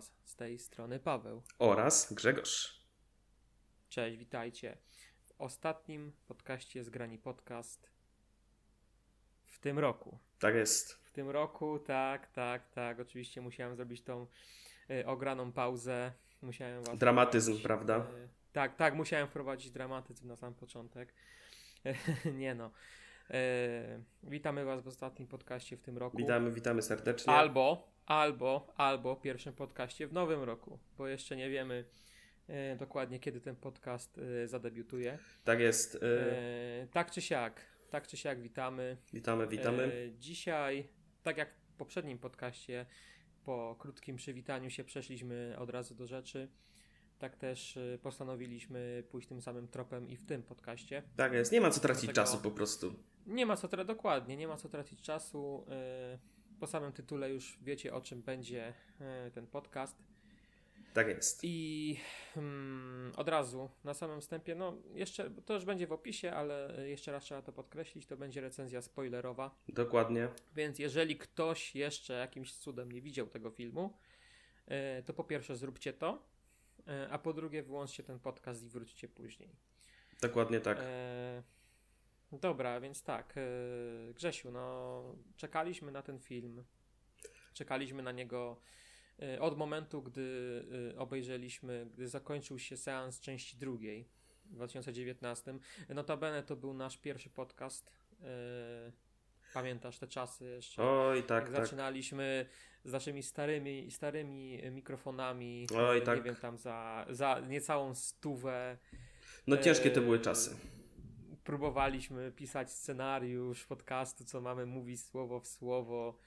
Was z tej strony Paweł. Oraz Grzegorz. Cześć, witajcie. W ostatnim podcaście Zgrani Podcast w tym roku. Tak jest. W tym roku, tak, tak, tak. Oczywiście musiałem zrobić tą y, ograną pauzę. Musiałem was Dramatyzm, prawda? Y, tak, tak, musiałem wprowadzić dramatyzm na sam początek. Nie no. Y, witamy Was w ostatnim podcaście w tym roku. Witamy, witamy serdecznie. Albo, albo, albo pierwszym podcaście w nowym roku, bo jeszcze nie wiemy e, dokładnie, kiedy ten podcast e, zadebiutuje. Tak jest. E, tak czy siak, tak czy siak witamy. Witamy, witamy. E, dzisiaj, tak jak w poprzednim podcaście, po krótkim przywitaniu się przeszliśmy od razu do rzeczy. Tak też e, postanowiliśmy pójść tym samym tropem i w tym podcaście. Tak jest. Nie ma co tracić Dlatego- czasu po prostu. Nie ma co tra- dokładnie, nie ma co tracić czasu. e, Po samym tytule już wiecie o czym będzie e, ten podcast. Tak jest. I mm, od razu na samym wstępie, no jeszcze to już będzie w opisie, ale jeszcze raz trzeba to podkreślić, to będzie recenzja spoilerowa. Dokładnie. Więc jeżeli ktoś jeszcze jakimś cudem nie widział tego filmu, e, to po pierwsze zróbcie to, e, a po drugie wyłączcie ten podcast i wróćcie później. Dokładnie tak. E, dobra, więc tak, e, Grzesiu, no czekaliśmy na ten film. Czekaliśmy na niego e, od momentu, gdy e, obejrzeliśmy, gdy zakończył się seans części drugiej w 2019. Notabene to był nasz pierwszy podcast. Pamiętasz te czasy jeszcze? Oj, tak, tak. zaczynaliśmy z naszymi starymi, starymi mikrofonami. Oj, e, tak. Nie wiem, tam za, za niecałą stówę. No ciężkie to były czasy. Próbowaliśmy pisać scenariusz podcastu, co mamy mówić słowo w słowo.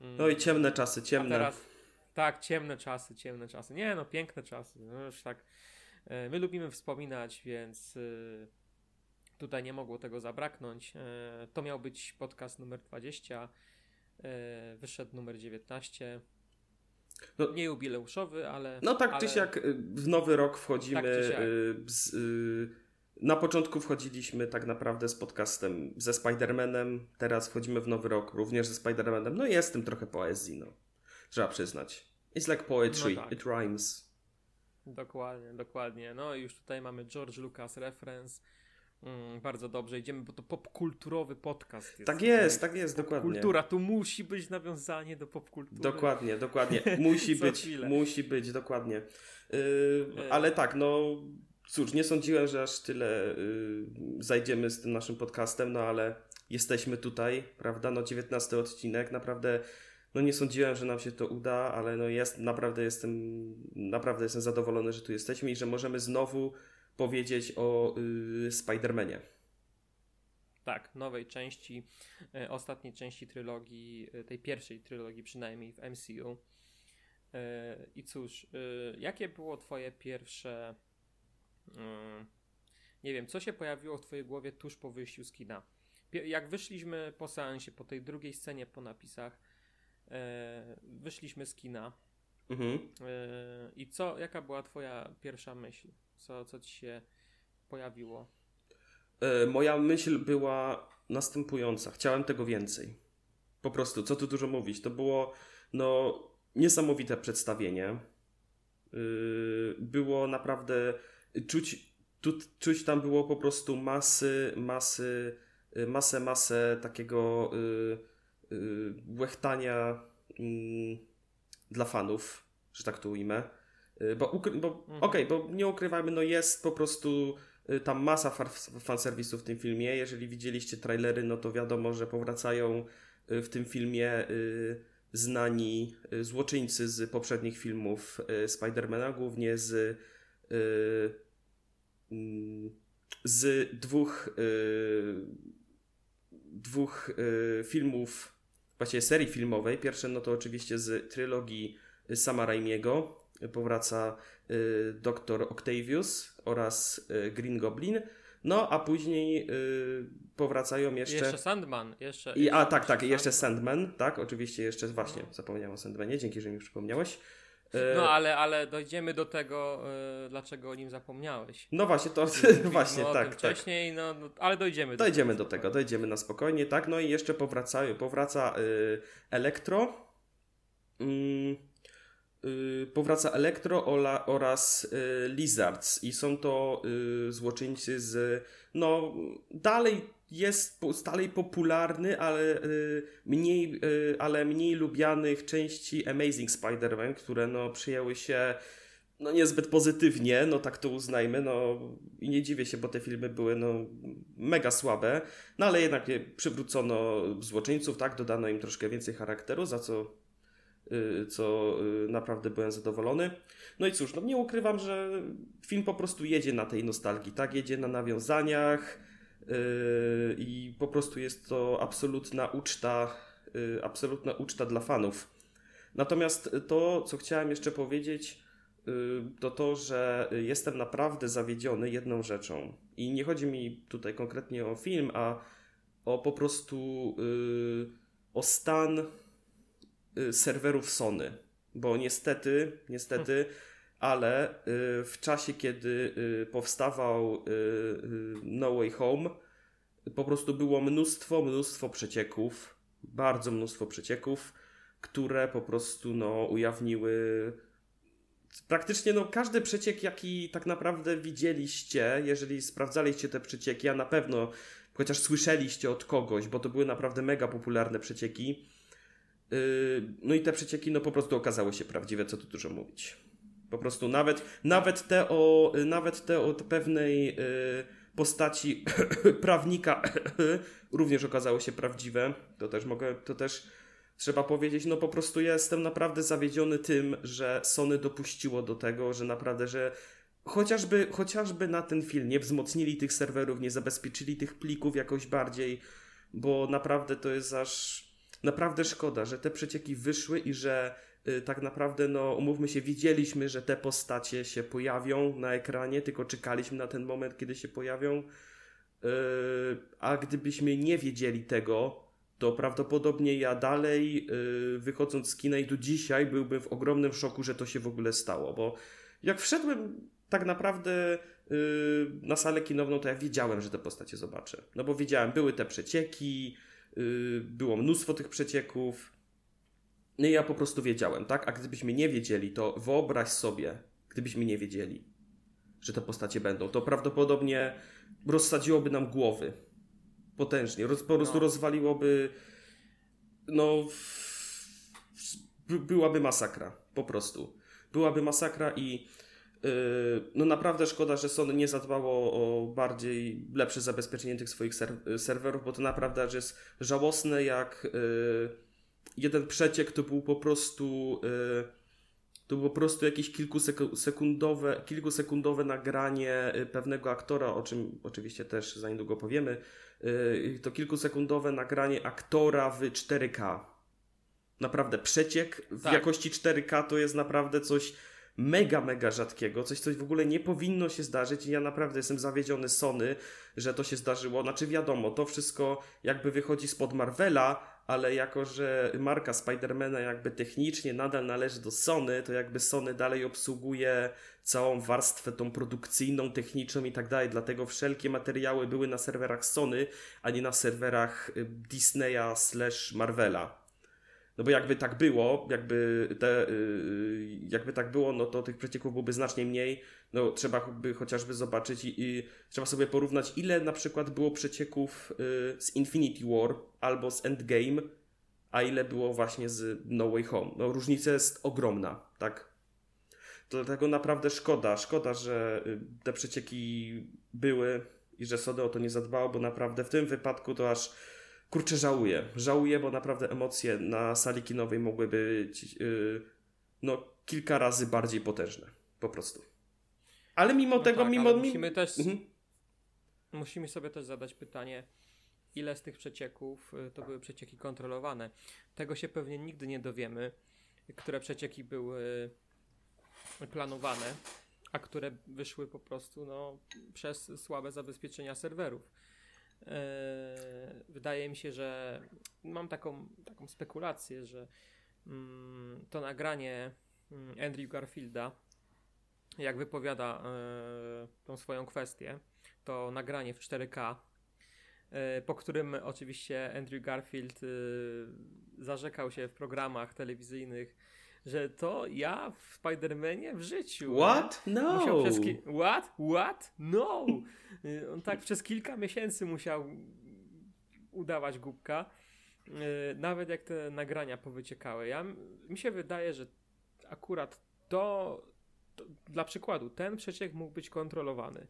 Mm, Oj, ciemne czasy, ciemne. teraz, tak, ciemne czasy, ciemne czasy. Nie no, piękne czasy. No już tak. e, My lubimy wspominać, więc y, tutaj nie mogło tego zabraknąć. E, To miał być podcast numer 20. e, Wyszedł numer 19. No- nie jubileuszowy, ale. No tak ale... czy siak y, w nowy rok wchodzimy. Tak y, z, y, na początku wchodziliśmy tak naprawdę z podcastem ze Spider-Manem, teraz wchodzimy w nowy rok również ze Spider-Manem. No i jest tym trochę poezji, no. Trzeba przyznać. It's like poetry, No tak. it rhymes. Dokładnie, dokładnie. No i już tutaj mamy George Lucas reference. Mm, bardzo dobrze, idziemy, bo to popkulturowy podcast jest. Tak jest, tak jest, dokładnie. Kultura, tu musi być nawiązanie do popkultury. Dokładnie, dokładnie. Musi być, chwilę. musi być, dokładnie. Yy, ale tak, no cóż, nie sądziłem, że aż tyle yy, zajdziemy z tym naszym podcastem, no ale jesteśmy tutaj, prawda? No 19 odcinek, naprawdę no nie sądziłem, że nam się to uda, ale no jest, naprawdę jestem, naprawdę jestem zadowolony, że tu jesteśmy i że możemy znowu powiedzieć o yy, Spider-Manie. Tak, nowej części, e, ostatniej części trylogii, e, tej pierwszej trylogii przynajmniej w MCU. E, I cóż, jakie było twoje pierwsze, nie wiem, co się pojawiło w twojej głowie tuż po wyjściu z kina? Jak wyszliśmy po seansie, po tej drugiej scenie po napisach, e, wyszliśmy z kina Mhm. e, i co, jaka była twoja pierwsza myśl? Co, co ci się pojawiło? Moja myśl była następująca. Chciałem tego więcej. Po prostu, co tu dużo mówić. To było no, niesamowite przedstawienie. Yy, Było naprawdę czuć, tu, czuć tam było po prostu masy, masy, y, masę, masę takiego yy, yy, łechtania mm, dla fanów, że tak to ujmę. Yy, Bo, ukry- bo Mhm. okej, bo nie ukrywajmy, no jest po prostu y, tam masa far- fanserwisu w tym filmie. Jeżeli widzieliście trailery, no to wiadomo, że powracają y, w tym filmie y, znani y, złoczyńcy z poprzednich filmów y, Spidermana, głównie z y, z dwóch y, dwóch y, filmów, właściwie serii filmowej. Pierwsze no to oczywiście z trylogii Sama Raimiego. Powraca y, Dr. Octavius oraz Green Goblin. No, a później y, powracają jeszcze... Jeszcze Sandman, jeszcze. I, a tak, tak, jeszcze Sandman, tak, oczywiście jeszcze, właśnie, zapomniałem o Sandmanie, dzięki, że mi przypomniałeś. E, No ale, ale dojdziemy do tego, y, dlaczego o nim zapomniałeś. no właśnie, to Mówiliśmy właśnie, o tak, tym tak. wcześniej, no, no, ale dojdziemy. Dojdziemy tego do tego, dojdziemy na spokojnie, tak, no i jeszcze powraca, powraca y, Elektro. Mm, y, powraca Elektro oraz y, Lizards i są to y, złoczyńcy z no dalej jest dalej popularny, ale mniej, ale mniej lubianych części Amazing Spider-Man, które no przyjęły się no niezbyt pozytywnie, no tak to uznajmy, no i nie dziwię się, bo te filmy były no mega słabe, no ale jednak przywrócono złoczyńców, tak, dodano im troszkę więcej charakteru, za co Y, co y, naprawdę byłem zadowolony. No i cóż, no nie ukrywam, że film po prostu jedzie na tej nostalgii, tak? Jedzie na nawiązaniach i po prostu jest to absolutna uczta, yy, absolutna uczta dla fanów. Natomiast to, co chciałem jeszcze powiedzieć, yy, to to, że jestem naprawdę zawiedziony jedną rzeczą. I nie chodzi mi tutaj konkretnie o film, a o po prostu o stan serwerów Sony, bo niestety, niestety, hmm. Ale y, w czasie, kiedy y, powstawał No Way Home, po prostu było mnóstwo, mnóstwo przecieków, bardzo mnóstwo przecieków, które po prostu no, ujawniły praktycznie no, każdy przeciek, jaki tak naprawdę widzieliście, jeżeli sprawdzaliście te przecieki, a na pewno chociaż słyszeliście od kogoś, bo to były naprawdę mega popularne przecieki, no i te przecieki no po prostu okazały się prawdziwe, co tu dużo mówić. Po prostu nawet, nawet, te, o, nawet te o pewnej yy, postaci prawnika również okazały się prawdziwe. To też mogę, to też trzeba powiedzieć, no po prostu jestem naprawdę zawiedziony tym, że Sony dopuściło do tego, że naprawdę, że chociażby, chociażby na ten film nie wzmocnili tych serwerów, nie zabezpieczyli tych plików jakoś bardziej, bo naprawdę to jest aż naprawdę szkoda, że te przecieki wyszły i że y, tak naprawdę, no umówmy się, widzieliśmy, że te postacie się pojawią na ekranie, tylko czekaliśmy na ten moment, kiedy się pojawią. Y, a gdybyśmy nie wiedzieli tego, to prawdopodobnie ja dalej, y, wychodząc z kina i do dzisiaj, byłbym w ogromnym szoku, że to się w ogóle stało, bo jak wszedłem tak naprawdę na salę kinową, to ja wiedziałem, że te postacie zobaczę. No bo wiedziałem, były te przecieki, Y, było mnóstwo tych przecieków. No i ja po prostu wiedziałem, tak? A gdybyśmy nie wiedzieli, to wyobraź sobie, gdybyśmy nie wiedzieli, że te postacie będą, to prawdopodobnie rozsadziłoby nam głowy. Potężnie. Roz, po prostu no. rozwaliłoby. No. Byłaby masakra. Po prostu. Byłaby masakra i no naprawdę szkoda, że Sony nie zadbało o bardziej lepsze zabezpieczenie tych swoich serwerów, bo to naprawdę jest żałosne, jak y, jeden przeciek to był po prostu y, to było po prostu jakieś kilkusekundowe, kilkusekundowe nagranie y, pewnego aktora, o czym oczywiście też za niedługo powiemy. To kilkusekundowe nagranie aktora w 4K. Naprawdę przeciek w tak. jakości 4K to jest naprawdę coś mega, mega rzadkiego, coś, coś w ogóle nie powinno się zdarzyć i ja naprawdę jestem zawiedziony Sony, że to się zdarzyło. Znaczy wiadomo, to wszystko jakby wychodzi spod Marvela, ale jako, że marka Spidermana jakby technicznie nadal należy do Sony, to jakby Sony dalej obsługuje całą warstwę tą produkcyjną, techniczną i tak dalej, dlatego wszelkie materiały były na serwerach Sony, a nie na serwerach y, Disneya slash Marvela. No bo jakby tak było, jakby, te, yy, jakby tak było, no to tych przecieków byłoby znacznie mniej. No trzeba by chociażby zobaczyć i, i trzeba sobie porównać, ile na przykład było przecieków yy, z Infinity War albo z Endgame, a ile było właśnie z No Way Home. No różnica jest ogromna, tak? Dlatego naprawdę szkoda, szkoda, że y, te przecieki były i że Sony o to nie zadbało, bo naprawdę w tym wypadku to aż kurczę, żałuję. Żałuję, bo naprawdę emocje na sali kinowej mogły być yy, no, kilka razy bardziej potężne. Po prostu. Ale mimo no tego, tak, mimo. Musimy też. Mhm. Musimy sobie też zadać pytanie, ile z tych przecieków y, to były przecieki kontrolowane. Tego się pewnie nigdy nie dowiemy, które przecieki były planowane, a które wyszły po prostu no, przez słabe zabezpieczenia serwerów. E, wydaje mi się, że mam taką, taką spekulację, że mm, to nagranie mm, Andrew Garfielda, jak wypowiada e, tą swoją kwestię, to nagranie w 4K, e, po którym oczywiście Andrew Garfield zarzekał się w programach telewizyjnych, że to ja w Spider-Manie w życiu. What? No. Musiał przez ki- What? What? No! On tak przez kilka miesięcy musiał udawać głupka. Nawet jak te nagrania powyciekały. Ja, mi się wydaje, że akurat to, to dla przykładu, ten przeciek mógł być kontrolowany.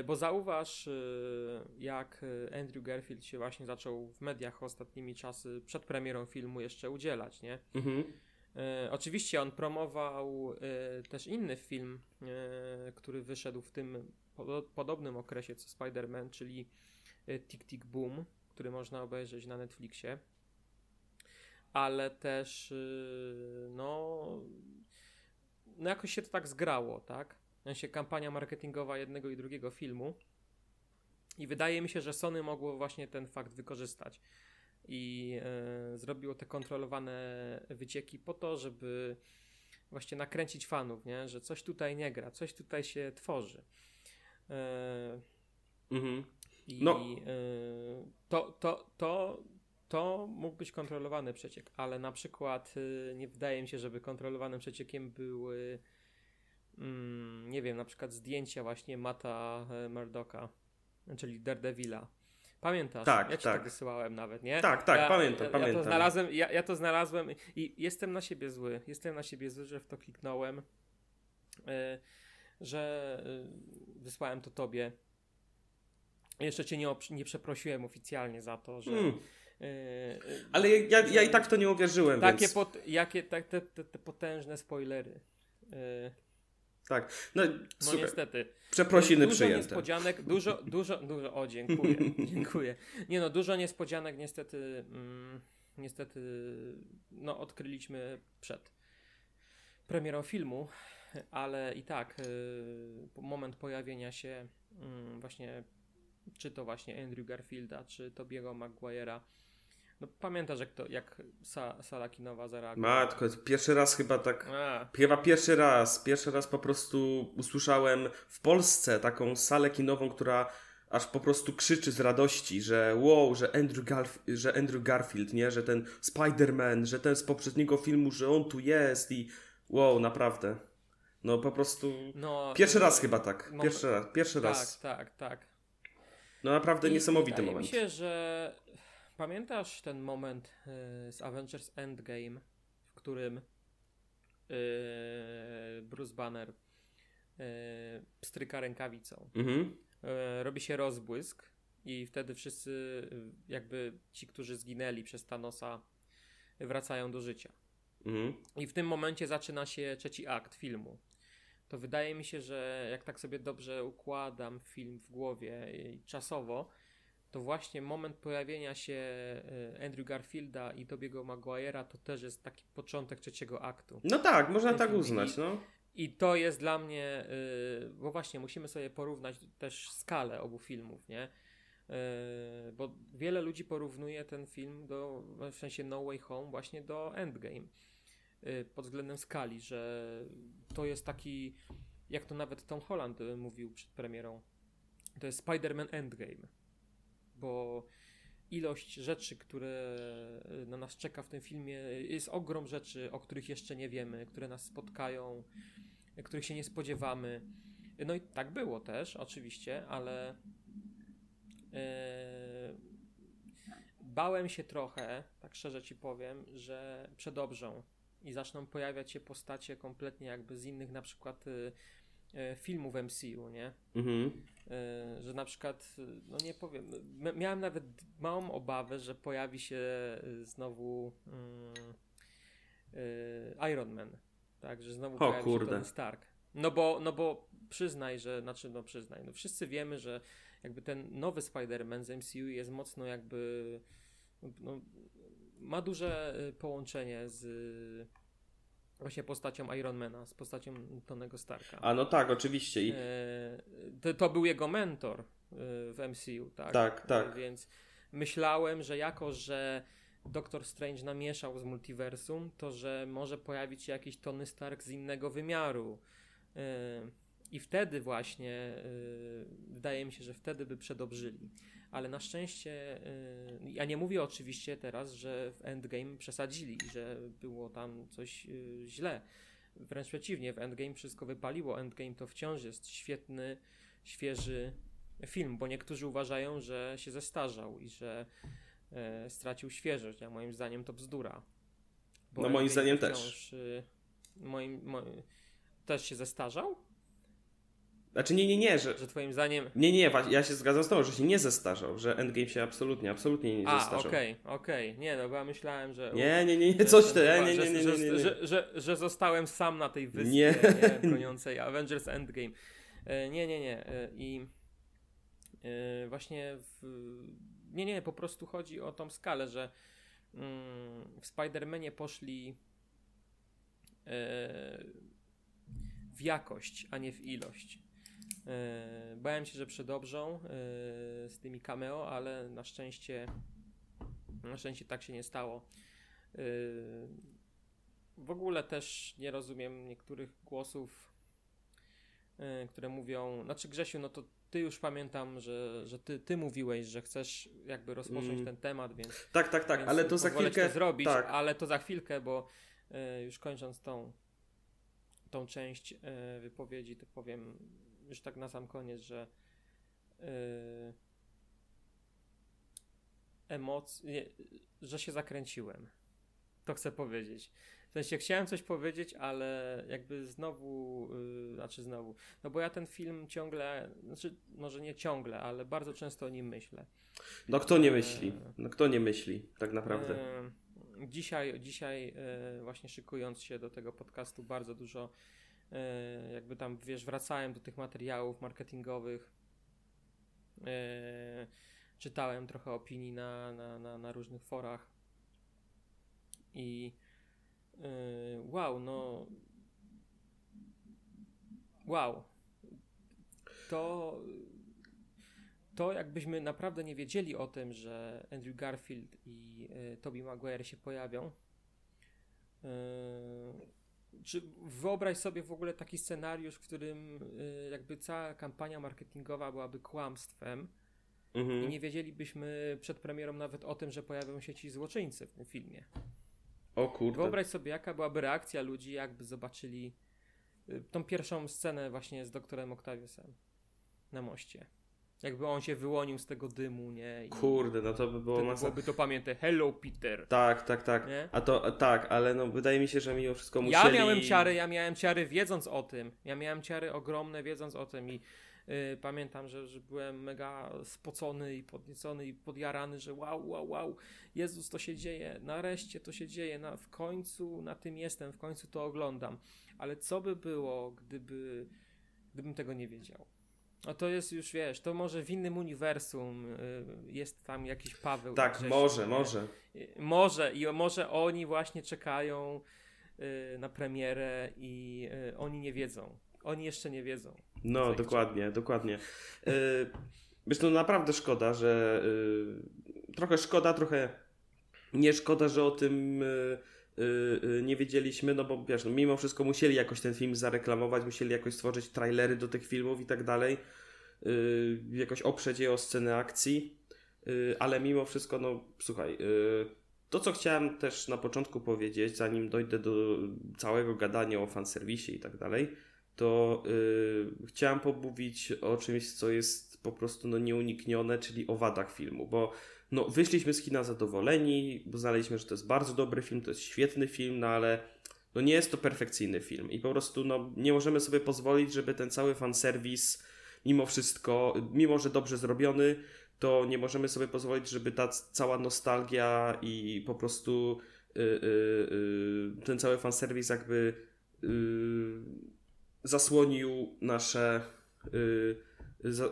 Y, Bo zauważ, y, jak y, Andrew Garfield się właśnie zaczął w mediach ostatnimi czasy, przed premierą filmu jeszcze udzielać, nie? Mhm. E, oczywiście on promował e, też inny film, e, który wyszedł w tym po, podobnym okresie co Spider-Man, czyli e, Tick Tick Boom, który można obejrzeć na Netflixie. Ale też e, no, no jakoś się to tak zgrało, tak? W sensie kampania marketingowa jednego i drugiego filmu. I wydaje mi się, że Sony mogło właśnie ten fakt wykorzystać i e, zrobiło te kontrolowane wycieki po to, żeby właśnie nakręcić fanów, nie? że coś tutaj nie gra, coś tutaj się tworzy. E, Mhm. I No. e, to, to, to, to mógł być kontrolowany przeciek, ale na przykład e, nie wydaje mi się, żeby kontrolowanym przeciekiem były mm, nie wiem, na przykład zdjęcia właśnie Mata e, Murdocka, czyli Daredevila. Pamiętasz? Tak, ja ci tak. to wysyłałem nawet, nie? Tak, tak, ja, pamiętam, ja, Ja pamiętam. to znalazłem, ja, ja to znalazłem i jestem na siebie zły. Jestem na siebie zły, że w to kliknąłem, e, że e, wysłałem to tobie. Jeszcze cię nie, nie przeprosiłem oficjalnie za to, że. Mm. E, Ale ja, ja, ja i tak to nie uwierzyłem, Takie, więc... pot, jakie, tak, te, te, te potężne spoilery. E, Tak. No, no niestety. przeprosiny dużo przyjęte. niespodzianek, dużo, dużo, dużo, o dziękuję, dziękuję. Nie no, dużo niespodzianek niestety, mm, niestety, no odkryliśmy przed premierą filmu, ale i tak y, moment pojawienia się mm, właśnie, czy to właśnie Andrew Garfielda, czy Tobiego Maguire'a, no pamiętasz jak to, jak Sa, Sala Kinowa zareagowała? Matko, pierwszy raz chyba tak... A, Chyba pierwszy raz, pierwszy raz po prostu usłyszałem w Polsce taką salę kinową, która aż po prostu krzyczy z radości, że wow, że Andrew, Garf- że Andrew Garfield, nie, że ten Spider-Man, że ten z poprzedniego filmu, że on tu jest i wow, naprawdę. No po prostu no, pierwszy y, raz chyba tak, pierwszy raz, pierwszy raz. Tak, tak, tak. No naprawdę I niesamowity wydaje moment. mi się, że pamiętasz ten moment y, z Avengers Endgame, w którym y, Bruce Banner y, pstryka rękawicą. Mhm. Robi się rozbłysk i wtedy wszyscy jakby ci, którzy zginęli przez Thanosa wracają do życia. Mhm. I w tym momencie zaczyna się trzeci akt filmu. To wydaje mi się, że jak tak sobie dobrze układam film w głowie i czasowo, to właśnie moment pojawienia się e, Andrew Garfielda i Tobiego Maguire'a to też jest taki początek trzeciego aktu. No tak, można tak uznać, i- no. I to jest dla mnie, y, bo właśnie musimy sobie porównać też skalę obu filmów, nie? Y, bo wiele ludzi porównuje ten film do, w sensie No Way Home właśnie do Endgame pod względem skali, że to jest taki, jak to nawet Tom Holland mówił przed premierą, to jest Spider-Man Endgame, bo ilość rzeczy, które y, na nas czeka w tym filmie, jest ogrom rzeczy, o których jeszcze nie wiemy, które nas spotkają, y, których się nie spodziewamy. No i tak było też, oczywiście, ale yy, bałem się trochę, tak szczerze ci powiem, że przedobrzą i zaczną pojawiać się postacie kompletnie jakby z innych na przykład filmów MCU, nie? Mhm. Y, że na przykład, y, no nie powiem, miałem nawet małą obawę, że pojawi się znowu mm, Iron Man, tak, że znowu O pojawi kurde. się Tony Stark. No bo, no bo przyznaj, że, znaczy no przyznaj, no wszyscy wiemy, że jakby ten nowy Spider-Man z MCU jest mocno jakby, no, ma duże połączenie z właśnie postacią Ironmana, z postacią Tonego Starka. A no tak, oczywiście. I... E, to, to był jego mentor e, w MCU, tak? Tak, tak. E, Więc myślałem, że jako, że Doctor Strange namieszał z multiversum, to że może pojawić się jakiś Tony Stark z innego wymiaru. I wtedy właśnie, wydaje mi się, że wtedy by przedobrzyli. Ale na szczęście, yy, ja nie mówię oczywiście teraz, że w Endgame przesadzili, że było tam coś yy, źle. Wręcz przeciwnie, w Endgame wszystko wypaliło. Endgame to wciąż jest świetny, świeży film, bo niektórzy uważają, że się zestarzał i że yy, stracił świeżość, a moim zdaniem to bzdura. No moim zdaniem wciąż, też. Y, moim, moim, też się zestarzał? Znaczy nie, nie, nie, że... Że twoim zdaniem... Nie, nie, ja się zgadzam z tobą, że się nie zestarzał, że Endgame się absolutnie, absolutnie nie A, zestarzał. okej, okay, okej. Okay. Nie, no bo ja myślałem, że... Nie, nie, nie, nie coś ty, nie, nie, nie, nie, nie. Że, że, że, zostałem sam na tej wyspie nie. Nie, broniącej Avengers Endgame. E, nie, nie, nie. E, I e, właśnie w... Nie, nie, po prostu chodzi o tą skalę, że mm, w Spider-Manie poszli w jakość, a nie w ilość. E, bałem się, że przedobrzą e, z tymi cameo, ale na szczęście na szczęście tak się nie stało. E, w ogóle też nie rozumiem niektórych głosów, które mówią, znaczy Grzesiu, no to ty już pamiętam, że, że ty, ty mówiłeś, że chcesz jakby rozpocząć mm. ten temat, więc. Tak, tak, tak, ale to za chwilkę. To zrobić, tak. ale to za chwilkę, bo już kończąc tą, tą część wypowiedzi, to powiem już tak na sam koniec, że yy, emocje, że się zakręciłem. To chcę powiedzieć. W sensie chciałem coś powiedzieć, ale jakby znowu, yy, znaczy znowu, no bo ja ten film ciągle, znaczy może nie ciągle, ale bardzo często o nim myślę. No kto nie myśli? No kto nie myśli, tak naprawdę? Yy, dzisiaj, dzisiaj yy, właśnie szykując się do tego podcastu bardzo dużo jakby tam, wiesz, wracałem do tych materiałów marketingowych, e, czytałem trochę opinii na, na, na, na różnych forach. I e, wow, no. Wow, to to jakbyśmy naprawdę nie wiedzieli o tym, że Andrew Garfield i y, Maguire się pojawią, y, czy wyobraź sobie w ogóle taki scenariusz, w którym y, jakby cała kampania marketingowa byłaby kłamstwem mhm. i nie wiedzielibyśmy przed premierą nawet o tym, że pojawią się ci złoczyńcy w tym filmie. O kurde. Wyobraź sobie, jaka byłaby reakcja ludzi, jakby zobaczyli y, tą pierwszą scenę właśnie z doktorem Octaviusem na moście. Jakby on się wyłonił z tego dymu, nie? I Kurde, no to by było masa... Byłoby to pamiętać. Hello, Peter. Tak, tak, tak. Nie? A to, tak, ale no wydaje mi się, że mimo wszystko musieli... Ja miałem ciary, ja miałem ciary wiedząc o tym. Ja miałem ciary ogromne wiedząc o tym i yy, pamiętam, że, że byłem mega spocony i podniecony i podjarany, że wow, wow, wow, Jezus, to się dzieje, nareszcie to się dzieje, na, w końcu na tym jestem, w końcu to oglądam. Ale co by było, gdyby, gdybym tego nie wiedział? No to jest już, wiesz, to może w innym uniwersum y, jest tam jakiś Paweł. Tak, Grzesiu, może, nie? może. Y, może i może oni właśnie czekają y, na premierę i oni nie wiedzą. Oni jeszcze nie wiedzą. No, dokładnie, dokładnie. Wiesz, no naprawdę szkoda, że trochę szkoda, trochę nie szkoda, że o tym nie wiedzieliśmy, no bo wiesz, no mimo wszystko musieli jakoś ten film zareklamować, musieli jakoś stworzyć trailery do tych filmów i tak dalej. Y, jakoś oprzeć je o scenę akcji, y, ale mimo wszystko, no słuchaj, y, to co chciałem też na początku powiedzieć, zanim dojdę do całego gadania o fanserwisie i tak dalej, to chciałem pomówić o czymś, co jest po prostu no, nieuniknione, czyli o wadach filmu, bo no, wyszliśmy z kina zadowoleni, bo znaleźliśmy, że to jest bardzo dobry film, to jest świetny film, no ale no, nie jest to perfekcyjny film i po prostu no, nie możemy sobie pozwolić, żeby ten cały fanserwis mimo wszystko, mimo że dobrze zrobiony, to nie możemy sobie pozwolić, żeby ta cała nostalgia i po prostu yy, yy, ten cały fanserwis jakby yy, zasłonił nasze y,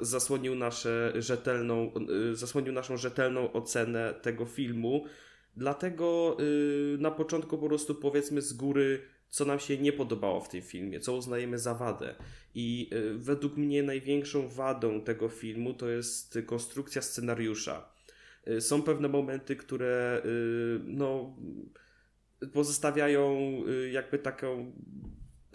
zasłonił nasze rzetelną y, zasłonił naszą rzetelną ocenę tego filmu. Dlatego y, na początku po prostu powiedzmy z góry co nam się nie podobało w tym filmie, co uznajemy za wadę. I y, według mnie największą wadą tego filmu to jest konstrukcja scenariusza. Są pewne momenty, które no, pozostawiają jakby taką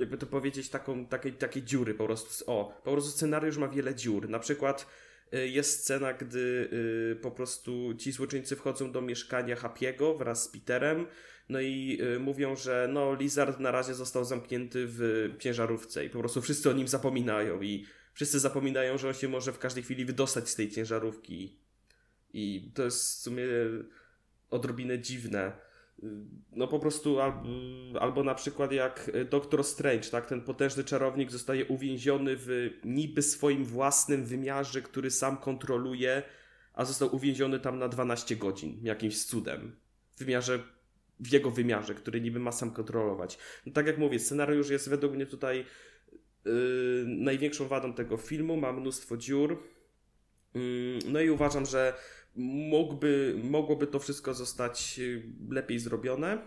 jakby to powiedzieć, taką, takiej, takiej dziury po prostu. O, po prostu scenariusz ma wiele dziur. Na przykład y, jest scena, gdy y, po prostu ci złoczyńcy wchodzą do mieszkania Happy'ego wraz z Peterem, no i y, mówią, że no Lizard na razie został zamknięty w ciężarówce i po prostu wszyscy o nim zapominają i wszyscy zapominają, że on się może w każdej chwili wydostać z tej ciężarówki. I to jest w sumie odrobinę dziwne. No po prostu albo na przykład jak Doctor Strange, tak, ten potężny czarownik zostaje uwięziony w niby swoim własnym wymiarze, który sam kontroluje, a został uwięziony tam na 12 godzin jakimś cudem. W wymiarze w jego wymiarze, który niby ma sam kontrolować. No tak jak mówię, scenariusz jest według mnie tutaj yy, największą wadą tego filmu, ma mnóstwo dziur. Yy, no i uważam, że mógłby, mogłoby to wszystko zostać y, lepiej zrobione.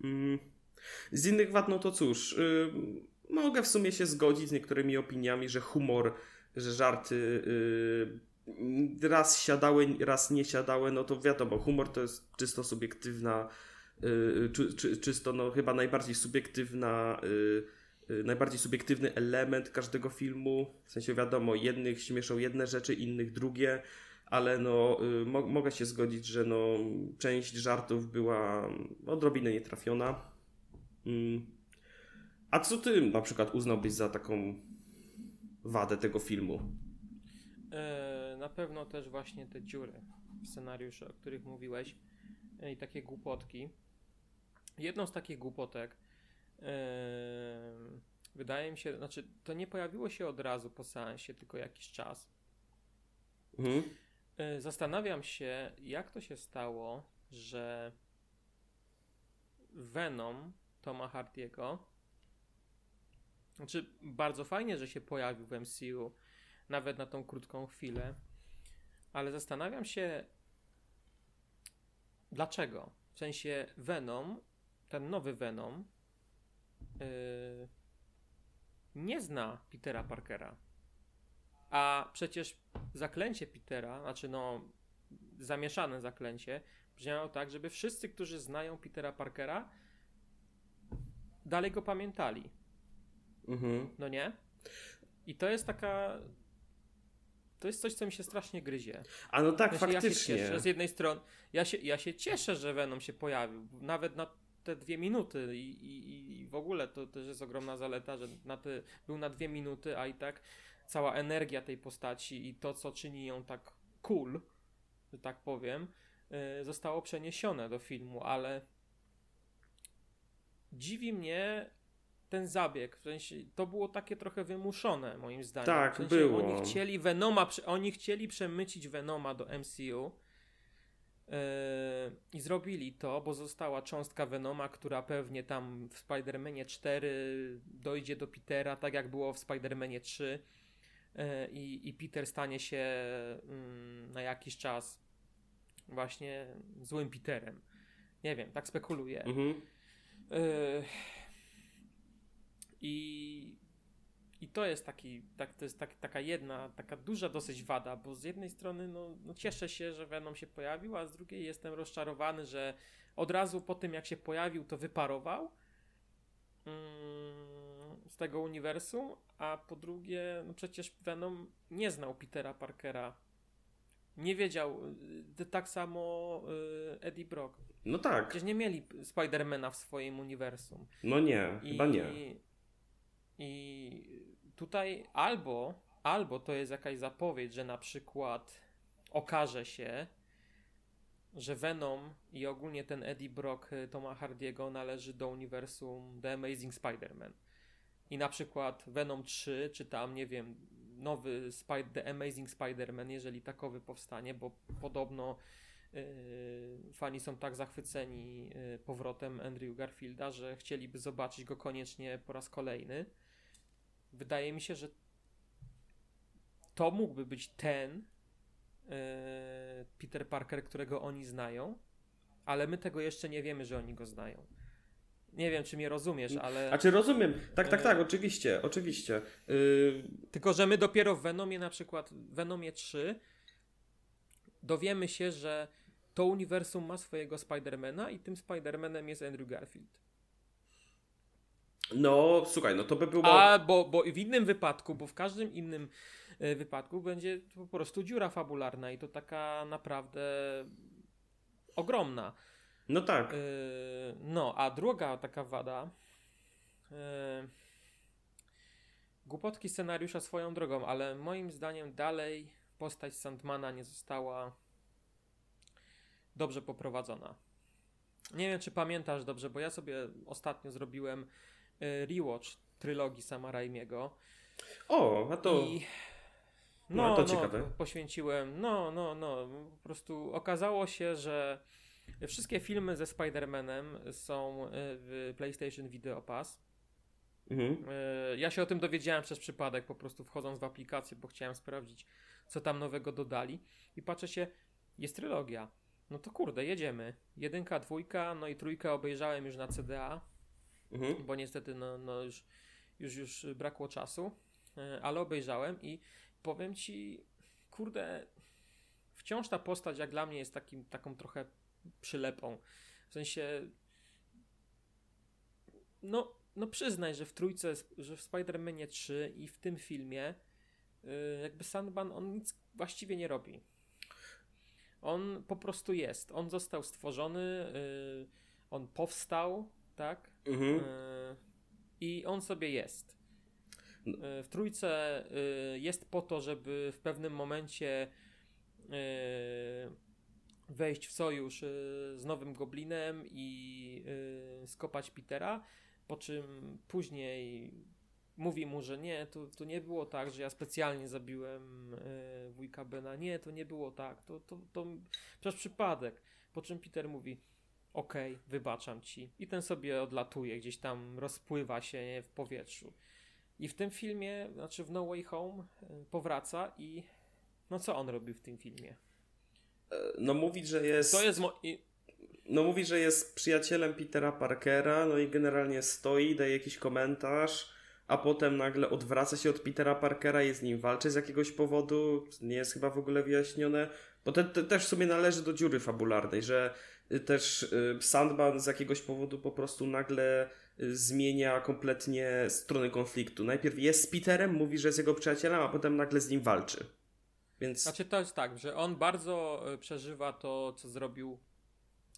Yy. Z innych wad, no to cóż, y, mogę w sumie się zgodzić z niektórymi opiniami, że humor, że żarty y, raz siadały, raz nie siadały, no to wiadomo, humor to jest czysto subiektywna czy, czy, czysto no, chyba najbardziej subiektywna, najbardziej subiektywny element każdego filmu. W sensie wiadomo, jednych śmieszą jedne rzeczy, innych drugie, ale no, mo mogę się zgodzić, że no, część żartów była odrobinę nietrafiona. Mm. A co ty na przykład uznałbyś za taką wadę tego filmu? E, na pewno też właśnie te dziury w scenariuszu, o których mówiłeś e, i takie głupotki. Jedną z takich głupotek yy, wydaje mi się, znaczy to nie pojawiło się od razu po seansie, tylko jakiś czas. Mhm. Yy, zastanawiam się, jak to się stało, że Venom Toma Hardiego znaczy bardzo fajnie, że się pojawił w MCU nawet na tą krótką chwilę, ale zastanawiam się dlaczego. W sensie Venom ten nowy Venom yy, nie zna Petera Parkera. A przecież zaklęcie Petera, znaczy no zamieszane zaklęcie, brzmiało tak, żeby wszyscy, którzy znają Petera Parkera, dalej go pamiętali. Mhm. No nie? I to jest taka. To jest coś, co mi się strasznie gryzie. A no tak, faktycznie. Ja się cieszę, z jednej strony, ja się, ja się cieszę, że Venom się pojawił. Nawet na te dwie minuty i, i, i w ogóle to też jest ogromna zaleta, że na te, był na dwie minuty, a i tak cała energia tej postaci i to, co czyni ją tak cool, że tak powiem, yy, zostało przeniesione do filmu, ale dziwi mnie ten zabieg, w sensie to było takie trochę wymuszone moim zdaniem. Tak, w sensie było. Oni chcieli Venoma, oni chcieli przemycić Venoma do MCU, i zrobili to, bo została cząstka Venoma, która pewnie tam w Spider-Manie 4 dojdzie do Petera, tak jak było w Spider-Manie 3. Yy, I, I Peter stanie się mm, na jakiś czas właśnie złym Peterem. Nie wiem, tak spekuluję. Mhm. Yy, I i to jest taki, tak, to jest tak, taka jedna, taka duża dosyć wada, bo z jednej strony no, no cieszę się, że Venom się pojawił, a z drugiej jestem rozczarowany, że od razu po tym jak się pojawił, to wyparował mm, z tego uniwersum, a po drugie, no przecież Venom nie znał Petera Parkera. Nie wiedział, y, tak samo y, Eddie Brock. No tak. Przecież nie mieli Spidermana w swoim uniwersum. No nie, I, chyba nie. I tutaj albo, albo to jest jakaś zapowiedź, że na przykład okaże się, że Venom i ogólnie ten Eddie Brock y, Toma Hardiego należy do uniwersum The Amazing Spider-Man. I na przykład Venom 3, czy tam, nie wiem, nowy Spy The Amazing Spider-Man, jeżeli takowy powstanie, bo podobno yy, fani są tak zachwyceni yy, powrotem Andrew Garfielda, że chcieliby zobaczyć go koniecznie po raz kolejny wydaje mi się, że to mógłby być ten yy, Peter Parker, którego oni znają, ale my tego jeszcze nie wiemy, że oni go znają. Nie wiem, czy mnie rozumiesz, ale. A czy rozumiem? Tak, tak, tak, oczywiście, oczywiście. Yy... Tylko, że my dopiero w Venomie, na przykład Venomie 3, dowiemy się, że to uniwersum ma swojego Spidermana i tym Spidermanem jest Andrew Garfield. No, słuchaj, no to by było. A, bo, bo w innym wypadku, bo w każdym innym e, wypadków będzie po prostu dziura fabularna i to taka naprawdę ogromna. No tak. E, no, a druga taka wada. E, głupotki scenariusza swoją drogą, ale moim zdaniem dalej postać Sandmana nie została dobrze poprowadzona. Nie wiem, czy pamiętasz dobrze, bo ja sobie ostatnio zrobiłem rewatch trylogii Sama Raimiego. O, a to... I... No, no, to no, ciekawe. poświęciłem, no, no, no, po prostu okazało się, że wszystkie filmy ze Spider-Manem są e, w PlayStation Video Pass. Mhm. E, ja się o tym dowiedziałem przez przypadek, po prostu wchodząc w aplikację, bo chciałem sprawdzić, co tam nowego dodali. I patrzę się, jest trylogia. No to kurde, jedziemy. Jedynka, dwójka, no i trójkę obejrzałem już na CDA, mhm. bo niestety no, no już już, już brakło czasu, e, ale obejrzałem i powiem ci, kurde, wciąż ta postać jak dla mnie jest takim, taką trochę przylepą. W sensie, no, no przyznaj, że w trójce, że w Spider-Manie 3 i w tym filmie e, jakby Sandman on nic właściwie nie robi. On po prostu jest. On został stworzony, e, on powstał, tak? Mhm i on sobie jest. E, w trójce jest po to, żeby w pewnym momencie wejść w sojusz z nowym goblinem i skopać Petera, po czym później mówi mu, że nie, to, to nie było tak, że ja specjalnie zabiłem wujka Bena. Nie, to nie było tak. To, to, to przez przypadek. Po czym Peter mówi, okej, okay, wybaczam ci. I ten sobie odlatuje, gdzieś tam rozpływa się w powietrzu. I w tym filmie, znaczy w No Way Home, powraca i no co on robi w tym filmie? No mówi, że jest... To jest... Mo-. No mówi, że jest przyjacielem Petera Parkera, no i generalnie stoi, daje jakiś komentarz, a potem nagle odwraca się od Petera Parkera i z nim walczy z jakiegoś powodu, nie jest chyba w ogóle wyjaśnione, bo to też w sumie należy do dziury fabularnej, że Y, też y, Sandman z jakiegoś powodu po prostu nagle y, zmienia kompletnie stronę konfliktu. Najpierw jest z Peterem, mówi, że jest jego przyjacielem, a potem nagle z nim walczy. Więc... Znaczy to jest tak, że on bardzo przeżywa to, co zrobił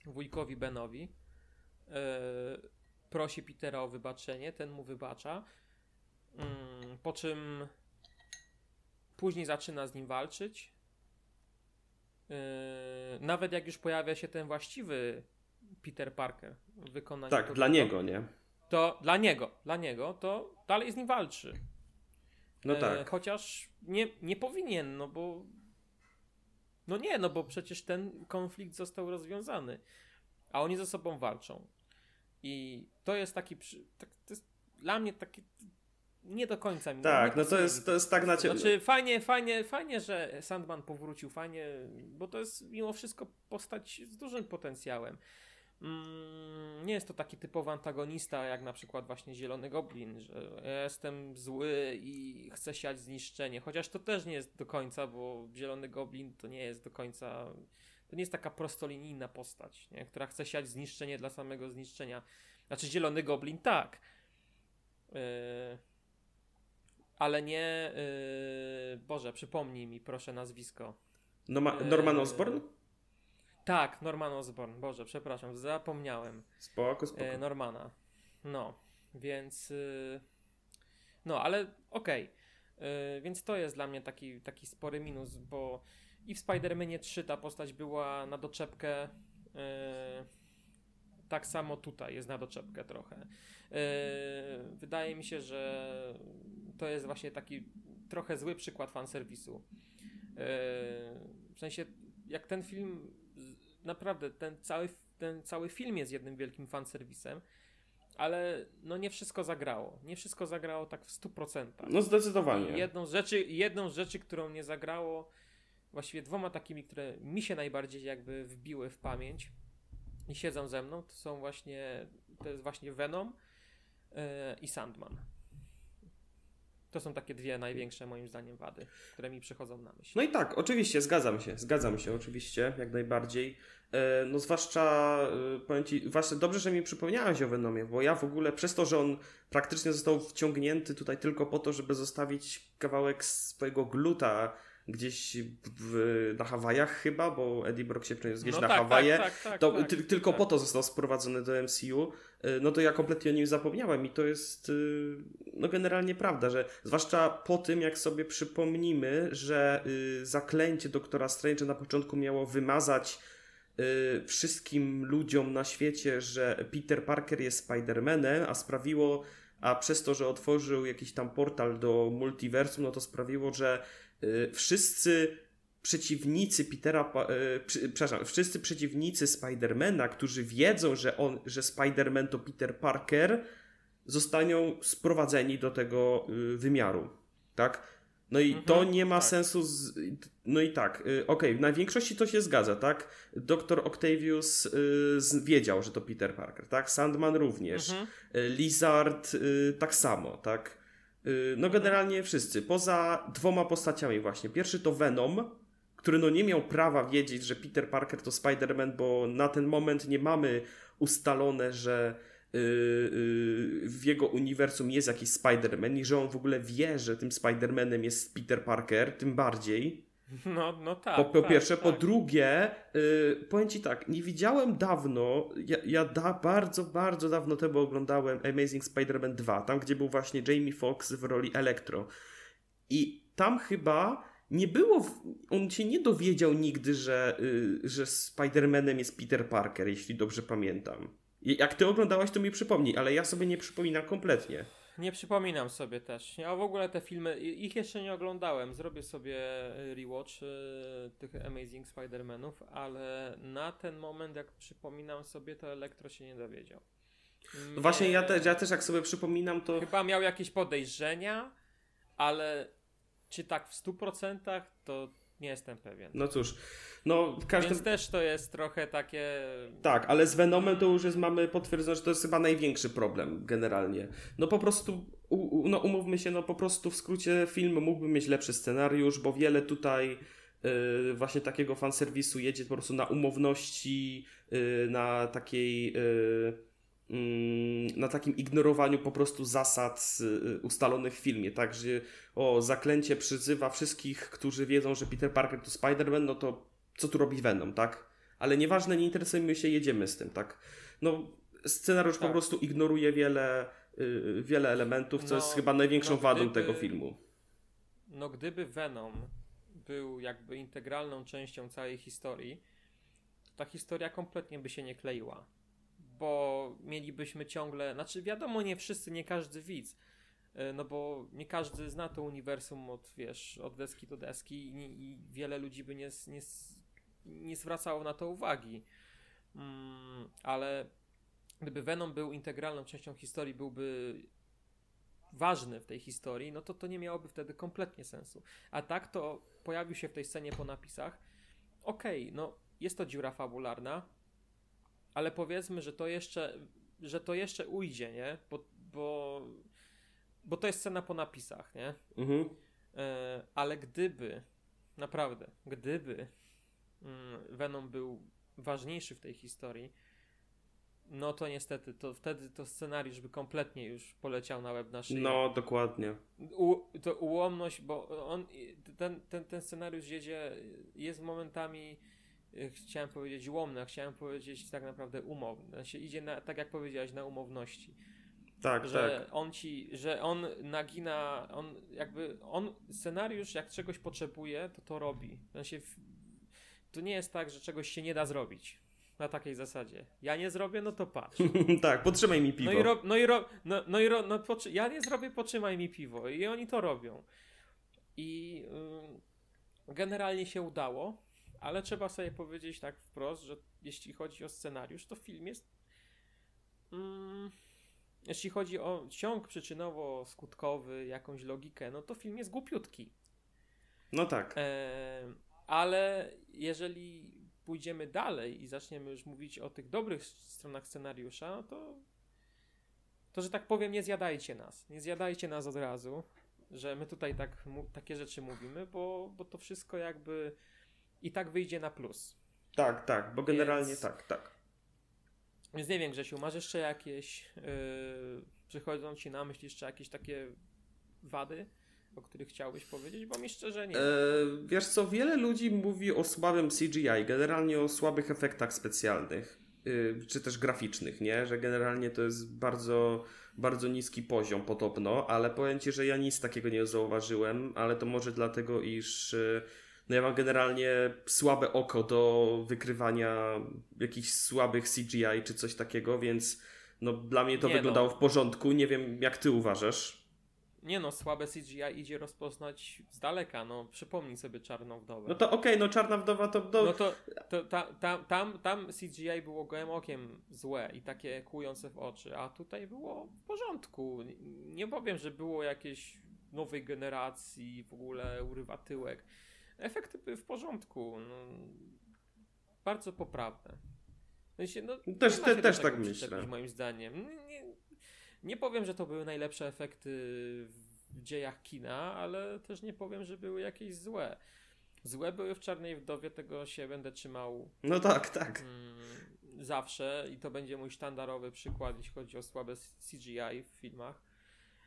wujkowi Benowi. Yy, prosi Petera o wybaczenie, ten mu wybacza. Yy, po czym później zaczyna z nim walczyć. Yy, nawet jak już pojawia się ten właściwy Peter Parker w wykonaniu. Tak, dla niego, nie? To dla niego, dla niego, to dalej z nim walczy. No yy, tak. chociaż nie, nie powinien, no bo. No nie, no bo przecież ten konflikt został rozwiązany, a oni ze sobą walczą. I to jest taki. Tak, to jest dla mnie taki nie do końca mi Tak, no to jest, to jest tak na ciebie. Znaczy fajnie, fajnie, fajnie, że Sandman powrócił, fajnie, bo to jest mimo wszystko postać z dużym potencjałem. Mm, nie jest to taki typowy antagonista, jak na przykład właśnie Zielony Goblin, że ja jestem zły i chcę siać zniszczenie, chociaż to też nie jest do końca, bo Zielony Goblin to nie jest do końca, to nie jest taka prostolinijna postać, nie? która chce siać zniszczenie dla samego zniszczenia. Znaczy Zielony Goblin tak, yy, ale nie. Yy, Boże, przypomnij mi proszę nazwisko. Norman Osborn? Tak, Norman Osborn. Boże, przepraszam, zapomniałem. Spoko, spoko. Yy, Normana. No, więc. Yy, no, ale okej. Okay. Yy, więc to jest dla mnie taki, taki spory minus, bo i w Spider-Manie 3 ta postać była na doczepkę. Yy, tak samo tutaj jest na doczepkę trochę. Yy, wydaje mi się, że to jest właśnie taki trochę zły przykład fanserwisu. Yy, w sensie, jak ten film, naprawdę, ten cały, ten cały film jest jednym wielkim fanserwisem, ale no nie wszystko zagrało. Nie wszystko zagrało tak w 100%. No zdecydowanie. I jedną z rzeczy, jedną z rzeczy, którą nie zagrało, właściwie dwoma takimi, które mi się najbardziej jakby wbiły w pamięć i siedzą ze mną, to są właśnie, to jest właśnie Venom yy, i Sandman To są takie dwie największe moim zdaniem wady, które mi przychodzą na myśl. No i tak, oczywiście, zgadzam się, zgadzam się oczywiście, jak najbardziej. E, no zwłaszcza, e, powiem Ci, właśnie dobrze, że mi przypomniałeś o Venomie, bo ja w ogóle przez to, że on praktycznie został wciągnięty tutaj tylko po to, żeby zostawić kawałek swojego gluta gdzieś w, na Hawajach chyba, bo Eddie Brock się przeniósł gdzieś No na tak, Hawaje, tak, tak, tak, to tak, ty, tylko tak. po to został sprowadzony do MCU, y, no to ja kompletnie o nim zapomniałem i to jest y, no generalnie prawda, że zwłaszcza po tym, jak sobie przypomnimy, że y, zaklęcie doktora Strange na początku miało wymazać wszystkim ludziom na świecie, że Peter Parker jest Spider-Manem, a sprawiło, a przez to, że otworzył jakiś tam portal do multiversum, no to sprawiło, że wszyscy przeciwnicy Petera, y, przy, przepraszam, wszyscy przeciwnicy Spidermana, którzy wiedzą, że on, że Spiderman to Peter Parker, zostaną sprowadzeni do tego y, wymiaru, tak? No i Mhm, to nie ma tak. sensu. Z... No i tak, y, okej, w największości to się zgadza, tak? Doktor Octavius y, wiedział, że to Peter Parker, tak? Sandman również. Mhm. Y, Lizard y, tak samo, tak? Y, no generalnie wszyscy, poza dwoma postaciami właśnie. Pierwszy to Venom, który no nie miał prawa wiedzieć, że Peter Parker to Spider-Man, bo na ten moment nie mamy ustalone, że y, y, w jego uniwersum jest jakiś Spider-Man i że on w ogóle wie, że tym Spider-Manem jest Peter Parker, tym bardziej. No, no tak. Po, po tak, pierwsze, po tak. drugie, y, powiem ci tak, nie widziałem dawno, ja, ja da, bardzo, bardzo dawno temu oglądałem Amazing Spider-Man 2, tam gdzie był właśnie Jamie Foxx w roli Electro. I tam chyba nie było, w, on się nie dowiedział nigdy, że, y, że Spider-Manem jest Peter Parker, jeśli dobrze pamiętam. Jak ty oglądałaś, to mi przypomnij, ale ja sobie nie przypominam kompletnie. Nie przypominam sobie też. Ja w ogóle te filmy, ich jeszcze nie oglądałem. Zrobię sobie rewatch y, tych Amazing Spider-Manów, ale na ten moment, jak przypominam sobie, to Elektro się nie dowiedział. No Właśnie ja też, ja też jak sobie przypominam, to... Chyba miał jakieś podejrzenia, ale czy tak w 100% to nie jestem pewien. No cóż, no w każdym... Więc też to jest trochę takie. Tak, ale z Venomem to już jest, mamy potwierdzone, że to jest chyba największy problem generalnie. No po prostu, u, no umówmy się, no po prostu w skrócie film mógłby mieć lepszy scenariusz, bo wiele tutaj y, właśnie takiego fanserwisu jedzie po prostu na umowności, y, na takiej... y, na takim ignorowaniu po prostu zasad y, ustalonych w filmie, tak, że o, zaklęcie przyzywa wszystkich, którzy wiedzą, że Peter Parker to Spider-Man, no to co tu robi Venom, tak? Ale nieważne, nie interesujemy się, jedziemy z tym, tak? No, scenariusz po Tak. prostu ignoruje wiele, y, wiele elementów, co No, jest chyba największą no, wadą gdyby- tego filmu. No, gdyby Venom był jakby integralną częścią całej historii, to ta historia kompletnie by się nie kleiła. Bo mielibyśmy ciągle, znaczy wiadomo, nie wszyscy, nie każdy widz, e, no bo nie każdy zna to uniwersum od, wiesz, od deski do deski i, i wiele ludzi by nie, nie, nie zwracało na to uwagi. Mm, ale gdyby Venom był integralną częścią historii, byłby ważny w tej historii, no to to nie miałoby wtedy kompletnie sensu. A tak to pojawił się w tej scenie po napisach. Okej, no jest to dziura fabularna, ale powiedzmy, że to jeszcze, że to jeszcze ujdzie, nie? Bo, bo, bo to jest scena po napisach, nie? Mhm. E, ale gdyby, naprawdę, gdyby mm, Venom był ważniejszy w tej historii, no to niestety, to wtedy to scenariusz by kompletnie już poleciał na łeb na szyję. No, dokładnie. U, to ułomność, bo on, ten, ten, ten scenariusz jedzie, jest momentami, chciałem powiedzieć ułomny, a chciałem powiedzieć tak naprawdę umowny. Znaczy idzie na, tak jak powiedziałeś, na umowności Tak, że tak. on ci, że on nagina, on jakby, on scenariusz jak czegoś potrzebuje, to to robi. W sensie, w, to nie jest tak, że czegoś się nie da zrobić. Na takiej zasadzie. Ja nie zrobię, no to patrz. tak, podtrzymaj mi piwo. No i rob, no i rob, no, no i rob, no potrzy- ja nie zrobię, potrzymaj mi piwo. I oni to robią. I ym, generalnie się udało, ale trzeba sobie powiedzieć tak wprost, że jeśli chodzi o scenariusz, to film jest. Ym, jeśli chodzi o ciąg przyczynowo-skutkowy, jakąś logikę, no to film jest głupiutki. No tak. E, ale jeżeli pójdziemy dalej i zaczniemy już mówić o tych dobrych stronach scenariusza, no to, to że tak powiem, nie zjadajcie nas. Nie zjadajcie nas od razu. że my tutaj tak, takie rzeczy mówimy, bo, bo to wszystko jakby i tak wyjdzie na plus. Tak, tak, bo generalnie Więc... tak, tak. Więc nie wiem, Grzesiu, masz jeszcze jakieś, yy, przychodzą ci na myśl jeszcze jakieś takie wady, o których chciałbyś powiedzieć, bo mi szczerze nie. E, wiesz co, wiele ludzi mówi o słabym CGI, generalnie o słabych efektach specjalnych, yy, czy też graficznych, nie? Że generalnie to jest bardzo, bardzo niski poziom podobno, ale powiem Ci, że ja nic takiego nie zauważyłem, ale to może dlatego, iż... Yy, no ja mam generalnie słabe oko do wykrywania jakichś słabych CGI czy coś takiego, więc no dla mnie to nie wyglądało no. w porządku. Nie wiem, jak ty uważasz. Nie no, słabe CGI idzie rozpoznać z daleka, no przypomnij sobie Czarną Wdowę. No to okej, okay, no Czarna Wdowa to... Do... No to, to ta, ta, tam, tam CGI było gołym okiem złe i takie kłujące w oczy, a tutaj było w porządku. Nie powiem, że było jakieś nowej generacji, w ogóle urywa tyłek efekty były w porządku. No, bardzo poprawne. W sensie, no, też te, też tak myślę. Moim zdaniem. Nie, nie powiem, że to były najlepsze efekty w dziejach kina, ale też nie powiem, że były jakieś złe. Złe były w Czarnej Wdowie, tego się będę trzymał. No tak, tak. Mm, zawsze i to będzie mój sztandarowy przykład, jeśli chodzi o słabe CGI w filmach.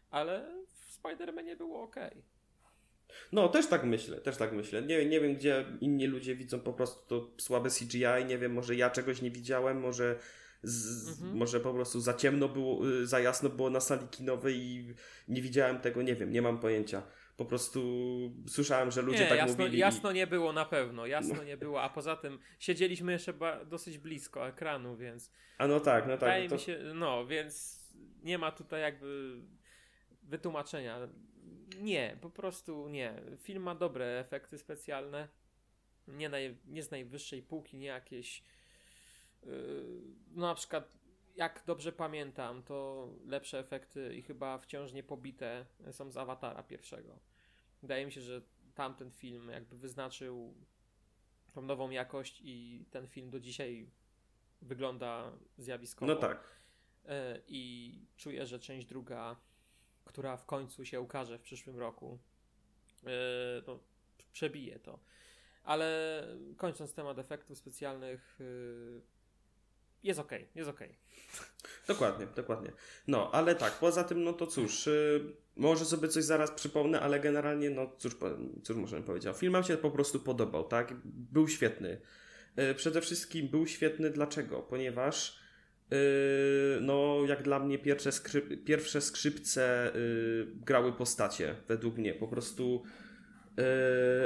Ale w Spider-Manie było ok. No, też tak myślę, też tak myślę. Nie, nie wiem, gdzie inni ludzie widzą po prostu to słabe CGI, nie wiem, może ja czegoś nie widziałem, może, z, mhm. może po prostu za ciemno było, y, za jasno było na sali kinowej i nie widziałem tego, nie wiem, nie mam pojęcia. Po prostu słyszałem, że ludzie nie, tak jasno, mówili. Jasno nie było na pewno, jasno no. nie było, a poza tym siedzieliśmy jeszcze dosyć blisko ekranu, więc... A no tak, no tak. Wydaje no to... mi się, no, więc nie ma tutaj jakby wytłumaczenia nie, po prostu nie. Film ma dobre efekty specjalne. Nie, naj, nie z najwyższej półki, nie jakieś. Yy, no na przykład, jak dobrze pamiętam, to lepsze efekty i chyba wciąż nie pobite są z awatara pierwszego. Wydaje mi się, że tamten film jakby wyznaczył tą nową jakość i ten film do dzisiaj wygląda zjawiskowo. No tak. Yy, I czuję, że część druga która w końcu się ukaże w przyszłym roku, yy, no, przebije to. Ale kończąc temat efektów specjalnych, yy, jest ok, jest ok. Dokładnie, dokładnie. No, ale tak, poza tym, no to cóż, yy, może sobie coś zaraz przypomnę, ale generalnie, no cóż, cóż możemy powiedzieć. Film się po prostu podobał, tak? Był świetny. Yy, przede wszystkim był świetny dlaczego? Ponieważ no, jak dla mnie pierwsze, skrzyp, pierwsze skrzypce yy, grały postacie, według mnie. Po prostu yy,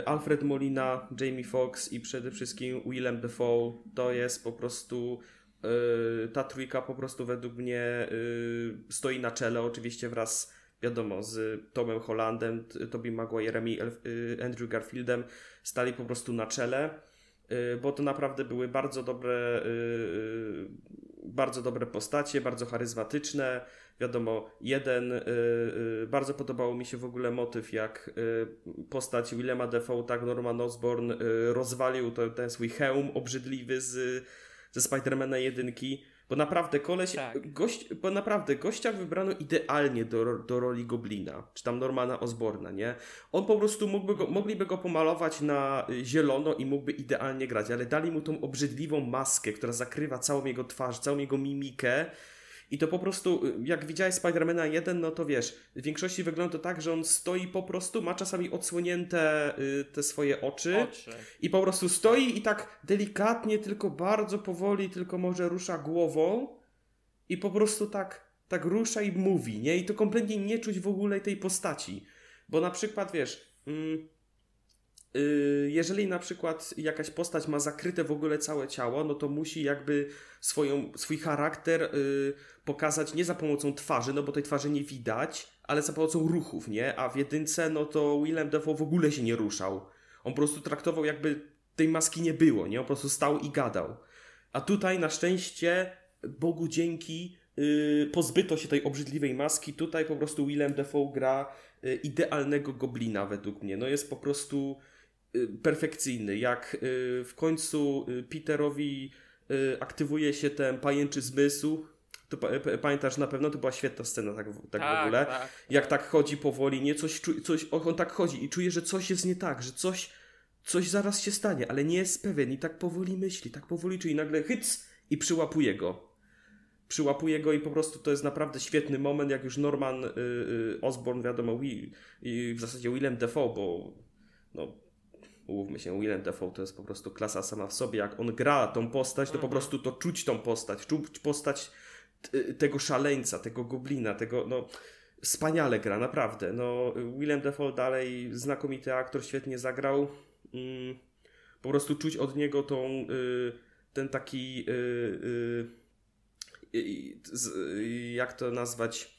Alfred Molina, Jamie Foxx i przede wszystkim Willem Dafoe to jest po prostu ta trójka po prostu według mnie stoi na czele, oczywiście wraz wiadomo, z Tomem Hollandem, Tobey Maguirem i Andrew Garfieldem stali po prostu na czele, bo to naprawdę były bardzo dobre bardzo dobre postacie, bardzo charyzmatyczne. Wiadomo, jeden, y, y, bardzo podobało mi się w ogóle motyw, jak y, postać Willema Defoe, tak Norman Osborn rozwalił to, ten swój hełm obrzydliwy z, ze Spidermana jedynki bo naprawdę koleś, tak. gość, bo naprawdę gościa wybrano idealnie do, do roli Goblina, czy tam Normana Osborna, nie? On po prostu mógłby go, mogliby go pomalować na y, zielono i mógłby idealnie grać, ale dali mu tą obrzydliwą maskę, która zakrywa całą jego twarz, całą jego mimikę i to po prostu, y, jak widziałeś Spidermana 1, no to wiesz, w większości wygląda to tak, że on stoi po prostu, ma czasami odsłonięte y, te swoje oczy, oczy, i po prostu stoi i tak delikatnie, tylko bardzo powoli, tylko może rusza głową i po prostu tak, tak rusza i mówi, nie? I to kompletnie nie czuć w ogóle tej postaci. Bo na przykład, wiesz, mm, jeżeli na przykład jakaś postać ma zakryte w ogóle całe ciało, no to musi jakby swoją, swój charakter y, pokazać nie za pomocą twarzy, no bo tej twarzy nie widać, ale za pomocą ruchów, nie? A w jedynce, no to Willem Dafoe w ogóle się nie ruszał. On po prostu traktował jakby tej maski nie było, nie? On po prostu stał i gadał. A tutaj na szczęście, Bogu dzięki, yy, pozbyto się tej obrzydliwej maski. Tutaj po prostu Willem Dafoe gra idealnego goblina według mnie. No jest po prostu Y, perfekcyjny. Jak y, w końcu y, Peterowi aktywuje się ten pajęczy zmysł, To pamiętasz na pewno, to była świetna scena tak, w- tak, w ogóle. Tak, Jak tak chodzi powoli, nie coś, coś on on tak chodzi i czuje, że coś jest nie tak, że coś, coś zaraz się stanie, ale nie jest pewien i tak powoli myśli, tak powoli czuje i nagle hyc i przyłapuje go. Przyłapuje go i po prostu to jest naprawdę świetny moment, jak już Norman y, y, Osborn, wiadomo, Will, i w zasadzie Willem Dafoe, bo no, umówmy się, Willem Dafoe to jest po prostu klasa sama w sobie. Jak on gra tą postać, to po Mhm. prostu to czuć tą postać, czuć postać t- tego szaleńca, tego goblina, tego, no, wspaniale gra, naprawdę. No, Willem Dafoe dalej znakomity aktor, świetnie zagrał. Mm, po prostu czuć od niego tą, y, ten taki, y, y, y, y, jak to nazwać,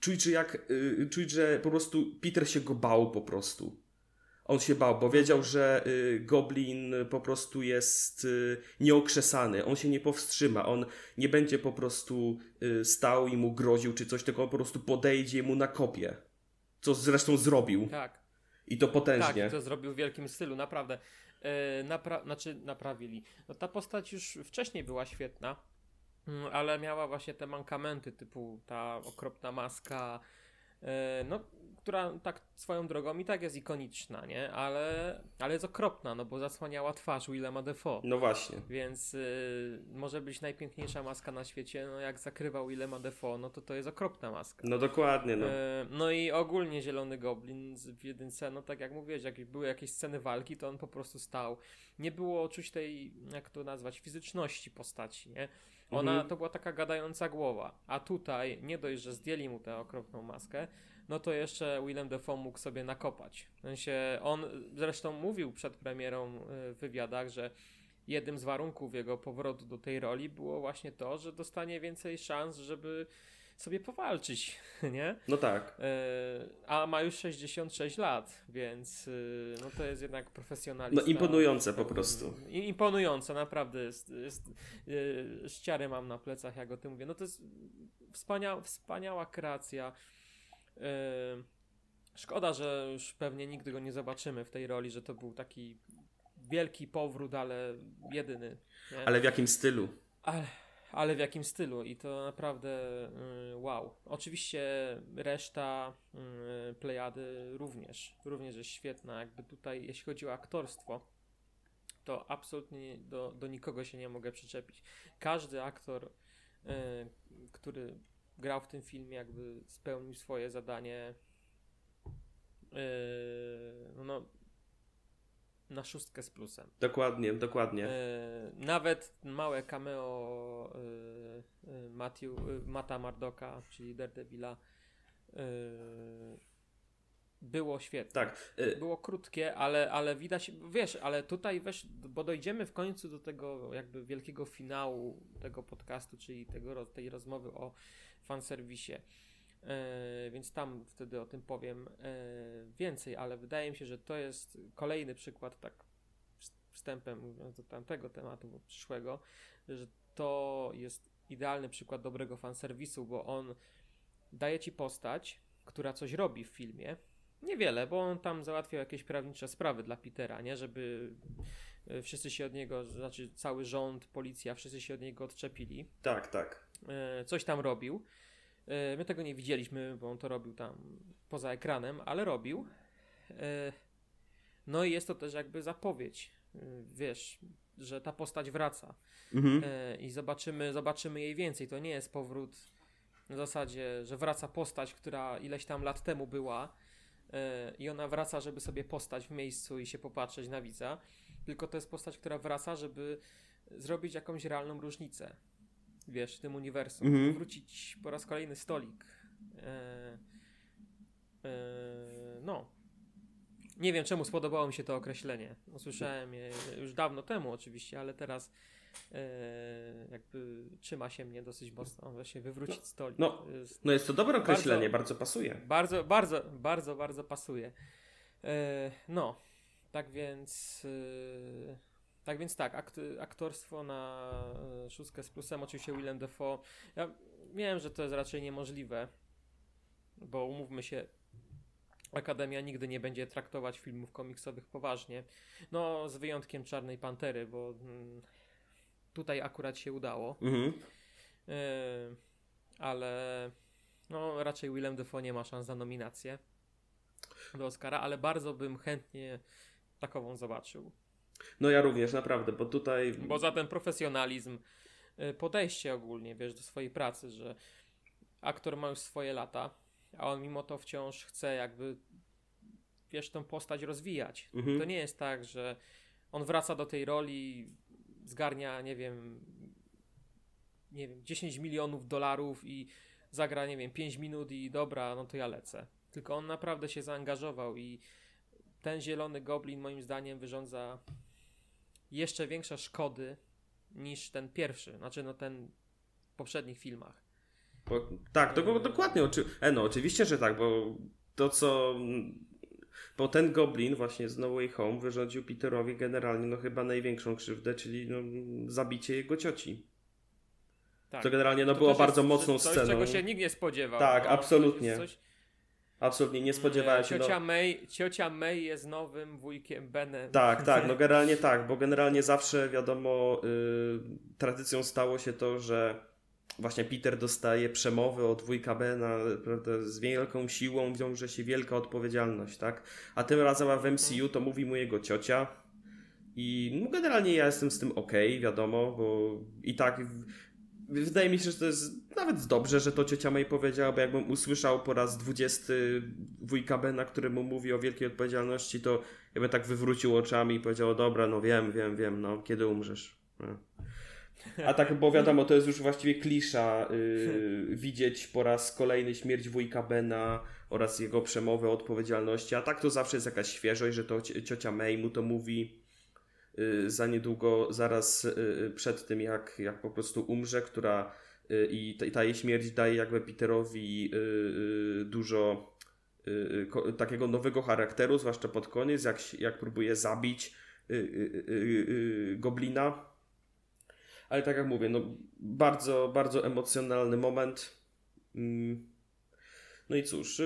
czuć, że jak, y, czuć, że po prostu Peter się go bał po prostu. On się bał, bo wiedział, że y, Goblin po prostu jest y, nieokrzesany. On się nie powstrzyma. On nie będzie po prostu y, stał i mu groził czy coś, tylko on po prostu podejdzie mu na kopie. Co zresztą zrobił. tak. I to Tak, potężnie. i to zrobił w wielkim stylu, naprawdę. E, napra- znaczy, naprawili. No, ta postać już wcześniej była świetna, mm, ale miała właśnie te mankamenty, typu ta okropna maska, no, która tak swoją drogą i tak jest ikoniczna, nie? Ale, ale jest okropna, no bo zasłaniała twarz Willema Defoe. No właśnie. Więc y, może być najpiękniejsza maska na świecie, no jak zakrywał Willema Defoe, no to to jest okropna maska. No dokładnie, no. E, No i ogólnie Zielony Goblin w jedynce, no tak jak mówiłeś, jak były jakieś sceny walki, to on po prostu stał. Nie było czuć tej, jak to nazwać, fizyczności postaci, nie? Ona Mhm. to była taka gadająca głowa. A tutaj nie dość, że zdjęli mu tę okropną maskę, no to jeszcze Willem Dafoe mógł sobie nakopać. W sensie on zresztą mówił przed premierą y, w wywiadach, że jednym z warunków jego powrotu do tej roli było właśnie to, że dostanie więcej szans, żeby sobie powalczyć, nie? No tak. E, A ma już 66 lat, więc y, no to jest jednak No profesjonalista. imponujące po prostu. Imponujące, naprawdę. Jest, jest, yy, ściary mam na plecach, jak o tym mówię. No to jest wspania, wspaniała kreacja. Yy, szkoda, że już pewnie nigdy go nie zobaczymy w tej roli, że to był taki wielki powrót, ale jedyny. Nie? Ale w jakim stylu? Ale, ale w jakim stylu i to naprawdę y, wow. Oczywiście reszta y, Plejady również, również jest świetna. Jakby tutaj, jeśli chodzi o aktorstwo, to absolutnie do, do nikogo się nie mogę przyczepić. Każdy aktor, y, który grał w tym filmie, jakby spełnił swoje zadanie no, na szóstkę z plusem. Dokładnie, dokładnie. E, nawet małe cameo Matthew, e, Mata Mardoka, czyli Daredevila, było świetne. Tak. Było krótkie, ale, ale widać, wiesz, ale tutaj weź, bo dojdziemy w końcu do tego jakby wielkiego finału tego podcastu, czyli tego, tej rozmowy o fanserwisie. E, więc tam wtedy o tym powiem e, więcej, ale wydaje mi się, że to jest kolejny przykład, tak wst- wstępem mówiąc do tamtego tematu przyszłego, że to jest idealny przykład dobrego fanserwisu, bo on daje ci postać, która coś robi w filmie. Niewiele, bo on tam załatwiał jakieś prawnicze sprawy dla Petera, nie? Żeby e, wszyscy się od niego, znaczy cały rząd, policja, wszyscy się od niego odczepili tak, tak. coś tam robił. E, My tego nie widzieliśmy, bo on to robił tam poza ekranem, ale robił. E, No i jest to też jakby zapowiedź, e, wiesz, że ta postać wraca Mhm. I zobaczymy, zobaczymy jej więcej. To nie jest powrót na zasadzie, że wraca postać, która ileś tam lat temu była i ona wraca, żeby sobie postać w miejscu i się popatrzeć na widza, tylko to jest postać, która wraca, żeby zrobić jakąś realną różnicę wiesz, tym uniwersum. Mhm. Wrócić po raz kolejny stolik. E, e, no. Nie wiem, czemu spodobało mi się to określenie. Usłyszałem je już dawno temu oczywiście, ale teraz e, jakby trzyma się mnie dosyć mocno. Właśnie wywrócić stolik. no. To jest No jest to dobre określenie, Bardzo- bardzo, pasuje. bardzo, bardzo, bardzo, bardzo pasuje. E, no, tak więc. E, tak więc tak, akt, aktorstwo na e, szóstkę z plusem, oczywiście Willem Dafoe. Ja wiem, że to jest raczej niemożliwe, bo umówmy się, Akademia nigdy nie będzie traktować filmów komiksowych poważnie. No, z wyjątkiem Czarnej Pantery, bo mm, tutaj akurat się udało. Mhm. ale no, raczej Willem Dafoe nie ma szans na nominację do Oscara, ale bardzo bym chętnie takową zobaczył. No ja również, naprawdę, bo tutaj... Bo za ten profesjonalizm, y, podejście ogólnie, wiesz, do swojej pracy, że aktor ma już swoje lata, a on mimo to wciąż chce jakby, wiesz, tą postać rozwijać. Mhm. To nie jest tak, że on wraca do tej roli, zgarnia, nie wiem, nie wiem, 10 milionów dolarów i zagra, nie wiem, 5 minut i dobra, no to ja lecę. Tylko on naprawdę się zaangażował i ten zielony goblin moim zdaniem wyrządza jeszcze większe szkody niż ten pierwszy, znaczy no ten w poprzednich filmach. Tak, to, dokładnie. Oczy, e, no, oczywiście, że tak, bo to co. Bo ten Goblin właśnie z No Way Home wyrządził Peterowi generalnie no chyba największą krzywdę, czyli no, zabicie jego cioci. Tak. To generalnie no, to było bardzo jest, mocną coś, sceną. czego się nikt nie spodziewał. Tak, no, absolutnie. Coś, Absolutnie nie spodziewałem się. Ciocia, no... May, ciocia May jest nowym wujkiem Benem. Tak, tak, no generalnie tak, bo generalnie zawsze wiadomo, yy, tradycją stało się to, że właśnie Peter dostaje przemowy od wujka Bena, prawda, z wielką siłą wiąże się wielka odpowiedzialność, tak? A tym razem w MCU to mówi mu jego ciocia. I no generalnie ja jestem z tym ok, wiadomo, bo i tak wydaje mi się, że to jest nawet dobrze, że to ciocia May powiedziała, bo jakbym usłyszał po raz dwudziesty wujka Bena, który mu mówi o wielkiej odpowiedzialności, to ja bym tak wywrócił oczami i powiedział, dobra, no wiem, wiem, wiem, no, kiedy umrzesz. No. A tak, bo wiadomo, to jest już właściwie klisza yy, widzieć po raz kolejny śmierć wujka Bena oraz jego przemowę o odpowiedzialności, a tak to zawsze jest jakaś świeżość, że to ciocia May mu to mówi za niedługo, zaraz y, y, przed tym, jak, jak po prostu umrze, która i ta, ta jej śmierć daje jakby Peterowi dużo takiego nowego charakteru, zwłaszcza pod koniec, jak, jak próbuje zabić goblina. Ale tak jak mówię, no bardzo, bardzo emocjonalny moment. Mm. No i cóż,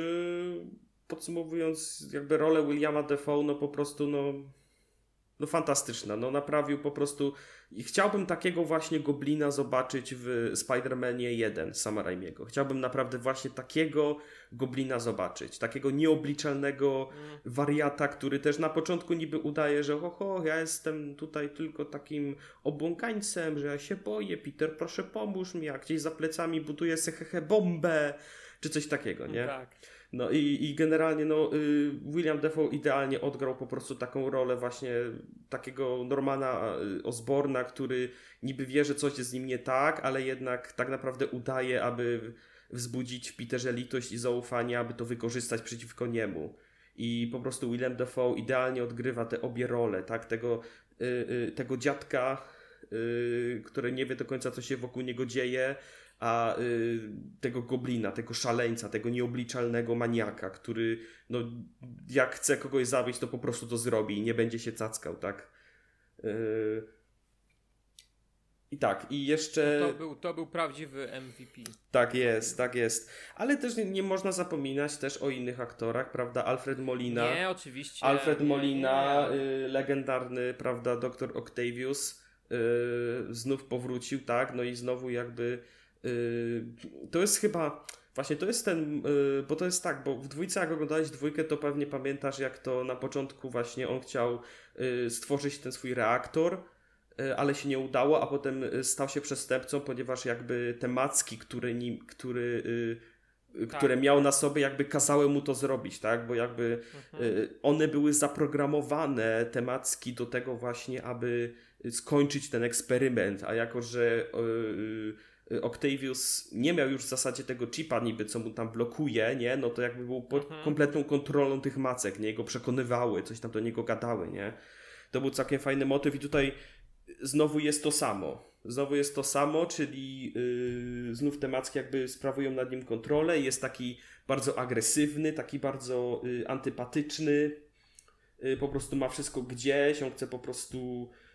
podsumowując jakby rolę Williama Defoe, no po prostu no no fantastyczna, no naprawił po prostu i chciałbym takiego właśnie goblina zobaczyć w Spider-Manie 1 Sama Raimiego. Chciałbym naprawdę właśnie takiego goblina zobaczyć, takiego nieobliczalnego mm. wariata, który też na początku niby udaje, że ho, ho, ja jestem tutaj tylko takim obłąkańcem, że ja się boję, Peter, proszę pomóż mi, a gdzieś za plecami buduje se bombę, czy coś takiego, nie? Tak. No i, i generalnie no, y, William Defoe idealnie odgrał po prostu taką rolę właśnie takiego Normana y, Osborna, który niby wie, że coś jest z nim nie tak, ale jednak tak naprawdę udaje, aby wzbudzić w Peterze litość i zaufanie, aby to wykorzystać przeciwko niemu. I po prostu William Defoe idealnie odgrywa te obie role, tak? Tego, y, tego dziadka, który nie wie do końca, co się wokół niego dzieje, a y, tego goblina, tego szaleńca, tego nieobliczalnego maniaka, który no, jak chce kogoś zabić, to po prostu to zrobi i nie będzie się cackał, tak? Y, I tak, i jeszcze. No to, był, to był prawdziwy MVP. Tak jest, tak jest. Ale też nie, nie, można zapominać też o innych aktorach, prawda? Alfred Molina. Nie, oczywiście. Alfred Molina, nie, nie. Y, legendarny, prawda, doktor Octavius, y, znów powrócił, tak? No i znowu jakby to jest chyba. Właśnie to jest ten, yy, bo to jest tak, bo w dwójce jak oglądałeś dwójkę, to pewnie pamiętasz jak to na początku właśnie on chciał yy, stworzyć ten swój reaktor, ale się nie udało, a potem stał się przestępcą, ponieważ jakby te macki, które, nim, który, tak. które miał na sobie, jakby kazały mu to zrobić, tak? Bo jakby mhm. one były zaprogramowane, te macki, do tego właśnie, aby skończyć ten eksperyment, a jako, że Octavius nie miał już w zasadzie tego chipa niby, co mu tam blokuje, nie? No to jakby był pod mhm. kompletną kontrolą tych macek, nie? Go przekonywały, coś tam do niego gadały, nie? To był całkiem fajny motyw i tutaj znowu jest to samo. Znowu jest to samo, czyli yy, znów te macki jakby sprawują nad nim kontrolę. Jest taki bardzo agresywny, taki bardzo yy, antypatyczny. Yy, po prostu ma wszystko gdzieś, on chce po prostu Y, y, y,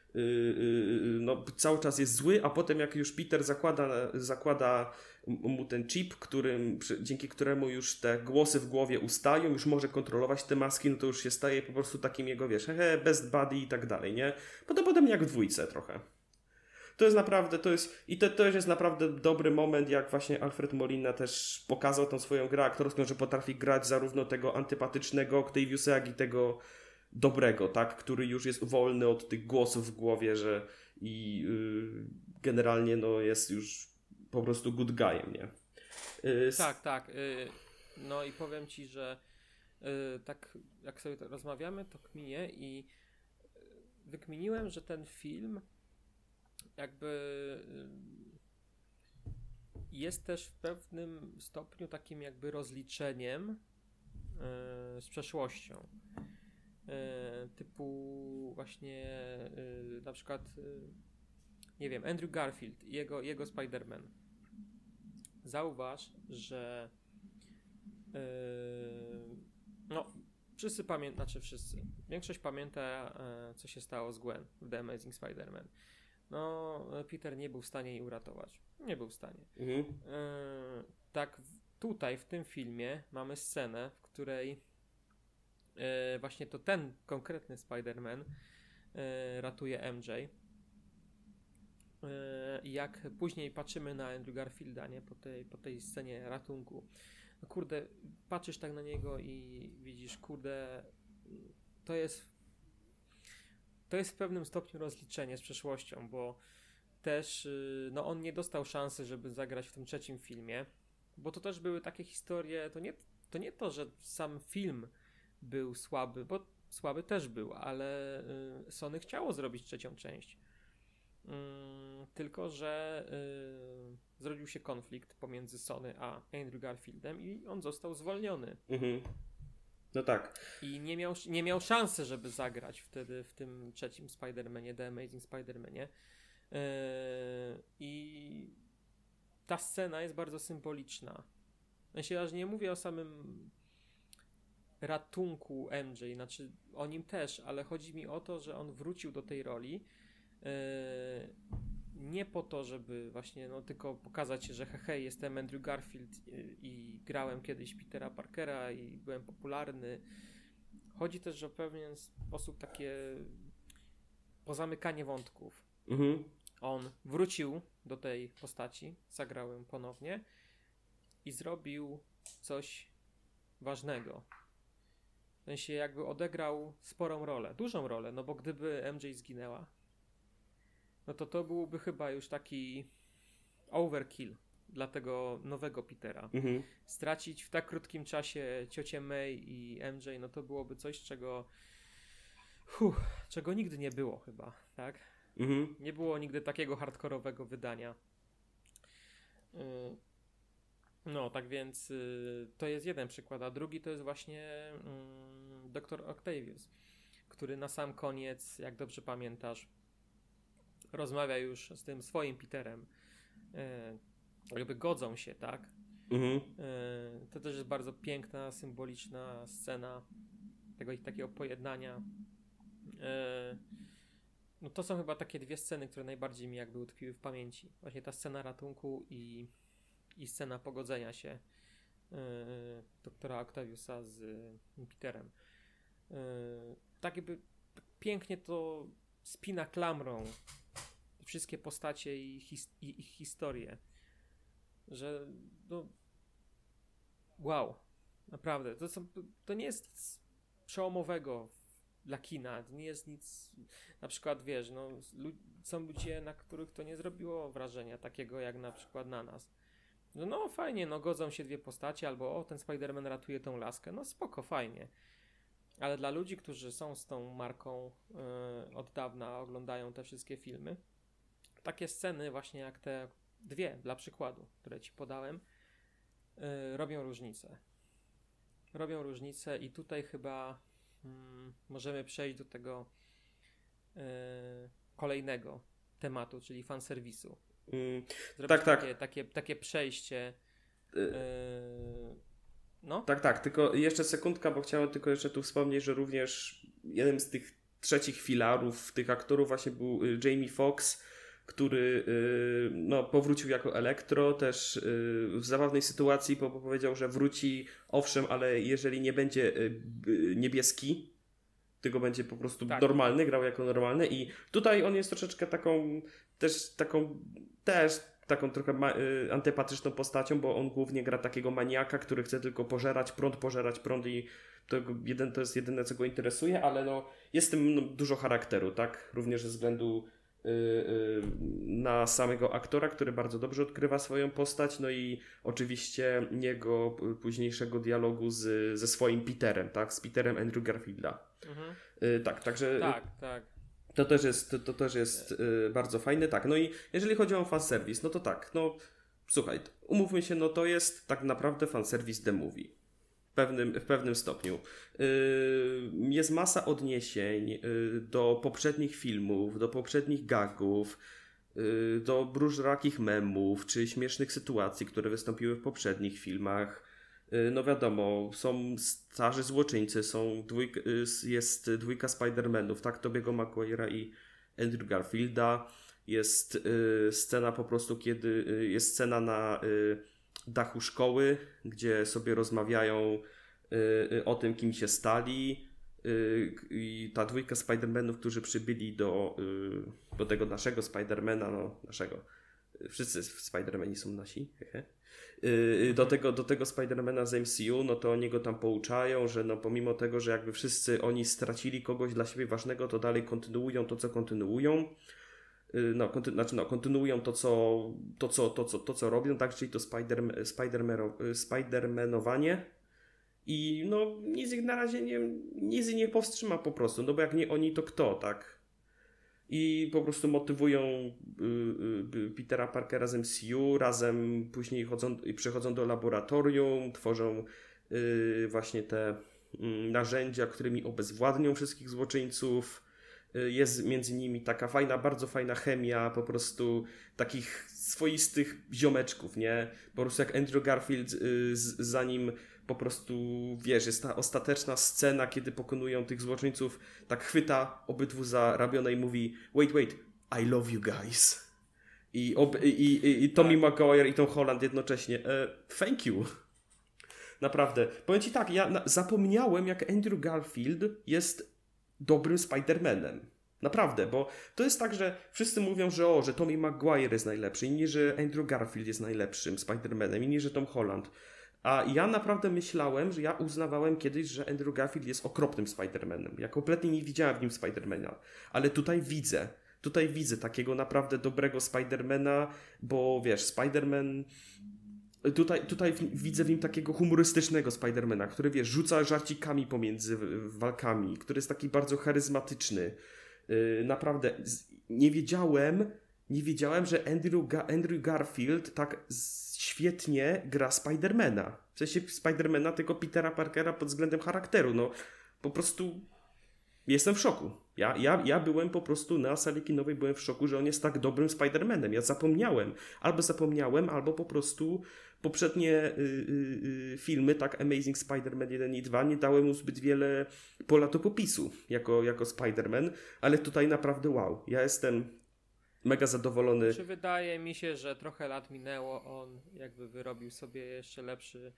no, cały czas jest zły, a potem jak już Peter zakłada, zakłada mu ten chip, którym, dzięki któremu już te głosy w głowie ustają, już może kontrolować te maski, no to już się staje po prostu takim jego, wiesz, he, best buddy i tak dalej, nie? Potem, potem jak w dwójce trochę. to jest naprawdę, to jest, i to, to jest naprawdę dobry moment, jak właśnie Alfred Molina też pokazał tą swoją grę aktorską, że potrafi grać zarówno tego antypatycznego Octaviusa, jak i tego dobrego, tak, który już jest wolny od tych głosów w głowie, że i yy, generalnie no jest już po prostu good guyem, nie? Yy, tak, tak. Yy, no i powiem Ci, że yy, tak jak sobie rozmawiamy, to kminie i wykminiłem, że ten film jakby y, jest też w pewnym stopniu takim jakby rozliczeniem y, z przeszłością. Y, typu właśnie na przykład nie wiem, Andrew Garfield i jego, jego Spider-Man. Zauważ, że no wszyscy pamiętają, znaczy wszyscy, większość pamięta, e, co się stało z Gwen w The Amazing Spider-Man. No, Peter nie był w stanie jej uratować. Nie był w stanie. Mhm. E, tak, tutaj w tym filmie mamy scenę, w której e, właśnie to ten konkretny Spider-Man ratuje MJ. Jak później patrzymy na Andrew Garfielda, nie, po tej, po tej scenie ratunku, no kurde, patrzysz tak na niego i widzisz, kurde, to jest to jest w pewnym stopniu rozliczenie z przeszłością, bo też y, no on nie dostał szansy, żeby zagrać w tym trzecim filmie, bo to też były takie historie, to nie to, nie to że sam film był słaby, bo słaby też był, ale y, Sony chciało zrobić trzecią część. Mm, tylko, że y, zrodził się konflikt pomiędzy Sony a Andrew Garfieldem i on został zwolniony. Mhm. No tak. I nie miał, nie miał szansy, żeby zagrać wtedy w tym trzecim Spider-Manie, The Amazing Spider-Manie. Yy, I ta scena jest bardzo symboliczna. Ja się aż nie mówię o samym ratunku MJ, znaczy o nim też, ale chodzi mi o to, że on wrócił do tej roli E, nie po to, żeby właśnie no, tylko pokazać, że hej, jestem Andrew Garfield i, i grałem kiedyś Petera Parkera i byłem popularny. Chodzi też o pewien sposób takie pozamykanie wątków. Mhm. On wrócił do tej postaci, zagrałem ponownie i zrobił coś ważnego. W sensie jakby odegrał sporą rolę, dużą rolę, no bo gdyby MJ zginęła, no to to byłby chyba już taki overkill dla tego nowego Petera. Mhm. Stracić w tak krótkim czasie ciocię May i MJ, no to byłoby coś, czego huh, czego nigdy nie było chyba, tak? Mhm. Nie było nigdy takiego hardkorowego wydania. Y, no, tak więc y, to jest jeden przykład, a drugi to jest właśnie mm, Dr. Octavius, który na sam koniec, jak dobrze pamiętasz, rozmawia już z tym swoim Peterem, e, jakby godzą się, tak? Mhm. E, to też jest bardzo piękna, symboliczna scena tego ich takiego pojednania. E, no to są chyba takie dwie sceny, które najbardziej mi jakby utkwiły w pamięci. Właśnie ta scena ratunku i, i scena pogodzenia się doktora Octaviusa z Peterem. Tak jakby pięknie to spina klamrą wszystkie postacie i, his, i ich historie. Że no, wow, naprawdę, to, są, to nie jest nic przełomowego dla kina, to nie jest nic, na przykład wiesz, no, są ludzie, na których to nie zrobiło wrażenia takiego jak na przykład na nas. No, no fajnie, no godzą się dwie postacie, albo o, ten Spider-Man ratuje tą laskę, no spoko, fajnie. Ale dla ludzi, którzy są z tą marką yy, od dawna, oglądają te wszystkie filmy, takie sceny właśnie jak te dwie dla przykładu, które ci podałem, yy, robią różnicę. Robią różnicę i tutaj chyba mm, możemy przejść do tego yy, kolejnego tematu, czyli fanserwisu. Mm, tak, tak. Takie, takie, takie przejście. No? Tak, tak, tylko jeszcze sekundka, bo chciałem tylko jeszcze tu wspomnieć, że również jednym z tych trzecich filarów tych aktorów właśnie był y, Jamie Foxx, który y, no, powrócił jako elektro, też y, w zabawnej sytuacji bo powiedział, że wróci, owszem, ale jeżeli nie będzie niebieski, tylko będzie po prostu Tak. normalny, grał jako normalny i tutaj on jest troszeczkę taką też taką też taką trochę ma, y, antypatyczną postacią, bo on głównie gra takiego maniaka, który chce tylko pożerać prąd, pożerać prąd i to, jeden, to jest jedyne, co go interesuje, ale no, jest w tym no, dużo charakteru, tak? Również ze względu y, y, na samego aktora, który bardzo dobrze odkrywa swoją postać, no i oczywiście jego późniejszego dialogu z, ze swoim Peterem, tak? Z Peterem Andrew Garfielda. Mhm. Y, tak, także Tak, tak. To też jest, to, też jest y, bardzo fajne, tak. No i jeżeli chodzi o fanservice, no to tak, no słuchaj, umówmy się, no to jest tak naprawdę fanservice the movie. W pewnym, w pewnym stopniu. Y, jest masa odniesień y, do poprzednich filmów, do poprzednich gagów, y, do różnorakich memów, czy śmiesznych sytuacji, które wystąpiły w poprzednich filmach. Y, No wiadomo, są starzy złoczyńcy, są dwójk, y, jest dwójka Spider-Manów, tak? Tobiego Maguire'a i Andrew Garfielda. Jest y, scena po prostu, kiedy jest scena na dachu szkoły, gdzie sobie rozmawiają o tym, kim się stali. I ta dwójka Spider-Manów, którzy przybyli do, do tego naszego Spider-Mana, no naszego. Wszyscy Spider-Mani są nasi, hehe. Y, do tego, do tego Spidermana z MCU, no to oni go tam pouczają, że no pomimo tego, że jakby wszyscy oni stracili kogoś dla siebie ważnego, to dalej kontynuują to, co kontynuują. Y, No, konty, znaczy no, kontynuują to co, to, co, to, co, to, co robią, tak, czyli to Spider, y, Spidermanowanie. I no, nic ich na razie nie, nic ich nie powstrzyma po prostu, no bo jak nie oni, to kto, tak? I po prostu motywują y, y, Petera Parkera z MCU, razem później chodzą, przychodzą do laboratorium, tworzą y, właśnie te mm, narzędzia, którymi obezwładnią wszystkich złoczyńców. Y, Jest między nimi taka fajna, bardzo fajna chemia, po prostu takich swoistych ziomeczków, nie? Po prostu jak Andrew Garfield, y, zanim po prostu, wiesz, jest ta ostateczna scena, kiedy pokonują tych złoczyńców, tak chwyta obydwu za ramiona i mówi wait, wait, I love you guys. I, ob, i, i, i Tommy Maguire i Tom Holland jednocześnie. E, thank you. Naprawdę. Powiem Ci tak, ja zapomniałem, jak Andrew Garfield jest dobrym Spider-Manem. Naprawdę, bo to jest tak, że wszyscy mówią, że o, że Tommy Maguire jest najlepszy, inni, że Andrew Garfield jest najlepszym Spider-Manem, inni, że Tom Holland. A ja naprawdę myślałem, że ja uznawałem kiedyś, że Andrew Garfield jest okropnym Spider-Manem. Ja kompletnie nie widziałem w nim Spider-Mana, ale tutaj widzę. Tutaj widzę takiego naprawdę dobrego Spidermana, bo wiesz, Spider-Man. Tutaj, tutaj widzę w nim takiego humorystycznego Spidermana, który wiesz, rzuca żarcikami pomiędzy walkami, który jest taki bardzo charyzmatyczny. Yy, naprawdę, nie wiedziałem, nie wiedziałem, że Andrew, Ga- Andrew Garfield tak z- świetnie gra Spidermana. W sensie Spidermana, tylko Petera Parkera pod względem charakteru. No, po prostu jestem w szoku. Ja, ja, ja byłem po prostu na sali kinowej, byłem w szoku, że on jest tak dobrym Spider-Manem. Ja zapomniałem. Albo zapomniałem, albo po prostu poprzednie y, y, y, filmy, tak Amazing Spider-Man 1 i 2, nie dały mu zbyt wiele pola do popisu jako, jako Spider-Man, ale tutaj naprawdę wow. Ja jestem mega zadowolony. Czy wydaje mi się, że trochę lat minęło, on jakby wyrobił sobie jeszcze lepszy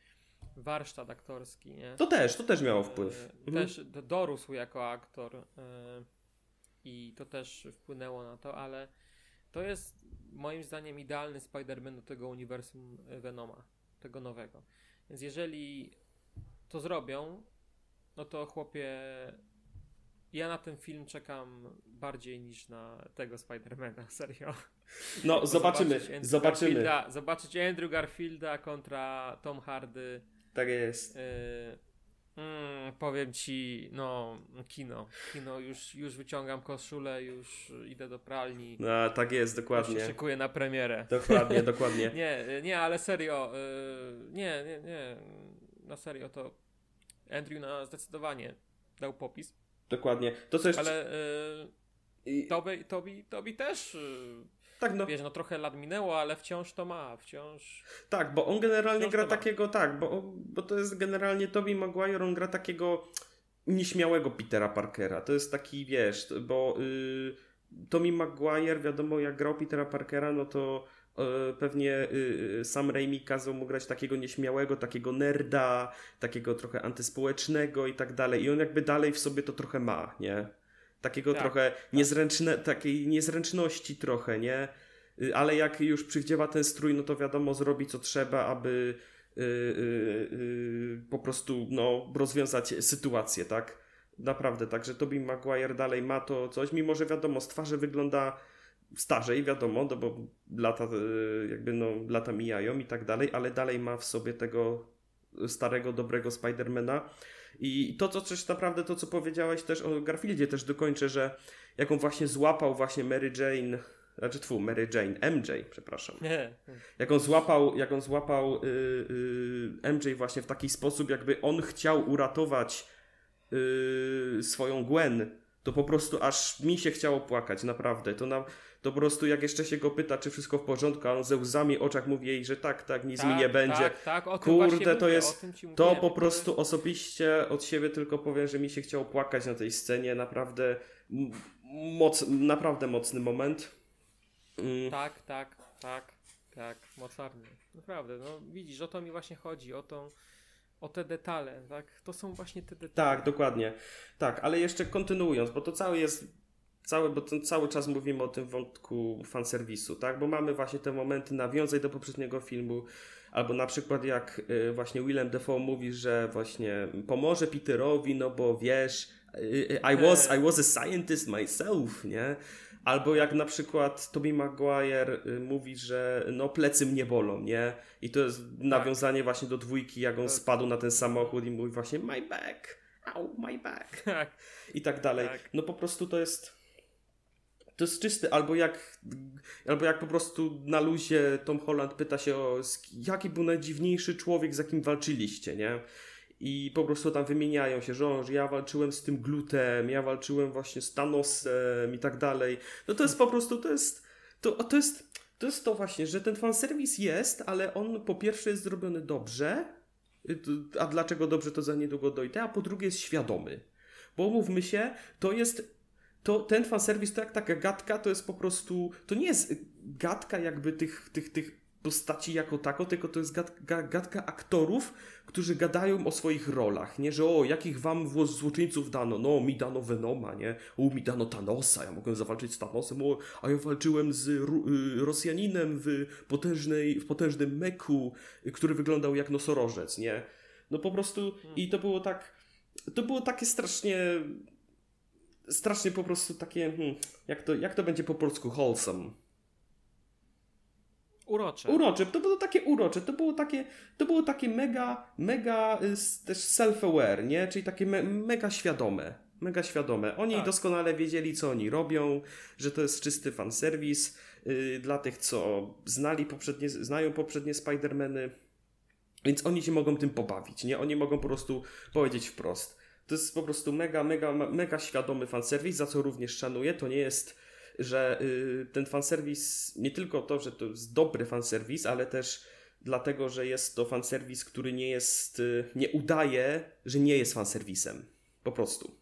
warsztat aktorski, nie? To też, to też miało wpływ. E, Mhm. Też do- dorósł jako aktor e, i to też wpłynęło na to, ale to jest moim zdaniem idealny Spider-Man do tego uniwersum Venoma, tego nowego. Więc jeżeli to zrobią, no to chłopie, ja na ten film czekam bardziej niż na tego Spidermana, serio. No, zobaczymy, Zobaczyć Andrew zobaczymy. Garfielda, zobaczyć Andrew Garfielda kontra Tom Hardy. Tak jest. Yy, mm, powiem ci, no, kino. Kino, już, już wyciągam koszulę, już idę do pralni. No, tak jest, Już dokładnie. szykuję na premierę. Dokładnie, dokładnie. Nie, nie, ale serio, yy, nie, nie, nie, na serio to Andrew na zdecydowanie dał popis, Dokładnie. To co jeszcze... ale yy, Toby, Toby, Toby też, yy, Tak, no, wiesz, no trochę lat minęło, ale wciąż to ma, wciąż... tak, bo on generalnie gra takiego, tak, bo, bo to jest generalnie Tobey Maguire, on gra takiego nieśmiałego Petera Parkera. To jest taki, wiesz, bo y, Tommy Maguire, wiadomo, jak grał Petera Parkera, no to Pewnie sam Raimi kazał mu grać takiego nieśmiałego, takiego nerda, takiego trochę antyspołecznego i tak dalej. I on jakby dalej w sobie to trochę ma, nie? Takiego tak, trochę tak. niezręczne, takiej niezręczności trochę, nie? Y, ale jak już przywdziewa ten strój, no to wiadomo, zrobi co trzeba, aby yy, yy, po prostu no, rozwiązać sytuację, tak? Naprawdę, także Tobey Maguire dalej ma to coś, mimo że wiadomo, z twarzy wygląda starzej, wiadomo, no bo lata, y, jakby no, lata mijają i tak dalej, ale dalej ma w sobie tego starego, dobrego Spidermana. I to, co coś naprawdę, to co powiedziałeś też o Garfieldzie, też dokończę, że jaką właśnie złapał właśnie Mary Jane, znaczy tfu, Mary Jane, MJ, przepraszam. Nie. Jak on złapał, jak on złapał yy, yy, MJ właśnie w taki sposób, jakby on chciał uratować yy, swoją Gwen, to po prostu aż mi się chciało płakać, naprawdę. To, na, to po prostu jak jeszcze się go pyta, czy wszystko w porządku, a on ze łzami oczach mówi jej, że tak, tak, nic tak, mi nie będzie. Tak, tak, o Kurde, to jest, to po prostu osobiście od siebie tylko powiem, że mi się chciało płakać na tej scenie, naprawdę moc, naprawdę mocny moment. Mm. Tak, tak, tak, tak, mocarny. Naprawdę, no widzisz, o to mi właśnie chodzi, o tą o te detale, tak? To są właśnie te detale. Tak, dokładnie. Tak, ale jeszcze kontynuując, bo to cały jest cały, bo ten cały czas mówimy o tym wątku fanserwisu, tak? Bo mamy właśnie te momenty nawiązań do poprzedniego filmu, albo na przykład jak y, właśnie Willem Dafoe mówi, że właśnie pomoże Peterowi, no bo wiesz, y, y, I was, I was a scientist myself, nie? Albo jak na przykład Tobey Maguire mówi, że no plecy mnie bolą, nie? I to jest nawiązanie tak. właśnie do dwójki, jak on tak. spadł na ten samochód i mówi właśnie my back, ow, my back. Tak. I tak dalej. Tak. No po prostu to jest to jest czysty, albo jak, albo jak po prostu na luzie Tom Holland pyta się o jaki był najdziwniejszy człowiek, z jakim walczyliście, nie? I po prostu tam wymieniają się, że, że ja walczyłem z tym glutem, ja walczyłem właśnie z Thanosem i tak dalej. No to jest po prostu, to jest, to, to jest, to jest to właśnie, że ten fanserwis jest, ale on po pierwsze jest zrobiony dobrze, a dlaczego dobrze to za niedługo dojdę, a po drugie jest świadomy. Bo mówmy się, to jest to ten fanserwis, to jak taka gadka, to jest po prostu, to nie jest gadka jakby tych, tych, tych postaci jako tako, tylko to jest gadka, gadka aktorów, którzy gadają o swoich rolach, nie? Że o, jakich wam złoczyńców dano? No, mi dano Venoma, nie? O, mi dano Thanosa, ja mogłem zawalczyć z Thanosem, o, a ja walczyłem z y, Rosjaninem w, potężnej, w potężnym meku, który wyglądał jak nosorożec, nie? No po prostu i to było tak, to było takie strasznie strasznie po prostu takie, hmm, jak, to, jak to będzie po polsku, wholesome. Urocze. Urocze, to było takie urocze, to było takie, to było takie mega, mega y, też self-aware, nie? Czyli takie me, mega świadome. Mega świadome. Oni tak. doskonale wiedzieli, co oni robią, że to jest czysty fanserwis yy, dla tych, co znali poprzednie, znają poprzednie Spider-Many. Więc oni się mogą tym pobawić, nie? Oni mogą po prostu powiedzieć wprost to jest po prostu mega, mega, mega świadomy fanserwis, za co również szanuję. To nie jest, że y, ten fanserwis, nie tylko to, że to jest dobry fanserwis, ale też dlatego, że jest to fanserwis, który nie jest, y, nie udaje, że nie jest fanserwisem. Po prostu.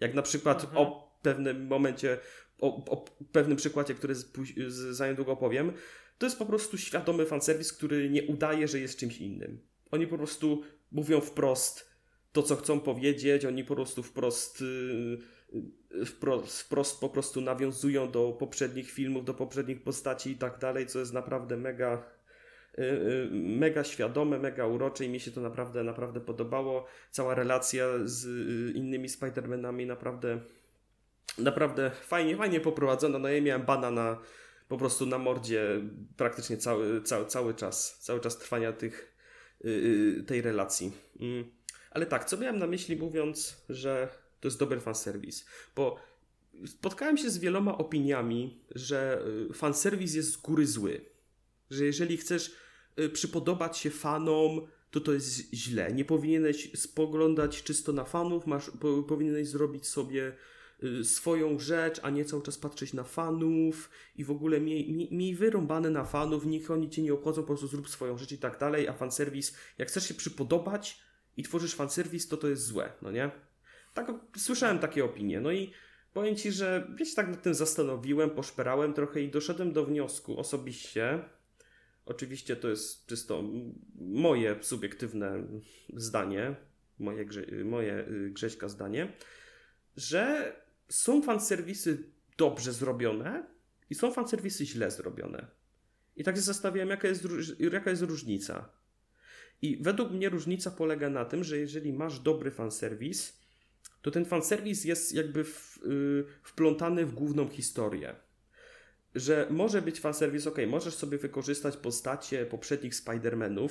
Jak na przykład mhm. o pewnym momencie, o, o pewnym przykładzie, który z, z, za niedługo powiem, to jest po prostu świadomy fanserwis, który nie udaje, że jest czymś innym. Oni po prostu mówią wprost, to, co chcą powiedzieć, oni po prostu wprost, y, y, wprost, wprost po prostu nawiązują do poprzednich filmów, do poprzednich postaci i tak dalej, co jest naprawdę mega, y, mega świadome, mega urocze i mi się to naprawdę, naprawdę podobało. Cała relacja z innymi Spider-Manami naprawdę, naprawdę fajnie, fajnie poprowadzona. No ja miałem bana na, po prostu na mordzie praktycznie cały, cały, cały czas, cały czas trwania tych, tej relacji. Ale tak, co miałem na myśli mówiąc, że to jest dobry fanserwis? Bo spotkałem się z wieloma opiniami, że y, fanserwis jest z góry zły. Że jeżeli chcesz y, przypodobać się fanom, to to jest źle. Nie powinieneś spoglądać czysto na fanów, masz, po, powinieneś zrobić sobie y, swoją rzecz, a nie cały czas patrzeć na fanów i w ogóle miej, miej, miej wyrąbane na fanów, niech oni cię nie obchodzą, po prostu zrób swoją rzecz i tak dalej, a fanserwis, jak chcesz się przypodobać, i tworzysz fanserwis, to to jest złe, no nie? Tak, słyszałem takie opinie, no i powiem Ci, że wiecie, tak nad tym zastanowiłem, poszperałem trochę i doszedłem do wniosku osobiście, oczywiście to jest czysto moje subiektywne zdanie, moje, grze, moje y, Grześka zdanie, że są fanserwisy dobrze zrobione i są fanserwisy źle zrobione. I tak się zastanawiałem, jaka jest, jaka jest różnica. I według mnie różnica polega na tym, że jeżeli masz dobry fanserwis, to ten fanserwis jest jakby w, yy, wplątany w główną historię. Że może być fanserwis, ok, możesz sobie wykorzystać postacie poprzednich Spider-Manów,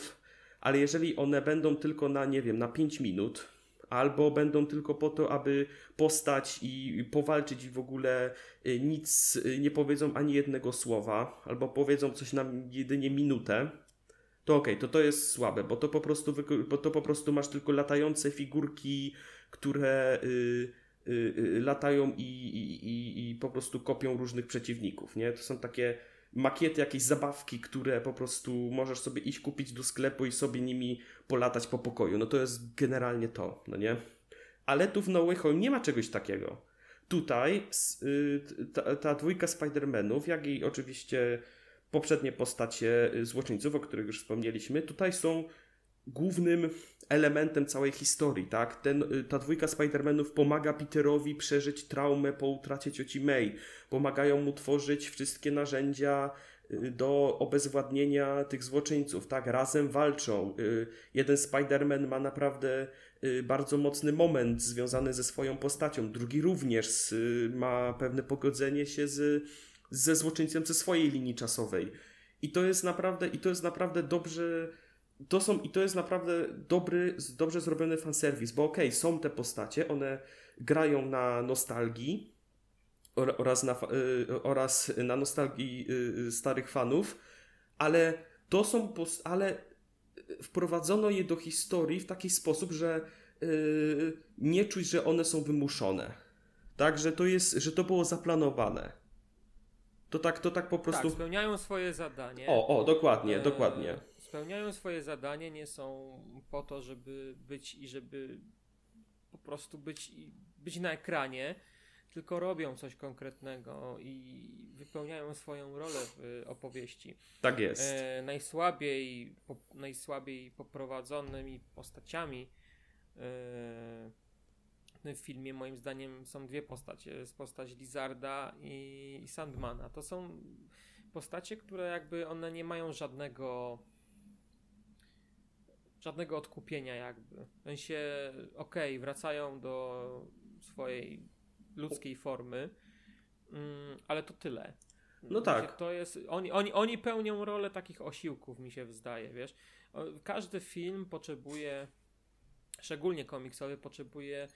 ale jeżeli one będą tylko na, nie wiem, na 5 minut, albo będą tylko po to, aby postać i powalczyć i w ogóle y, nic y, nie powiedzą ani jednego słowa, albo powiedzą coś na jedynie minutę, to okej, okay, to to jest słabe, bo to po prostu, bo to po prostu masz tylko latające figurki, które y, y, y, latają i, i, i, po prostu kopią różnych przeciwników, nie? To są takie makiety, jakieś zabawki, które po prostu możesz sobie iść kupić do sklepu i sobie nimi polatać po pokoju. No to jest generalnie to, no nie? Ale tu w No Way Home nie ma czegoś takiego. Tutaj y, ta, ta dwójka Spider-Manów, jak i oczywiście poprzednie postacie y, złoczyńców, o których już wspomnieliśmy, tutaj są głównym elementem całej historii, tak? Ten, y, ta dwójka Spider-Manów pomaga Peterowi przeżyć traumę po utracie cioci May. Pomagają mu tworzyć wszystkie narzędzia y, do obezwładnienia tych złoczyńców, tak? Razem walczą. Jeden Spider-Man ma naprawdę bardzo mocny moment związany ze swoją postacią, drugi również ma pewne pogodzenie się z ze złoczyńcem ze swojej linii czasowej. I to jest naprawdę, i to jest naprawdę dobrze. To są, I to jest naprawdę dobry, dobrze zrobiony fanserwis, bo okej, okay, są te postacie, one grają na nostalgii oraz na, y, oraz na nostalgii y, starych fanów, ale to są, post- ale wprowadzono je do historii w taki sposób, że y, nie czuć, że one są wymuszone. Tak, że to jest, że to było zaplanowane. To tak, to tak po prostu. Tak, spełniają swoje zadanie. O, o, dokładnie, e, dokładnie. Spełniają swoje zadanie, nie są po to, żeby być i żeby po prostu być, być na ekranie, tylko robią coś konkretnego i wypełniają swoją rolę w opowieści. Tak jest. E, najsłabiej, po, najsłabiej poprowadzonymi postaciami e, w filmie moim zdaniem są dwie postacie. Jest postać Lizarda i, Sandmana. To są postacie, które jakby one nie mają żadnego żadnego odkupienia jakby. W sensie, okej, okay, wracają do swojej ludzkiej formy, mm, ale to tyle. No tak. To jest, oni, oni, oni pełnią rolę takich osiłków, mi się zdaje, wiesz. Każdy film potrzebuje, szczególnie komiksowy, potrzebuje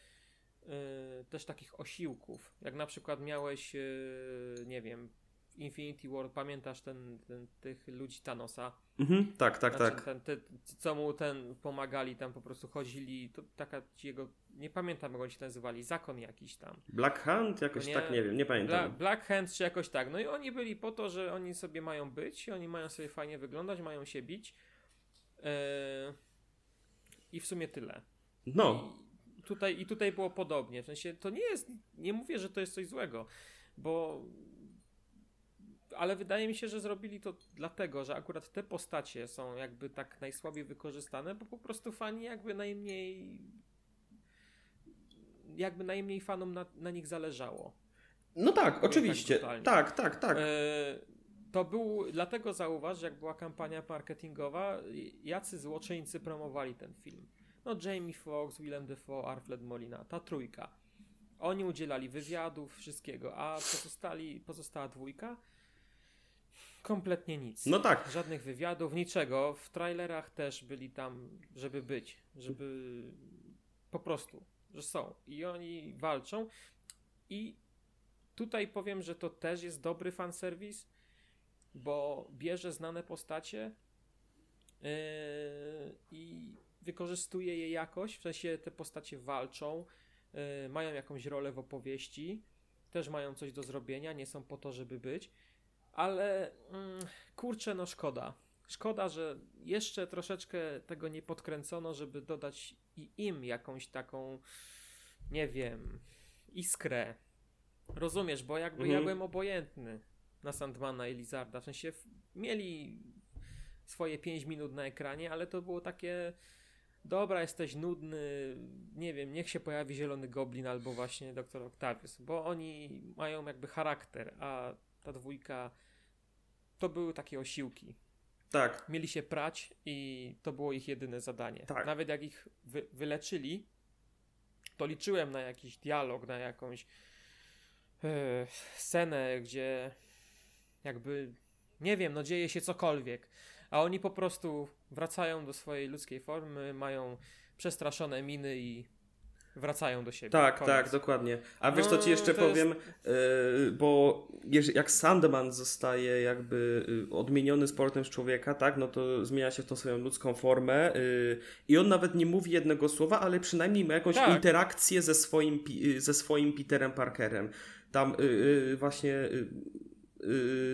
też takich osiłków. Jak na przykład miałeś, y, nie wiem, Infinity War, pamiętasz ten, ten tych ludzi Thanosa? Mhm, tak, tak, znaczy, tak. Ten, te, co mu ten pomagali, tam po prostu chodzili, to taka jego, nie pamiętam jak oni się nazywali, zakon jakiś tam. Black Hand? Jakoś nie, tak, nie wiem, nie pamiętam. Bla, Black Hand czy jakoś tak. No i oni byli po to, że oni sobie mają być, oni mają sobie fajnie wyglądać, mają się bić. Yy, I w sumie tyle. No. I, tutaj, I tutaj było podobnie. W sensie to nie jest, nie mówię, że to jest coś złego, bo. Ale wydaje mi się, że zrobili to dlatego, że akurat te postacie są jakby tak najsłabiej wykorzystane, bo po prostu fani jakby najmniej. Jakby najmniej fanom na, na nich zależało. No tak, tak oczywiście. Tak, tak, tak. tak. To był, dlatego zauważ, jak była kampania marketingowa, jacy złoczyńcy promowali ten film no Jamie Foxx, Willem Dafoe, Alfred Molina, ta trójka. Oni udzielali wywiadów, wszystkiego, a pozostali, pozostała dwójka kompletnie nic. No tak. Żadnych wywiadów, niczego. W trailerach też byli tam, żeby być, żeby po prostu, że są. I oni walczą. I tutaj powiem, że to też jest dobry fanserwis, bo bierze znane postacie yy, i wykorzystuje je jakoś, w sensie te postacie walczą, yy, mają jakąś rolę w opowieści, też mają coś do zrobienia, nie są po to, żeby być, ale yy, kurczę, no szkoda. Szkoda, że jeszcze troszeczkę tego nie podkręcono, żeby dodać i im jakąś taką, nie wiem, iskrę. Rozumiesz, bo jakby mhm. ja byłem obojętny na Sandmana i Lizarda. W sensie mieli swoje 5 minut na ekranie, ale to było takie dobra, jesteś nudny, nie wiem, niech się pojawi Zielony Goblin albo właśnie Doktor Octavius, bo oni mają jakby charakter, a ta dwójka to były takie osiłki. Tak. Mieli się prać i to było ich jedyne zadanie. Tak. Nawet jak ich wy, wyleczyli, to liczyłem na jakiś dialog, na jakąś e, scenę, gdzie jakby, nie wiem, no dzieje się cokolwiek, a oni po prostu wracają do swojej ludzkiej formy, mają przestraszone miny i wracają do siebie. Tak, Koniec. tak, dokładnie. A wiesz, No, co ci jeszcze to jest- powiem? Yy, bo jeż- jak Sandman zostaje jakby yy, odmieniony sportem z człowieka, tak, no to zmienia się w tą swoją ludzką formę yy, i on nawet nie mówi jednego słowa, ale przynajmniej ma jakąś Tak. interakcję ze swoim, ze swoim Peterem Parkerem. Tam właśnie,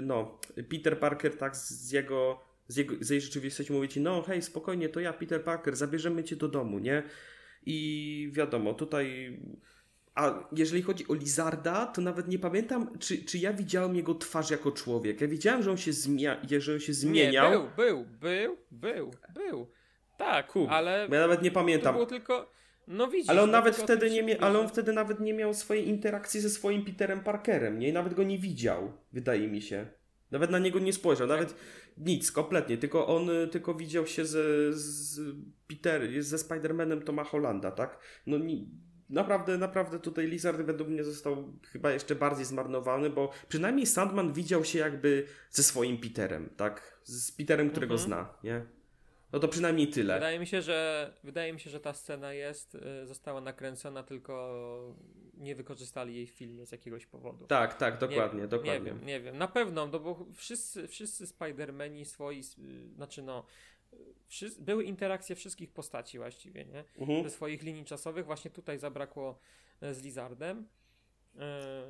no, Peter Parker tak z jego, z jego z jej rzeczywistości mówi ci, no hej, spokojnie, to ja, Peter Parker, zabierzemy cię do domu, nie? I wiadomo, tutaj. A jeżeli chodzi o Lizarda, to nawet nie pamiętam, czy, czy ja widziałem jego twarz jako człowiek. Ja widziałem, że on się, zmia- że on się zmieniał. Nie, był, był, był, był, był. Tak, Ku, ale ja nawet nie to pamiętam. było tylko, no widzisz. Ale on nawet wtedy nie mia- ale on wtedy nawet nie miał swojej interakcji ze swoim Peterem Parkerem, nie? I nawet go nie widział, wydaje mi się. Nawet na niego nie spojrzał, nawet nic, kompletnie. Tylko on y, tylko widział się ze, z Peter, ze Spider-Manem Toma Hollanda, tak? No ni- naprawdę, naprawdę tutaj Lizard według mnie został chyba jeszcze bardziej zmarnowany, bo przynajmniej Sandman widział się jakby ze swoim Peterem, tak? Z Peterem, którego Mhm. zna, nie? No to przynajmniej tyle. Wydaje mi się, że wydaje mi się, że ta scena jest, y, została nakręcona, tylko nie wykorzystali jej w filmie z jakiegoś powodu. Tak, tak, dokładnie, nie, dokładnie. Nie wiem, nie wiem. Na pewno, no bo wszyscy, wszyscy Spider-Mani swoi, y, znaczy no, y, wszy- były interakcje wszystkich postaci właściwie, nie? Mhm. Ze swoich linii czasowych. Właśnie tutaj zabrakło e, z Lizardem. E,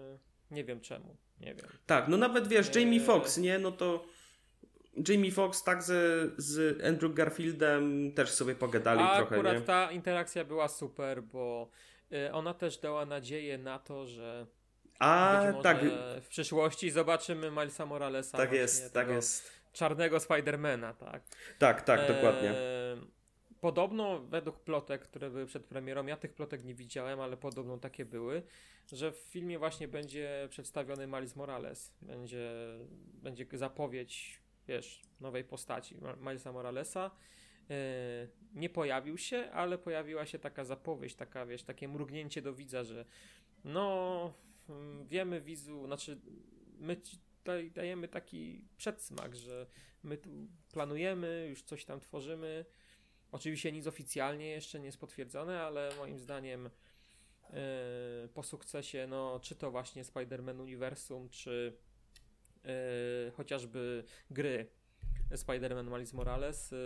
nie wiem czemu, nie wiem. Tak, no nawet wiesz, Jamie. Foxx, nie? No to Jamie Foxx tak ze, z Andrew Garfieldem też sobie pogadali A trochę, akurat nie? ta interakcja była super, bo y, ona też dała nadzieję na to, że A, tak, w przyszłości zobaczymy Milesa Moralesa. tak jest, tak jest. Czarnego Spidermana, tak. Tak, tak, dokładnie. E, Podobno według plotek, które były przed premierą, ja tych plotek nie widziałem, ale podobno takie były, że w filmie właśnie będzie przedstawiony Miles Morales. Będzie, będzie zapowiedź, wiesz, nowej postaci Milesa Moralesa. E, Nie pojawił się, ale pojawiła się taka zapowiedź, taka, wiesz, takie mrugnięcie do widza, że no, mm, wiemy widzu, znaczy my tutaj dajemy taki przedsmak, że my tu planujemy, już coś tam tworzymy. Oczywiście nic oficjalnie jeszcze nie jest potwierdzone, ale moim zdaniem yy, po sukcesie, no, czy to właśnie Spider-Man Uniwersum, czy yy, chociażby gry Spider-Man Miles Morales, yy,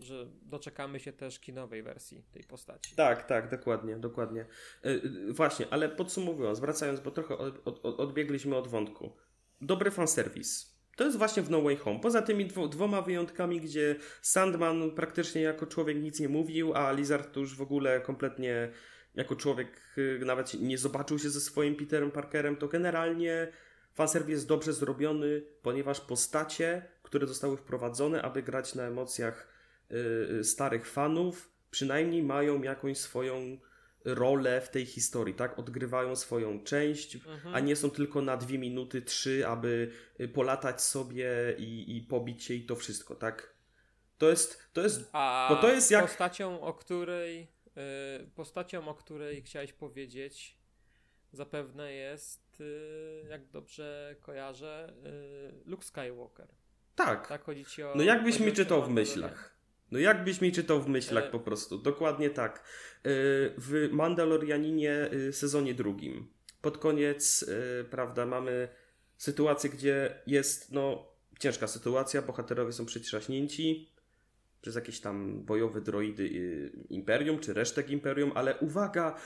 że doczekamy się też kinowej wersji tej postaci. Tak, tak, dokładnie, dokładnie. E, e, właśnie, ale podsumowując, wracając, bo trochę od, od, od, odbiegliśmy od wątku. Dobry fanserwis. To jest właśnie w No Way Home. Poza tymi dwo, dwoma wyjątkami, gdzie Sandman praktycznie jako człowiek nic nie mówił, a Lizard to już w ogóle kompletnie jako człowiek y, nawet nie zobaczył się ze swoim Peterem Parkerem, to generalnie fanserwis jest dobrze zrobiony, ponieważ postacie, które zostały wprowadzone, aby grać na emocjach y, y, starych fanów, przynajmniej mają jakąś swoją rolę w tej historii, tak? Odgrywają swoją część, Mhm. a nie są tylko na dwie minuty, trzy, aby y, polatać sobie i, i pobić się i to wszystko, tak? To jest, to jest, A bo to jest jak- postacią, o której y, postacią, o której chciałeś powiedzieć, zapewne jest, jak dobrze kojarzę, y, Luke Skywalker. tak. Tak chodzi ci o. No jakbyś mi czytał w myślach. No jakbyś mi czytał w myślach E. po prostu. Dokładnie tak. Y, W Mandalorianinie y, sezonie drugim. Pod koniec, y, prawda, mamy sytuację, gdzie jest, no, ciężka sytuacja. Bohaterowie są przytrzaśnięci przez jakieś tam bojowe droidy y, Imperium, czy resztek Imperium, ale uwaga!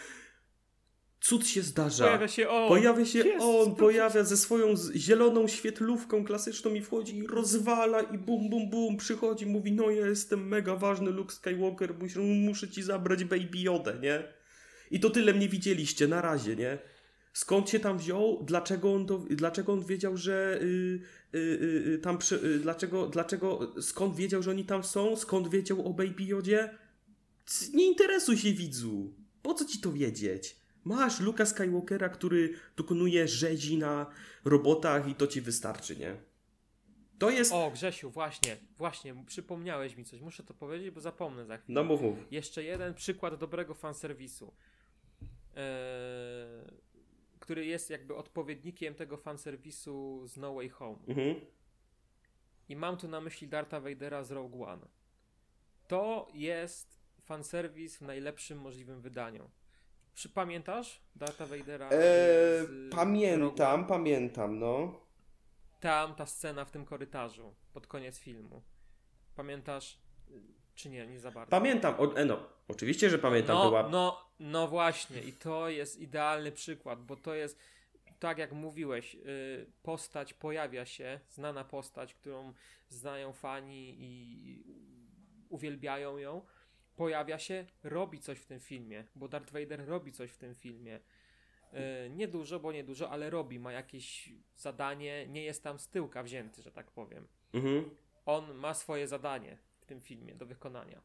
Cud się zdarza. Pojawia się on! Pojawia się Jest! on, pojawia ze swoją zieloną świetlówką klasyczną i wchodzi i rozwala i bum, bum, bum, przychodzi, mówi, no ja jestem mega ważny Luke Skywalker, muszę, ci zabrać Baby Yodę, nie? I to tyle mnie widzieliście, na razie, nie? Skąd się tam wziął? Dlaczego on, to, dlaczego on wiedział, że y, y, y, tam przy, y, dlaczego, dlaczego, skąd wiedział, że oni tam są? Skąd wiedział o Baby Jodzie? Nie interesuj się widzu. Po co ci to wiedzieć? Masz Luka Skywalkera, który dokonuje rzezi na robotach i to ci wystarczy, nie? To jest... O, Grzesiu, właśnie, właśnie, przypomniałeś mi coś. Muszę to powiedzieć, bo zapomnę za chwilę. No mów, mów. Jeszcze jeden przykład dobrego fanserwisu. Eee, który jest jakby odpowiednikiem tego fanserwisu z No Way Home. Mhm. I mam tu na myśli Darta Vadera z Rogue One. To jest fanserwis w najlepszym możliwym wydaniu. Czy pamiętasz Darta Vadera? Eee, z pamiętam, pamiętam, no. Tam ta scena w tym korytarzu pod koniec filmu. Pamiętasz? Czy nie, nie za bardzo. Pamiętam, o, e, no, oczywiście, że pamiętam, no, była... no, no właśnie, i to jest idealny przykład, bo to jest, tak jak mówiłeś, y, postać pojawia się, znana postać, którą znają fani i uwielbiają ją, pojawia się, robi coś w tym filmie, bo Darth Vader robi coś w tym filmie. Y, Nie dużo, bo nie dużo, ale robi, ma jakieś zadanie, nie jest tam z tyłka wzięty, że tak powiem. Mhm. On ma swoje zadanie w tym filmie do wykonania.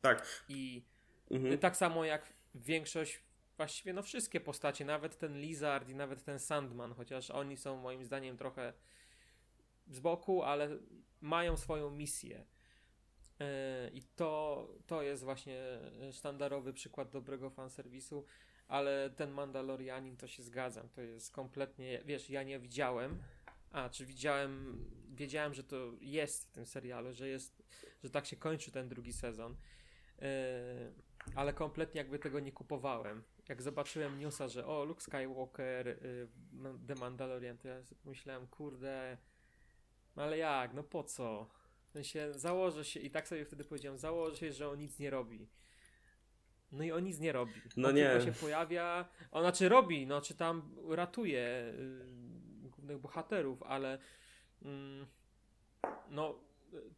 Tak. I Mhm. tak samo jak większość, właściwie no wszystkie postacie, nawet ten Lizard i nawet ten Sandman, chociaż oni są moim zdaniem trochę z boku, ale mają swoją misję. Yy, I to, to jest właśnie sztandarowy przykład dobrego fanserwisu, ale ten Mandalorianin to się zgadzam, to jest kompletnie, wiesz, ja nie widziałem, a czy widziałem, wiedziałem, że to jest w tym serialu, że jest, że tak się kończy ten drugi sezon. Yy, ale kompletnie jakby tego nie kupowałem. Jak zobaczyłem newsa, że o, Luke Skywalker, Ma- The Mandalorian, to ja sobie pomyślałem, kurde, no ale jak, no po co? W sensie, założę się, i tak sobie wtedy powiedziałem, założę się, że on nic nie robi. No i on nic nie robi. No on nie. tylko się pojawia, on znaczy robi, no czy tam ratuje y, głównych bohaterów, ale mm, no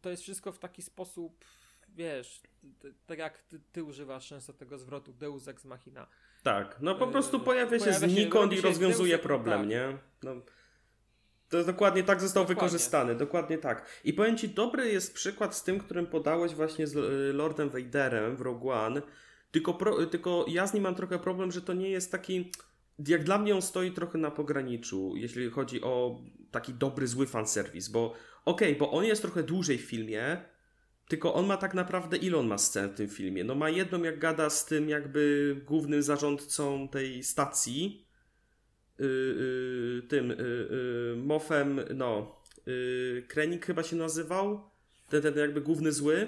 to jest wszystko w taki sposób, wiesz, tak jak ty, ty używasz często tego zwrotu Deus Ex Machina. Tak, no po Yy, prostu pojawia się pojawia się- znikąd robi i się rozwiązuje problem, tak. nie? No, to jest dokładnie tak został Dokładnie. wykorzystany, dokładnie tak. I powiem Ci, dobry jest przykład z tym, którym podałeś właśnie z y, Lordem Vaderem w Rogue One, tylko, pro, tylko ja z nim mam trochę problem, że to nie jest taki... Jak dla mnie on stoi trochę na pograniczu, jeśli chodzi o taki dobry, zły fanserwis, bo okej, bo on jest trochę dłużej w filmie, tylko on ma tak naprawdę ile on ma scen w tym filmie? No ma jedną jak gada z tym jakby głównym zarządcą tej stacji, yy, tym yy, Mofem, no, yy, Krenik chyba się nazywał, ten, ten jakby główny zły.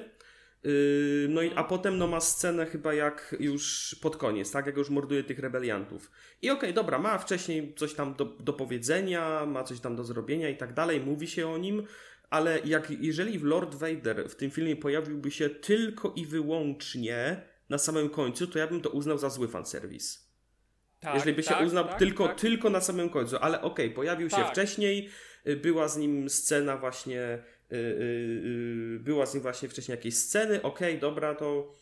Yy, no i a potem no ma scenę chyba jak już pod koniec, tak? Jak już morduje tych rebeliantów. I okej, dobra, ma wcześniej coś tam do, do powiedzenia, ma coś tam do zrobienia i tak dalej, mówi się o nim, ale jak, jeżeli Lord Vader w tym filmie pojawiłby się tylko i wyłącznie na samym końcu, to ja bym to uznał za zły fanserwis. Tak, jeżeli by się tak, uznał tak, tylko, tak. tylko na samym końcu, ale okej, pojawił się Tak. wcześniej, y, była z nim scena właśnie, y, y, y, była z nim właśnie wcześniej jakieś sceny, okej, dobra, to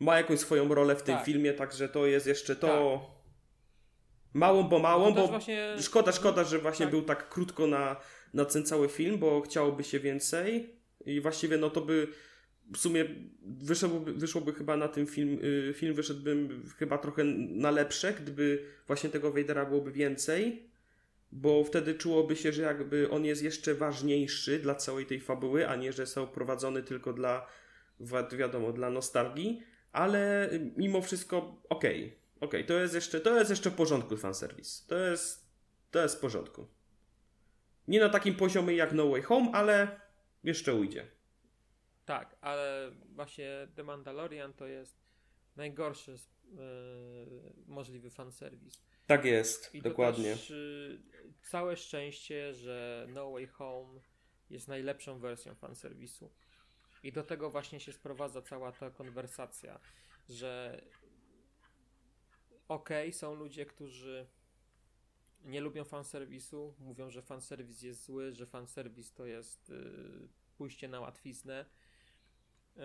ma jakąś swoją rolę w tym Tak. filmie, także to jest jeszcze to małą, bo małą, bo właśnie- szkoda, szkoda, że właśnie był tak krótko na, na ten cały film, bo chciałoby się więcej i właściwie no to by w sumie wyszłoby, wyszłoby chyba na tym film, y, film wyszedłby chyba trochę na lepsze, gdyby właśnie tego Vadera byłoby więcej, bo wtedy czułoby się, że jakby on jest jeszcze ważniejszy dla całej tej fabuły, a nie, że są prowadzony tylko dla, wiadomo, dla nostalgii, ale mimo wszystko okej, okej, to jest jeszcze, to jest jeszcze w porządku fanserwis, to jest, to jest w porządku. Nie na takim poziomie jak No Way Home, ale jeszcze ujdzie. Tak, ale właśnie The Mandalorian to jest najgorszy yy, możliwy fanserwis. Tak jest, I dokładnie. Też, y, całe szczęście, że No Way Home jest najlepszą wersją fanserwisu. I do tego właśnie się sprowadza cała ta konwersacja, że okej, są ludzie, którzy nie lubią fanserwisu, mówią, że fanserwis jest zły, że fanserwis to jest y, pójście na łatwiznę. Y,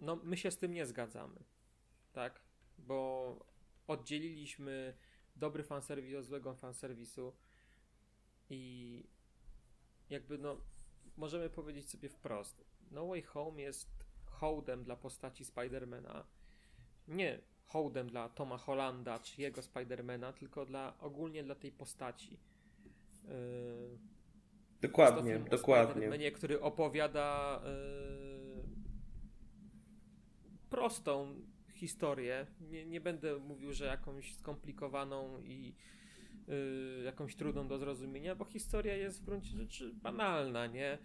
no, my się z tym nie zgadzamy, tak? Bo oddzieliliśmy dobry fanserwis od złego fanserwisu i jakby no możemy powiedzieć sobie wprost No Way Home jest hołdem dla postaci Spidermana nie hołdem dla Toma Hollanda czy jego Spidermana, tylko dla ogólnie dla tej postaci. Yy, dokładnie, dokładnie. który opowiada yy, prostą historię. Nie, nie będę mówił, że jakąś skomplikowaną i yy, jakąś trudną do zrozumienia, bo historia jest w gruncie rzeczy banalna, nie?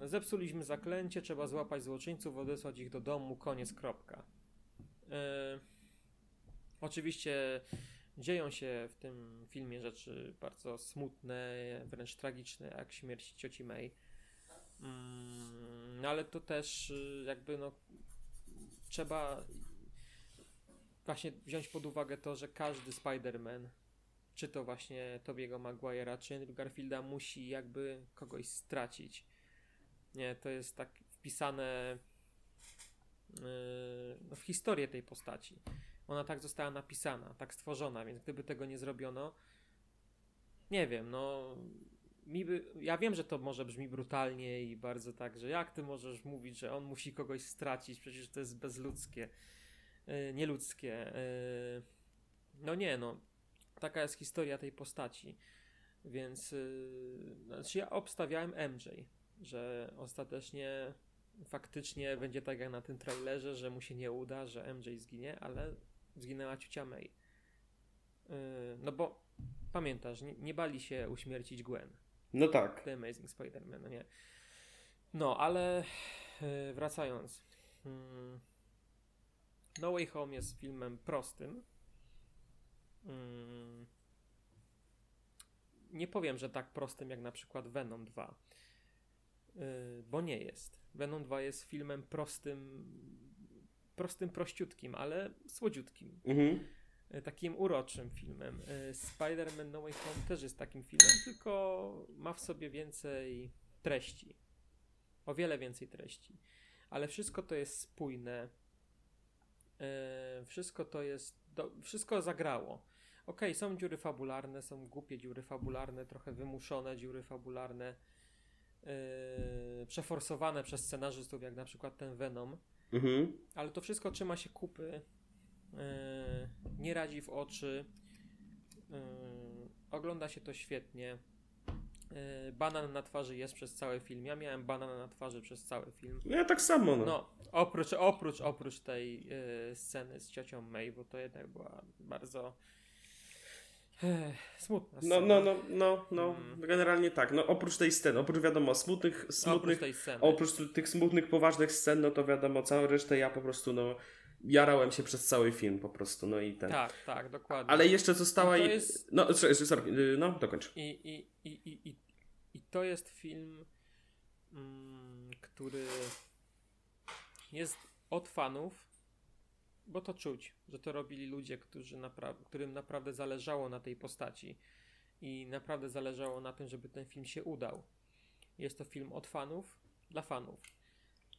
Yy, zepsuliśmy zaklęcie, trzeba złapać złoczyńców, odesłać ich do domu, koniec, kropka. Oczywiście dzieją się w tym filmie rzeczy bardzo smutne, wręcz tragiczne, jak śmierć cioci May. Yy, no ale to też y, jakby no trzeba właśnie wziąć pod uwagę to, że każdy Spider-Man, czy to właśnie Tobiego Maguire'a, czy Andrew Garfielda, musi jakby kogoś stracić. Nie, to jest tak wpisane yy, no, w historię tej postaci. Ona tak została napisana, tak stworzona, więc gdyby tego nie zrobiono, nie wiem, no mi by, ja wiem, że to może brzmi brutalnie i bardzo tak, że jak ty możesz mówić, że on musi kogoś stracić, przecież to jest bezludzkie, yy, nieludzkie. Yy, no nie, no, taka jest historia tej postaci. Więc yy, znaczy ja obstawiałem MJ, że ostatecznie faktycznie będzie tak jak na tym trailerze, że mu się nie uda, że MJ zginie, ale zginęła ciucia May. Yy, no bo pamiętasz, nie, nie bali się uśmiercić Gwen. No tak. The Amazing Spider-Man, no nie. No, ale yy, wracając. Yy, no Way Home jest filmem prostym. Yy, nie powiem, że tak prostym jak na przykład Venom 2, yy, bo nie jest. Venom 2 jest filmem prostym, prostym, prościutkim, ale słodziutkim. Mhm takim uroczym filmem. Spider-Man No Way Home też jest takim filmem, tylko ma w sobie więcej treści. O wiele więcej treści. Ale wszystko to jest spójne. Wszystko to jest. Do, wszystko zagrało. Okej, okay, są dziury fabularne, są głupie dziury fabularne, trochę wymuszone dziury fabularne, przeforsowane przez scenarzystów, jak na przykład ten Venom. Mhm. Ale to wszystko trzyma się kupy E, nie radzi w oczy. E, ogląda się to świetnie. E, banan na twarzy jest przez cały film. Ja miałem banan na twarzy przez cały film. Ja tak samo. No, no oprócz, oprócz, oprócz tej sceny z ciocią May, bo to jednak była bardzo smutna scena. No, no, no, no, no. Hmm. generalnie tak. No, oprócz tej sceny, oprócz wiadomo smutnych, smutnych oprócz, oprócz tych smutnych, poważnych scen, no to wiadomo, całą resztę ja po prostu, no jarałem się przez cały film po prostu, no i ten. Tak, tak, dokładnie. Ale jeszcze została... I jest... No, sorry, y, no, dokończ. I, i, i, i, i, i to jest film, mm, który jest od fanów, bo to czuć, że to robili ludzie, którzy napra- którym naprawdę zależało na tej postaci i naprawdę zależało na tym, żeby ten film się udał. Jest to film od fanów, dla fanów.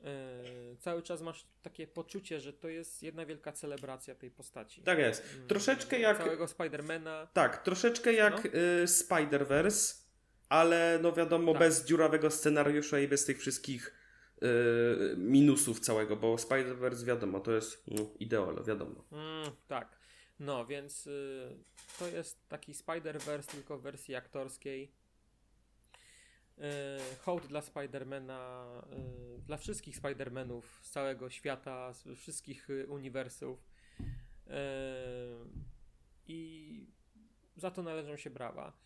Yy, cały czas masz takie poczucie, że to jest jedna wielka celebracja tej postaci. Tak jest. Yy, troszeczkę jak. Całego Spidermana. Tak, troszeczkę jak no. y, Spider-Verse, ale no wiadomo, tak. bez dziurawego scenariusza i bez tych wszystkich minusów całego, bo Spider-Verse wiadomo, to jest no, wiadomo. Mm, tak. No, więc y, to jest taki Spider-Verse tylko w wersji aktorskiej E, hołd dla Spidermana, e, dla wszystkich Spidermanów z całego świata, z wszystkich e, uniwersów. I za to należą się brawa.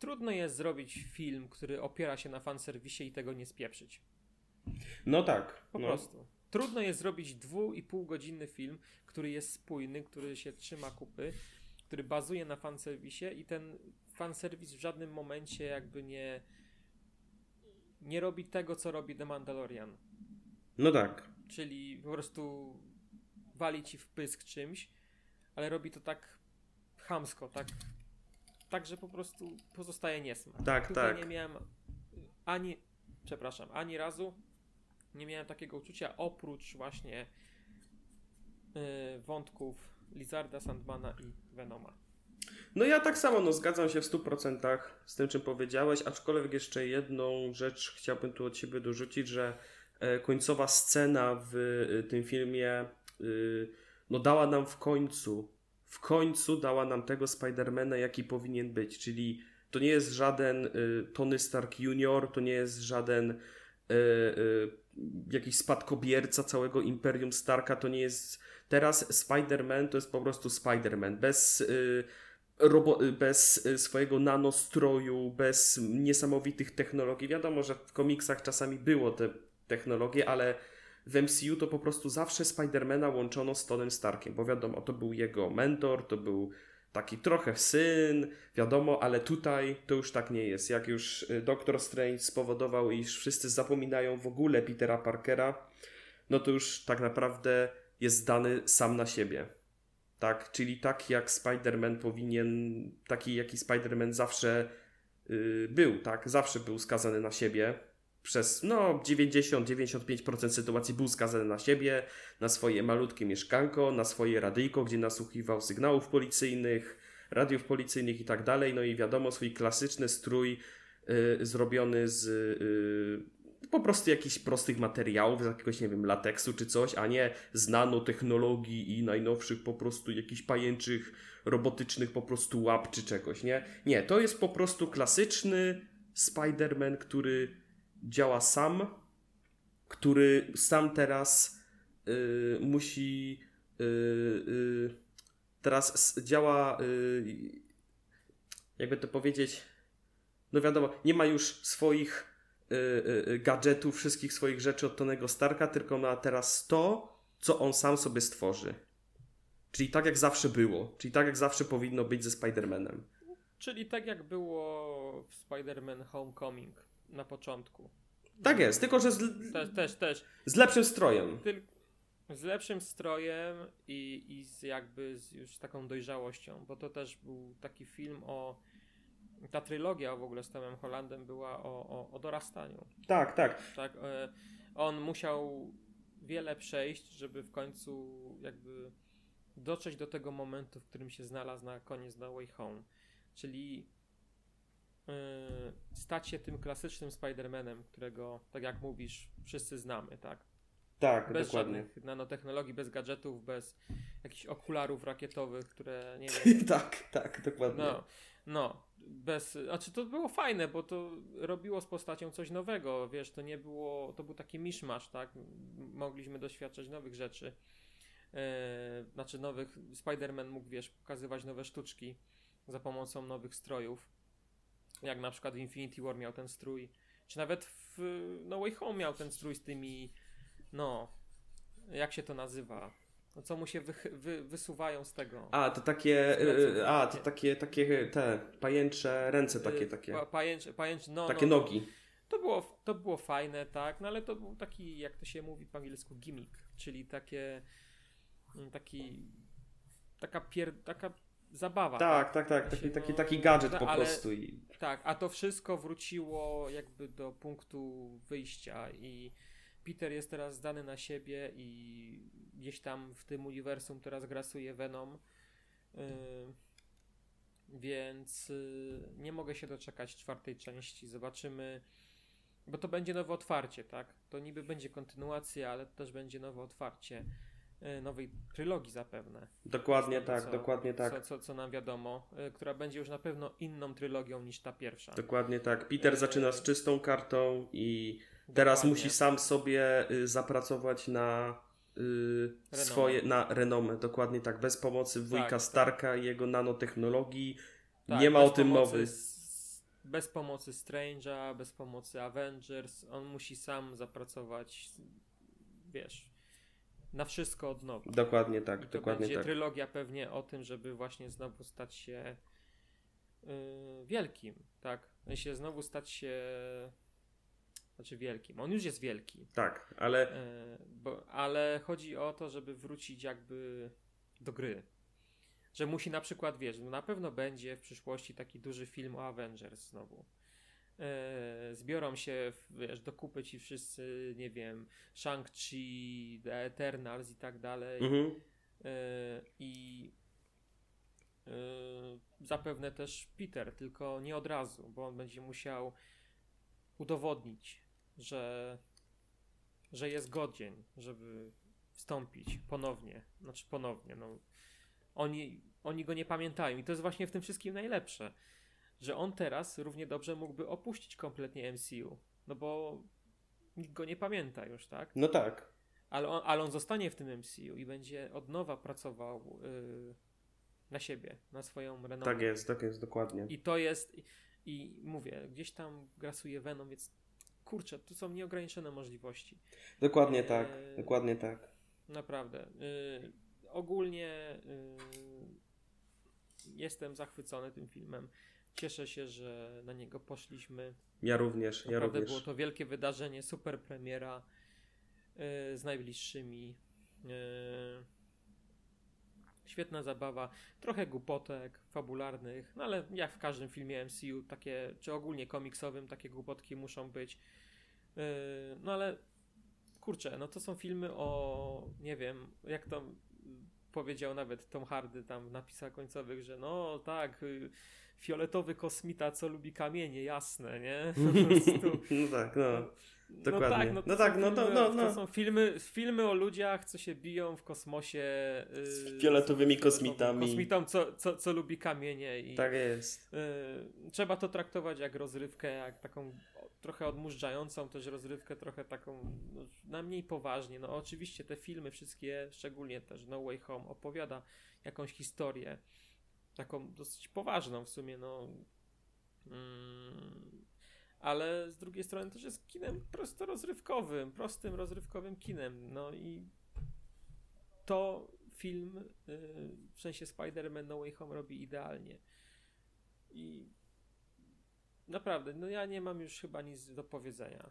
Trudno jest zrobić film, który opiera się na fanserwisie i tego nie spieprzyć. No tak. Po no. prostu. Trudno jest zrobić dwu i pół godzinny film, który jest spójny, który się trzyma kupy, który bazuje na fanserwisie i ten fanserwis w żadnym momencie jakby nie nie robi tego, co robi The Mandalorian. No tak. Czyli po prostu wali ci w pysk czymś, ale robi to tak chamsko, tak, tak że po prostu pozostaje niesmak. Tak, Tutaj tak. nie miałem ani, przepraszam, ani razu nie miałem takiego uczucia oprócz właśnie y, wątków Lizarda, Sandmana i Venoma. No ja tak samo, no zgadzam się w 100% z tym, czym powiedziałeś, aczkolwiek jeszcze jedną rzecz chciałbym tu od siebie dorzucić, że e, końcowa scena w e, tym filmie y, no dała nam w końcu, w końcu dała nam tego Spidermana, jaki powinien być, czyli to nie jest żaden y, Tony Stark Junior, to nie jest żaden y, jakiś spadkobierca całego Imperium Starka, to nie jest... Teraz Spider-Man to jest po prostu Spider-Man, bez robo- bez y, swojego nanostroju, bez niesamowitych technologii. Wiadomo, że w komiksach czasami było te technologie, ale w MCU to po prostu zawsze Spidermana łączono z Tonem Starkiem, bo wiadomo, to był jego mentor, to był taki trochę syn, wiadomo, ale tutaj to już tak nie jest. Jak już y, Doctor Strange spowodował, iż wszyscy zapominają w ogóle Petera Parkera, no to już tak naprawdę jest zdany sam na siebie. Tak, czyli tak jak Spider-Man powinien, taki jaki Spider-Man zawsze yy, był, tak, zawsze był skazany na siebie. Przez no 90-95% sytuacji był skazany na siebie, na swoje malutkie mieszkanko, na swoje radyjko, gdzie nasłuchiwał sygnałów policyjnych, radiów policyjnych i tak dalej. No i wiadomo, swój klasyczny strój yy, zrobiony z yy, po prostu jakichś prostych materiałów, z jakiegoś, nie wiem, lateksu czy coś, a nie z nanotechnologii i najnowszych po prostu jakichś pajęczych, robotycznych po prostu łap czy czegoś, nie? Nie, to jest po prostu klasyczny Spider-Man, który działa sam, który sam teraz yy, musi yy, yy, teraz działa y, jakby to powiedzieć no wiadomo, nie ma już swoich Y, y, gadżetów, wszystkich swoich rzeczy od Tonego Starka, tylko ma teraz to, co on sam sobie stworzy. Czyli tak jak zawsze było. Czyli tak jak zawsze powinno być ze Spider-Manem. Czyli tak jak było w Spider-Man Homecoming na początku. Tak jest, tylko że z, też, też, też. z lepszym strojem. Tyl z lepszym strojem i, i z jakby z już taką dojrzałością, bo to też był taki film o ta trylogia w ogóle z Tomem Hollandem była o, o, o dorastaniu. Tak, tak. tak e, on musiał wiele przejść, żeby w końcu jakby dotrzeć do tego momentu, w którym się znalazł na koniec No Way Home. Czyli stać się tym klasycznym Spider-Manem, którego, tak jak mówisz, wszyscy znamy, tak? Tak, bez dokładnie. żadnych nanotechnologii, bez gadżetów, bez jakichś okularów rakietowych, które nie wiem. tak, tak, dokładnie. No, no, bez, znaczy to było fajne, bo to robiło z postacią coś nowego, wiesz, to nie było, to był taki miszmasz, tak, mogliśmy doświadczać nowych rzeczy, e, znaczy nowych, Spider-Man mógł, wiesz, pokazywać nowe sztuczki za pomocą nowych strojów, jak na przykład w Infinity War miał ten strój, czy nawet w No Way Home miał ten strój z tymi, no, jak się to nazywa, no co mu się wy, wy, wysuwają z tego? A, to takie. Pleców, y, a, to takie, takie te pajęcze ręce takie, takie. Pa, pajęcze, pajęcze, no, takie no, nogi. To było, to było fajne, tak, no ale to był taki, jak to się mówi po angielsku, gimmick, czyli takie. Mm, taki. Taka pier, taka zabawa. Tak, tak, tak. Taki, taki, taki gadżet po ale, prostu. I... Tak, a to wszystko wróciło jakby do punktu wyjścia i Peter jest teraz zdany na siebie i gdzieś tam w tym uniwersum teraz grasuje Venom. Yy, więc yy, nie mogę się doczekać czwartej części. Zobaczymy, bo to będzie nowe otwarcie, tak? To niby będzie kontynuacja, ale to też będzie nowe otwarcie nowej trylogii zapewne. Dokładnie tak, co, dokładnie tak. Co, co, co nam wiadomo, yy, która będzie już na pewno inną trylogią niż ta pierwsza. Dokładnie tak. Peter zaczyna z czystą kartą i teraz Dokładnie. musi sam sobie y, zapracować na y, swoje, na renomę, dokładnie tak, bez pomocy wujka tak, tak. Starka tak. i jego nanotechnologii. Tak, nie ma o tym mowy. bez pomocy Strange'a, bez pomocy Avengers, on musi sam zapracować, wiesz, na wszystko od nowa. Dokładnie tak, I to dokładnie będzie tak. trylogia pewnie o tym, żeby właśnie znowu stać się yy, wielkim, tak? Się znowu stać się znaczy wielkim. On już jest wielki. Tak, ale. E, bo, ale chodzi o to, żeby wrócić jakby do gry. Że musi na przykład, wiesz, no na pewno będzie w przyszłości taki duży film o Avengers znowu. E, zbiorą się, wiesz, do kupy ci wszyscy, nie wiem, Shang-Chi, The Eternals i tak dalej. Mhm. i zapewne też Peter, tylko nie od razu, bo on będzie musiał udowodnić, że, że jest godzien, żeby wstąpić ponownie. Znaczy ponownie, no. Oni, oni go nie pamiętają i to jest właśnie w tym wszystkim najlepsze, że on teraz równie dobrze mógłby opuścić kompletnie MCU, no bo nikt go nie pamięta już, tak? No tak. Ale on, ale on zostanie w tym MCU i będzie od nowa pracował yy, na siebie, na swoją renomę. Tak jest, tak jest, dokładnie. I to jest, i, i mówię, gdzieś tam grasuje Venom, więc kurczę, tu są nieograniczone możliwości. Dokładnie tak, e, dokładnie tak. Naprawdę. Y, ogólnie y, jestem zachwycony tym filmem. Cieszę się, że na niego poszliśmy. Ja również, ja Naprawdę również. było to wielkie wydarzenie, super premiera y, z najbliższymi. Świetna zabawa, trochę głupotek fabularnych, no ale jak w każdym filmie MCU, takie, czy ogólnie komiksowym, takie głupotki muszą być. No ale kurczę, no to są filmy o, nie wiem, jak to powiedział nawet Tom Hardy tam w napisach końcowych, że no tak, y, fioletowy kosmita, co lubi kamienie, jasne, nie? no tak, no. Dokładnie. No tak, no, no, tak, no, to, no, no. to są filmy, filmy o ludziach, co się biją w kosmosie. Yy, z fioletowymi kosmitami. Kosmitą, co, co, co lubi kamienie. I, tak jest. Yy, trzeba to traktować jak rozrywkę, jak taką trochę odmurzającą też rozrywkę, trochę taką no, na mniej poważnie. No oczywiście te filmy wszystkie, szczególnie też No Way Home opowiada jakąś historię, taką dosyć poważną w sumie, no. Mm, ale z drugiej strony też jest kinem prosto rozrywkowym, prostym rozrywkowym kinem. No i to film y, w sensie Spider-Man No Way Home robi idealnie. I naprawdę, no ja nie mam już chyba nic do powiedzenia.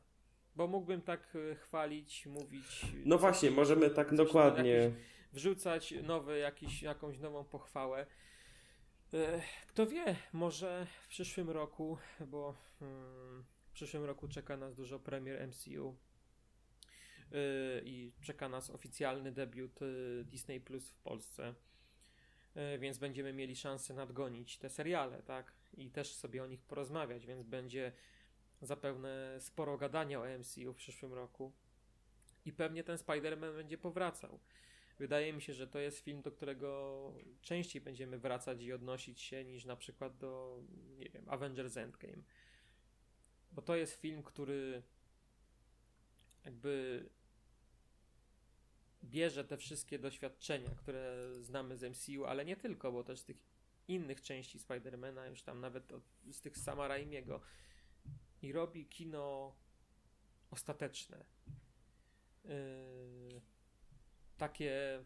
Bo mógłbym tak y, chwalić, mówić. No właśnie, możemy tak dokładnie. Jakieś, wrzucać nowy, jakiś, jakąś nową pochwałę. Kto wie, może w przyszłym roku, bo hmm, w przyszłym roku czeka nas dużo premier MCU yy, i czeka nas oficjalny debiut yy, Disney Plus w Polsce. Yy, więc będziemy mieli szansę nadgonić te seriale, tak? I też sobie o nich porozmawiać, więc będzie zapewne sporo gadania o MCU w przyszłym roku. I pewnie ten Spider-Man będzie powracał. Wydaje mi się, że to jest film, do którego częściej będziemy wracać i odnosić się niż na przykład do, nie wiem, Avengers Endgame. Bo to jest film, który jakby bierze te wszystkie doświadczenia, które znamy z MCU, ale nie tylko, bo też z tych innych części Spidermana, już tam nawet od, z tych sama Raimiego i robi kino ostateczne. Yy takie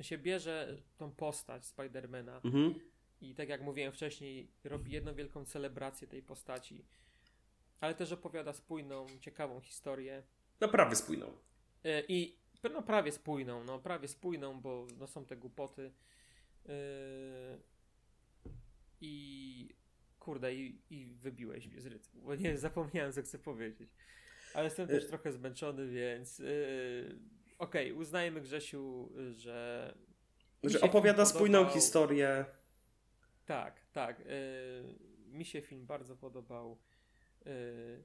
się bierze tą postać Spidermana mhm. i tak jak mówiłem wcześniej, robi jedną wielką celebrację tej postaci, ale też opowiada spójną, ciekawą historię. No prawie spójną. E, I no prawie spójną, no prawie spójną, bo no, są te głupoty. Yy, I kurde, i, i wybiłeś mnie z rytmu, bo nie zapomniałem, co chcę powiedzieć. Ale jestem też e, trochę zmęczony, więc yy, okej, okay, uznajmy Grzesiu, że. Że opowiada spójną historię. Tak, tak. Yy, mi się film bardzo podobał. Yy,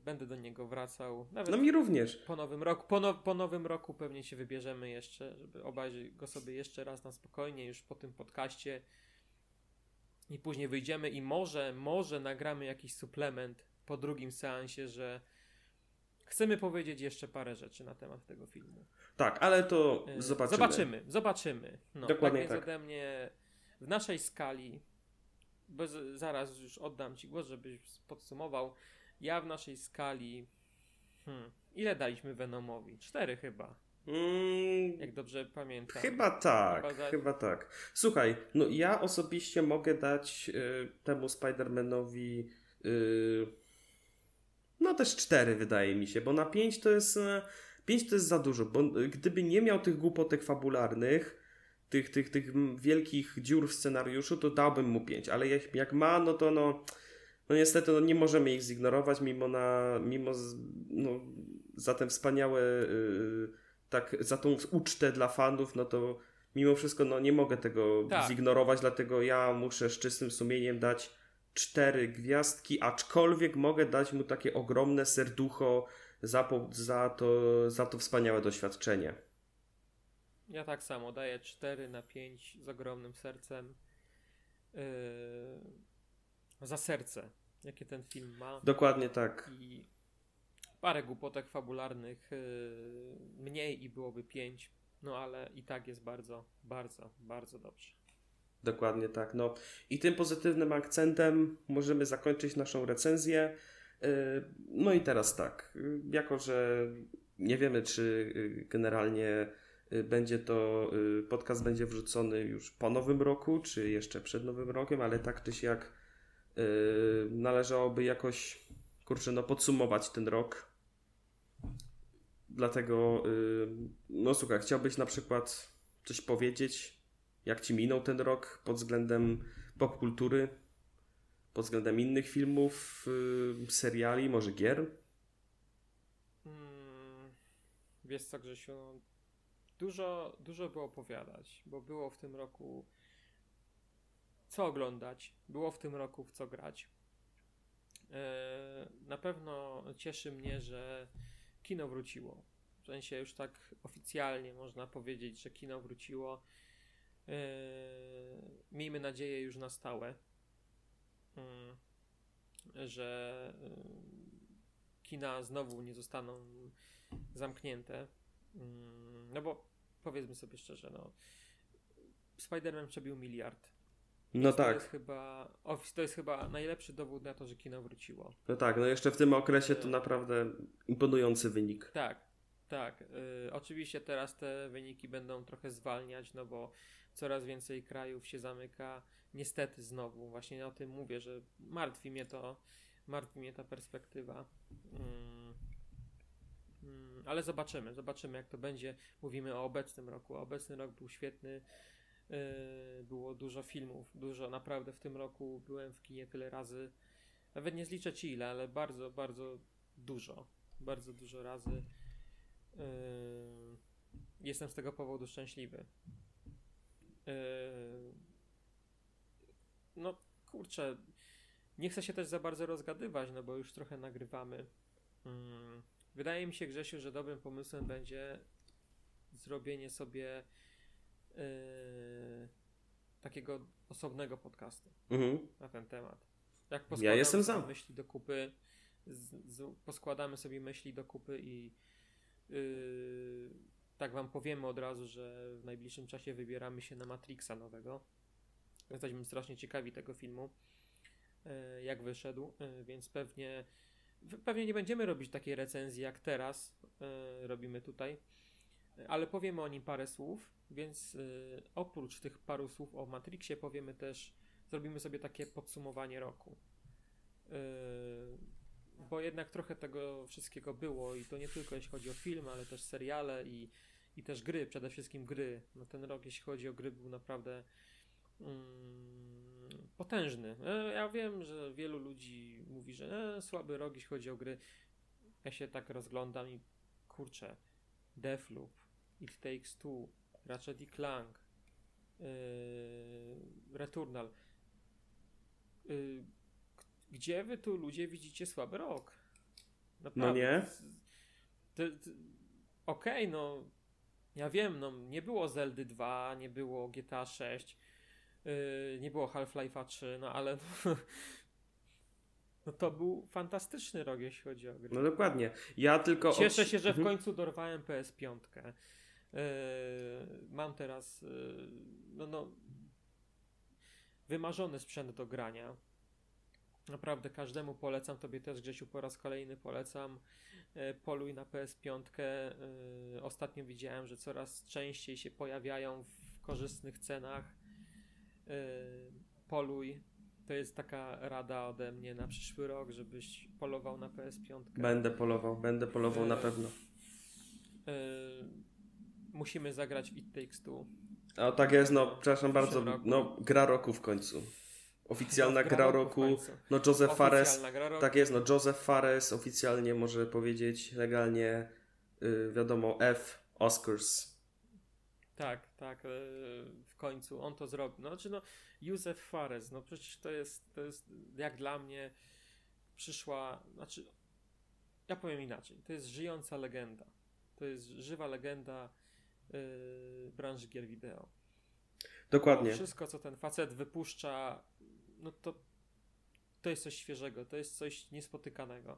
będę do niego wracał. Nawet no mi również. Po nowym, roku, po, no, po nowym roku pewnie się wybierzemy jeszcze, żeby obejrzeć go sobie jeszcze raz na spokojnie, już po tym podcaście. I później wyjdziemy i może, może nagramy jakiś suplement po drugim seansie, że chcemy powiedzieć jeszcze parę rzeczy na temat tego filmu. Tak, ale to y, zobaczymy. Zobaczymy, zobaczymy. No, Dokładnie tak. Więc tak. ode mnie w naszej skali, bez, zaraz już oddam Ci głos, żebyś podsumował. Ja w naszej skali, hmm, ile daliśmy Venomowi? Cztery chyba. Mm, Jak dobrze pamiętam. Chyba tak, chyba, chyba tak. Słuchaj, no ja osobiście mogę dać y, temu Spider-Manowi y, no też cztery wydaje mi się, bo na pięć to jest... Y, 5 to jest za dużo, bo gdyby nie miał tych głupotek fabularnych, tych, tych, tych wielkich dziur w scenariuszu, to dałbym mu 5, ale jak, jak ma, no to no, no niestety no nie możemy ich zignorować, mimo, na, mimo no, za te wspaniałe y, tak za tą ucztę dla fanów, no to mimo wszystko no, nie mogę tego tak. zignorować, dlatego ja muszę z czystym sumieniem dać cztery gwiazdki, aczkolwiek mogę dać mu takie ogromne serducho za, za, to, za to wspaniałe doświadczenie. Ja tak samo daję 4 na 5 z ogromnym sercem. Yy, za serce, jakie ten film ma. Dokładnie tak. I parę głupotek fabularnych, yy, mniej i byłoby 5, no ale i tak jest bardzo, bardzo, bardzo dobrze. Dokładnie tak. No i tym pozytywnym akcentem możemy zakończyć naszą recenzję. Yy, no i teraz tak, jako że nie wiemy, czy yy, generalnie będzie to, podcast będzie wrzucony już po nowym roku, czy jeszcze przed nowym rokiem, ale tak czy siak należałoby jakoś, kurczę, no podsumować ten rok. Dlatego, no słuchaj, chciałbyś na przykład coś powiedzieć, jak ci minął ten rok pod względem popkultury, pod względem innych filmów, yy, seriali, może gier? Hmm, wiesz co, Grzesiu, no, dużo, dużo było opowiadać, bo było w tym roku co oglądać, było w tym roku w co grać. Yy, na pewno cieszy mnie, że kino wróciło. W sensie już tak oficjalnie można powiedzieć, że kino wróciło. Yy, miejmy nadzieję już na stałe, yy, że yy, kina znowu nie zostaną zamknięte. No bo powiedzmy sobie szczerze, no Spider-Man przebił miliard. No tak. To jest, chyba, to jest chyba najlepszy dowód na to, że kino wróciło. No tak, no jeszcze w tym okresie to naprawdę imponujący wynik. Tak, tak. Yy, oczywiście teraz te wyniki będą trochę zwalniać, no bo coraz więcej krajów się zamyka. Niestety znowu, właśnie o tym mówię, że martwi mnie to, martwi mnie ta perspektywa. Mm. Mm. Ale zobaczymy, zobaczymy jak to będzie. Mówimy o obecnym roku. Obecny rok był świetny. Yy, było dużo filmów, dużo naprawdę w tym roku byłem w kinie tyle razy. Nawet nie zliczę ci ile, ale bardzo, bardzo dużo. Bardzo dużo razy. Yy, jestem z tego powodu szczęśliwy. Yy, no kurczę, nie chcę się też za bardzo rozgadywać, no bo już trochę nagrywamy. Mm, wydaje mi się, Grzesiu, że dobrym pomysłem będzie zrobienie sobie yy, takiego osobnego podcastu mhm. na ten temat. Jak ja jestem za. myśli do kupy, z, z, poskładamy sobie myśli do kupy i yy, tak wam powiemy od razu, że w najbliższym czasie wybieramy się na Matrixa nowego. Jesteśmy strasznie ciekawi tego filmu, e, jak wyszedł, e, więc pewnie pewnie nie będziemy robić takiej recenzji jak teraz e, robimy tutaj, ale powiemy o nim parę słów, więc oprócz tych paru słów o Matrixie powiemy też, zrobimy sobie takie podsumowanie roku bo jednak trochę tego wszystkiego było i to nie tylko jeśli chodzi o film, ale też seriale i, i też gry, przede wszystkim gry. No ten rok, jeśli chodzi o gry, był naprawdę mm, potężny. E, ja wiem, że wielu ludzi mówi, że e, słaby rok, jeśli chodzi o gry. Ja się tak rozglądam i kurczę, Deathloop, It Takes Two, Ratchet i Clank, yy, Returnal. Yy, gdzie wy tu ludzie widzicie słaby rok? Naprawdę. No nie? Okej, okay, no ja wiem, no nie było Zeldy 2, nie było GTA 6, yy, nie było Half-Life'a 3, no ale no, no, to był fantastyczny rok, jeśli chodzi o gry. No dokładnie. Ja tylko... Cieszę się, że w mhm. końcu dorwałem PS5. Yy, mam teraz yy, no, no, wymarzony sprzęt do grania Naprawdę każdemu polecam, tobie też Grzesiu po raz kolejny polecam. E, poluj na PS5. E, ostatnio widziałem, że coraz częściej się pojawiają w korzystnych cenach. E, poluj. To jest taka rada ode mnie na przyszły rok, żebyś polował na PS5. Będę polował, będę polował na pewno. Musimy zagrać w It Takes Two. A tak jest, no, przepraszam bardzo, no, gra roku w końcu. Oficjalna gra, gra roku. No Joseph Fares. Tak jest, no Joseph Fares oficjalnie może powiedzieć legalnie, yy, wiadomo, F Oscars. Tak, tak, e, w końcu on to zrobił. No, znaczy, no, Józef Fares, no przecież to jest, to jest jak dla mnie przyszła, znaczy, ja powiem inaczej, to jest żyjąca legenda. To jest żywa legenda yy, branży gier wideo. Dokładnie. Wszystko, co ten facet wypuszcza, no to to jest coś świeżego, to jest coś niespotykanego.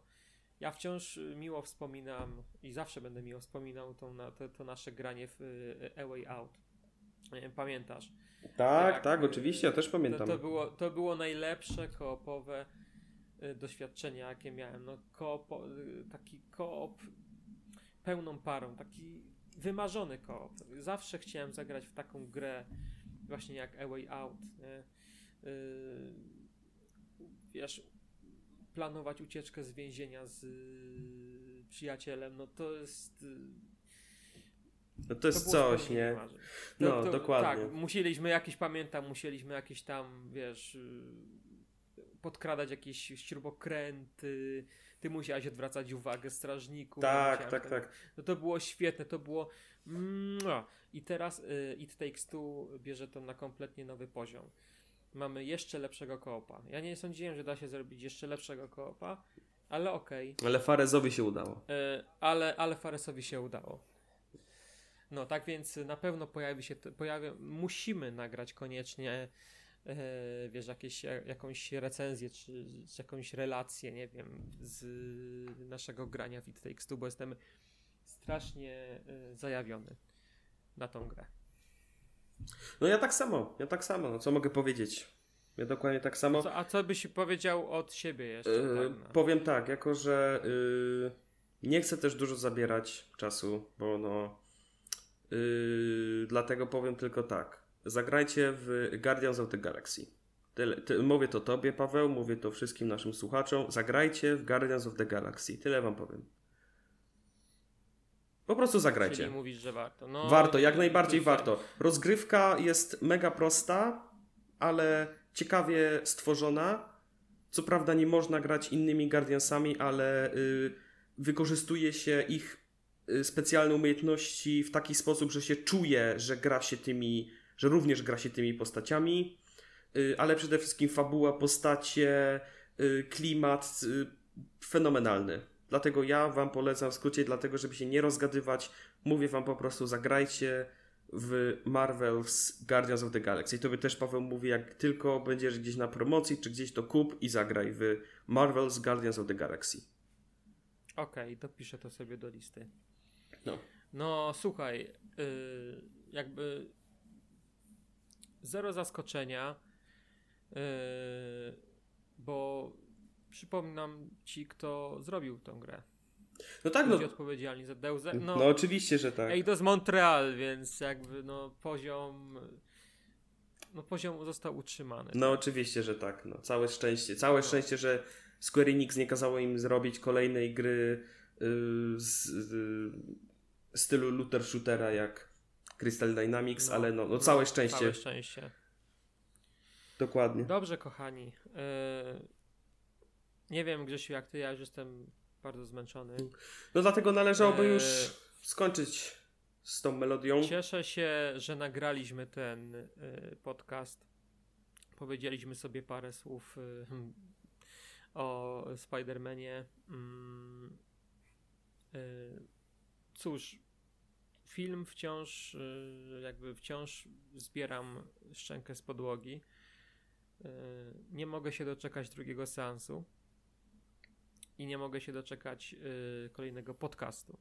Ja wciąż miło wspominam i zawsze będę miło wspominał to, na, to, to nasze granie w y, A Way Out. Pamiętasz? Tak, Jak, tak, oczywiście, ja też pamiętam. To, to, było, to było najlepsze koopowe y, doświadczenie, jakie miałem. No, koop, y, taki koop pełną parą, taki wymarzony koop. Zawsze chciałem zagrać w taką grę, właśnie jak A Way Out. Nie? Wiesz, planować ucieczkę z więzienia z y, przyjacielem, no to jest. Y, no to jest to coś, nie? To, no, to, dokładnie. Tak, musieliśmy jakieś, pamiętam, musieliśmy jakieś tam, wiesz, y, podkradać jakieś śrubokręty, ty musiałeś odwracać uwagę strażników. Tak, tak, tak. No to było świetne, to było. I teraz It Takes Two bierze to na kompletnie nowy poziom mamy jeszcze lepszego koopa. Ja nie sądziłem, że da się zrobić jeszcze lepszego koopa, ale okej. Okay. Ale Farezowi się udało. E, ale, ale Faresowi się udało. No, tak więc na pewno pojawi się, pojawi, musimy nagrać koniecznie, e, wiesz, jakieś, jakąś recenzję, czy, czy, jakąś relację, nie wiem, z naszego grania w It Takes Two, bo jestem strasznie e, zajawiony na tą grę. No ja tak samo, ja tak samo, no co mogę powiedzieć? Ja dokładnie tak samo. Co, a co byś powiedział od siebie jeszcze? Yy, tak, no. Powiem tak, jako że yy, nie chcę też dużo zabierać czasu, bo no yy, dlatego powiem tylko tak. Zagrajcie w Guardians of the Galaxy. Tyle, ty, mówię to tobie, Paweł, mówię to wszystkim naszym słuchaczom. Zagrajcie w Guardians of the Galaxy. Tyle wam powiem. Po prostu zagrajcie. Czyli mówisz, że warto. No, warto, jak najbardziej warto. Rozgrywka jest mega prosta, ale ciekawie stworzona. Co prawda nie można grać innymi Guardiansami, ale y, wykorzystuje się ich y, specjalne umiejętności w taki sposób, że się czuje, że gra się tymi, że również gra się tymi postaciami, y, ale przede wszystkim fabuła, postacie, y, klimat y, fenomenalny. Dlatego ja Wam polecam w skrócie, dlatego żeby się nie rozgadywać, mówię Wam po prostu zagrajcie w Marvel's Guardians of the Galaxy. I to by też Paweł mówi, jak tylko będziesz gdzieś na promocji, czy gdzieś to kup i zagraj w Marvel's Guardians of the Galaxy. Okej, okay, dopiszę to sobie do listy. No. No, słuchaj, yy, jakby zero zaskoczenia, yy, bo przypominam ci, kto zrobił tą grę. No tak, Ludzie no. odpowiedzialni za Deus no, no oczywiście, że tak. Ej, to jest Montreal, więc jakby no poziom no poziom został utrzymany. No oczywiście, że tak. No, całe szczęście. Całe no. szczęście, że Square Enix nie kazało im zrobić kolejnej gry yy, z yy, stylu looter shootera jak Crystal Dynamics, no, ale no, no całe szczęście. Całe szczęście. Dokładnie. Dobrze, kochani. Yy nie wiem, Grzesiu, jak ty, ja już jestem bardzo zmęczony. No dlatego należałoby już e, skończyć z tą melodią. Cieszę się, że nagraliśmy ten y, podcast. Powiedzieliśmy sobie parę słów y, o Spider-Manie. Mm, y, cóż, film wciąż, jakby wciąż zbieram szczękę z podłogi. Nie mogę się doczekać drugiego seansu i nie mogę się doczekać y, kolejnego podcastu.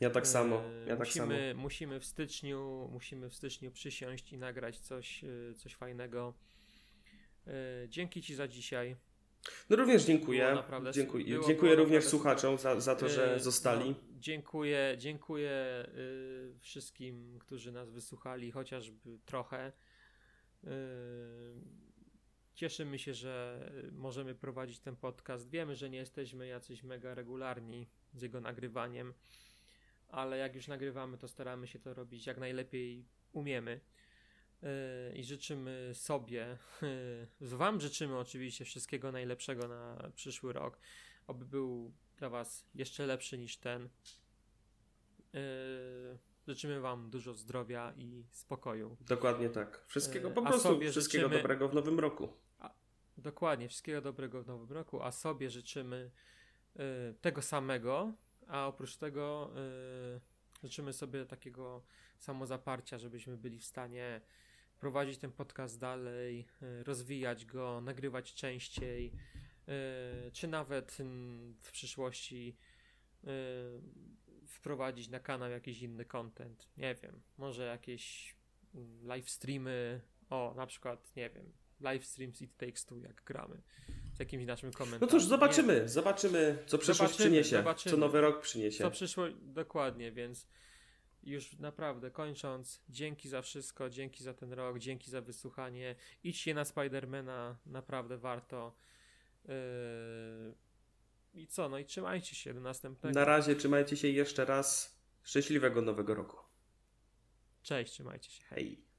Ja tak samo. Ja tak musimy, samo. musimy w styczniu, musimy w styczniu przysiąść i nagrać coś, y, coś fajnego. Y, dzięki Ci za dzisiaj. No również dziękuję. Naprawdę, dziękuję było, dziękuję było również słuchaczom za, za to, że y, zostali. No, dziękuję, dziękuję y, wszystkim, którzy nas wysłuchali, chociażby trochę. Y, Cieszymy się, że y, możemy prowadzić ten podcast. Wiemy, że nie jesteśmy jacyś mega regularni z jego nagrywaniem, ale jak już nagrywamy, to staramy się to robić jak najlepiej umiemy. Y, I życzymy sobie, Wam życzymy oczywiście wszystkiego najlepszego na przyszły rok, aby był dla Was jeszcze lepszy niż ten. Y, życzymy Wam dużo zdrowia i spokoju. Dokładnie tak. Wszystkiego, E, po a prostu wszystkiego życzymy- dobrego w nowym roku. Dokładnie, wszystkiego dobrego w nowym roku, a sobie życzymy y, tego samego, a oprócz tego y, życzymy sobie takiego samozaparcia, żebyśmy byli w stanie prowadzić ten podcast dalej, y, rozwijać go, nagrywać częściej, czy nawet mm, w przyszłości wprowadzić na kanał jakiś inny content. Nie wiem, może jakieś mm, live streamy, o, na przykład, nie wiem, live stream z It Takes Two, jak gramy. Z jakimś naszym No komentarzem. cóż, zobaczymy, zobaczymy, co przyszłość Zobaczymy, przyniesie, zobaczymy. co nowy rok Nie, przyniesie. co przyszło, dokładnie, więc już naprawdę kończąc, dzięki za wszystko, dzięki za ten rok, dzięki za wysłuchanie. Idźcie na Spidermana, naprawdę warto. Yy... I co, no i trzymajcie się do następnego. Na razie trzymajcie się jeszcze raz szczęśliwego nowego roku. Cześć, trzymajcie się. Hej.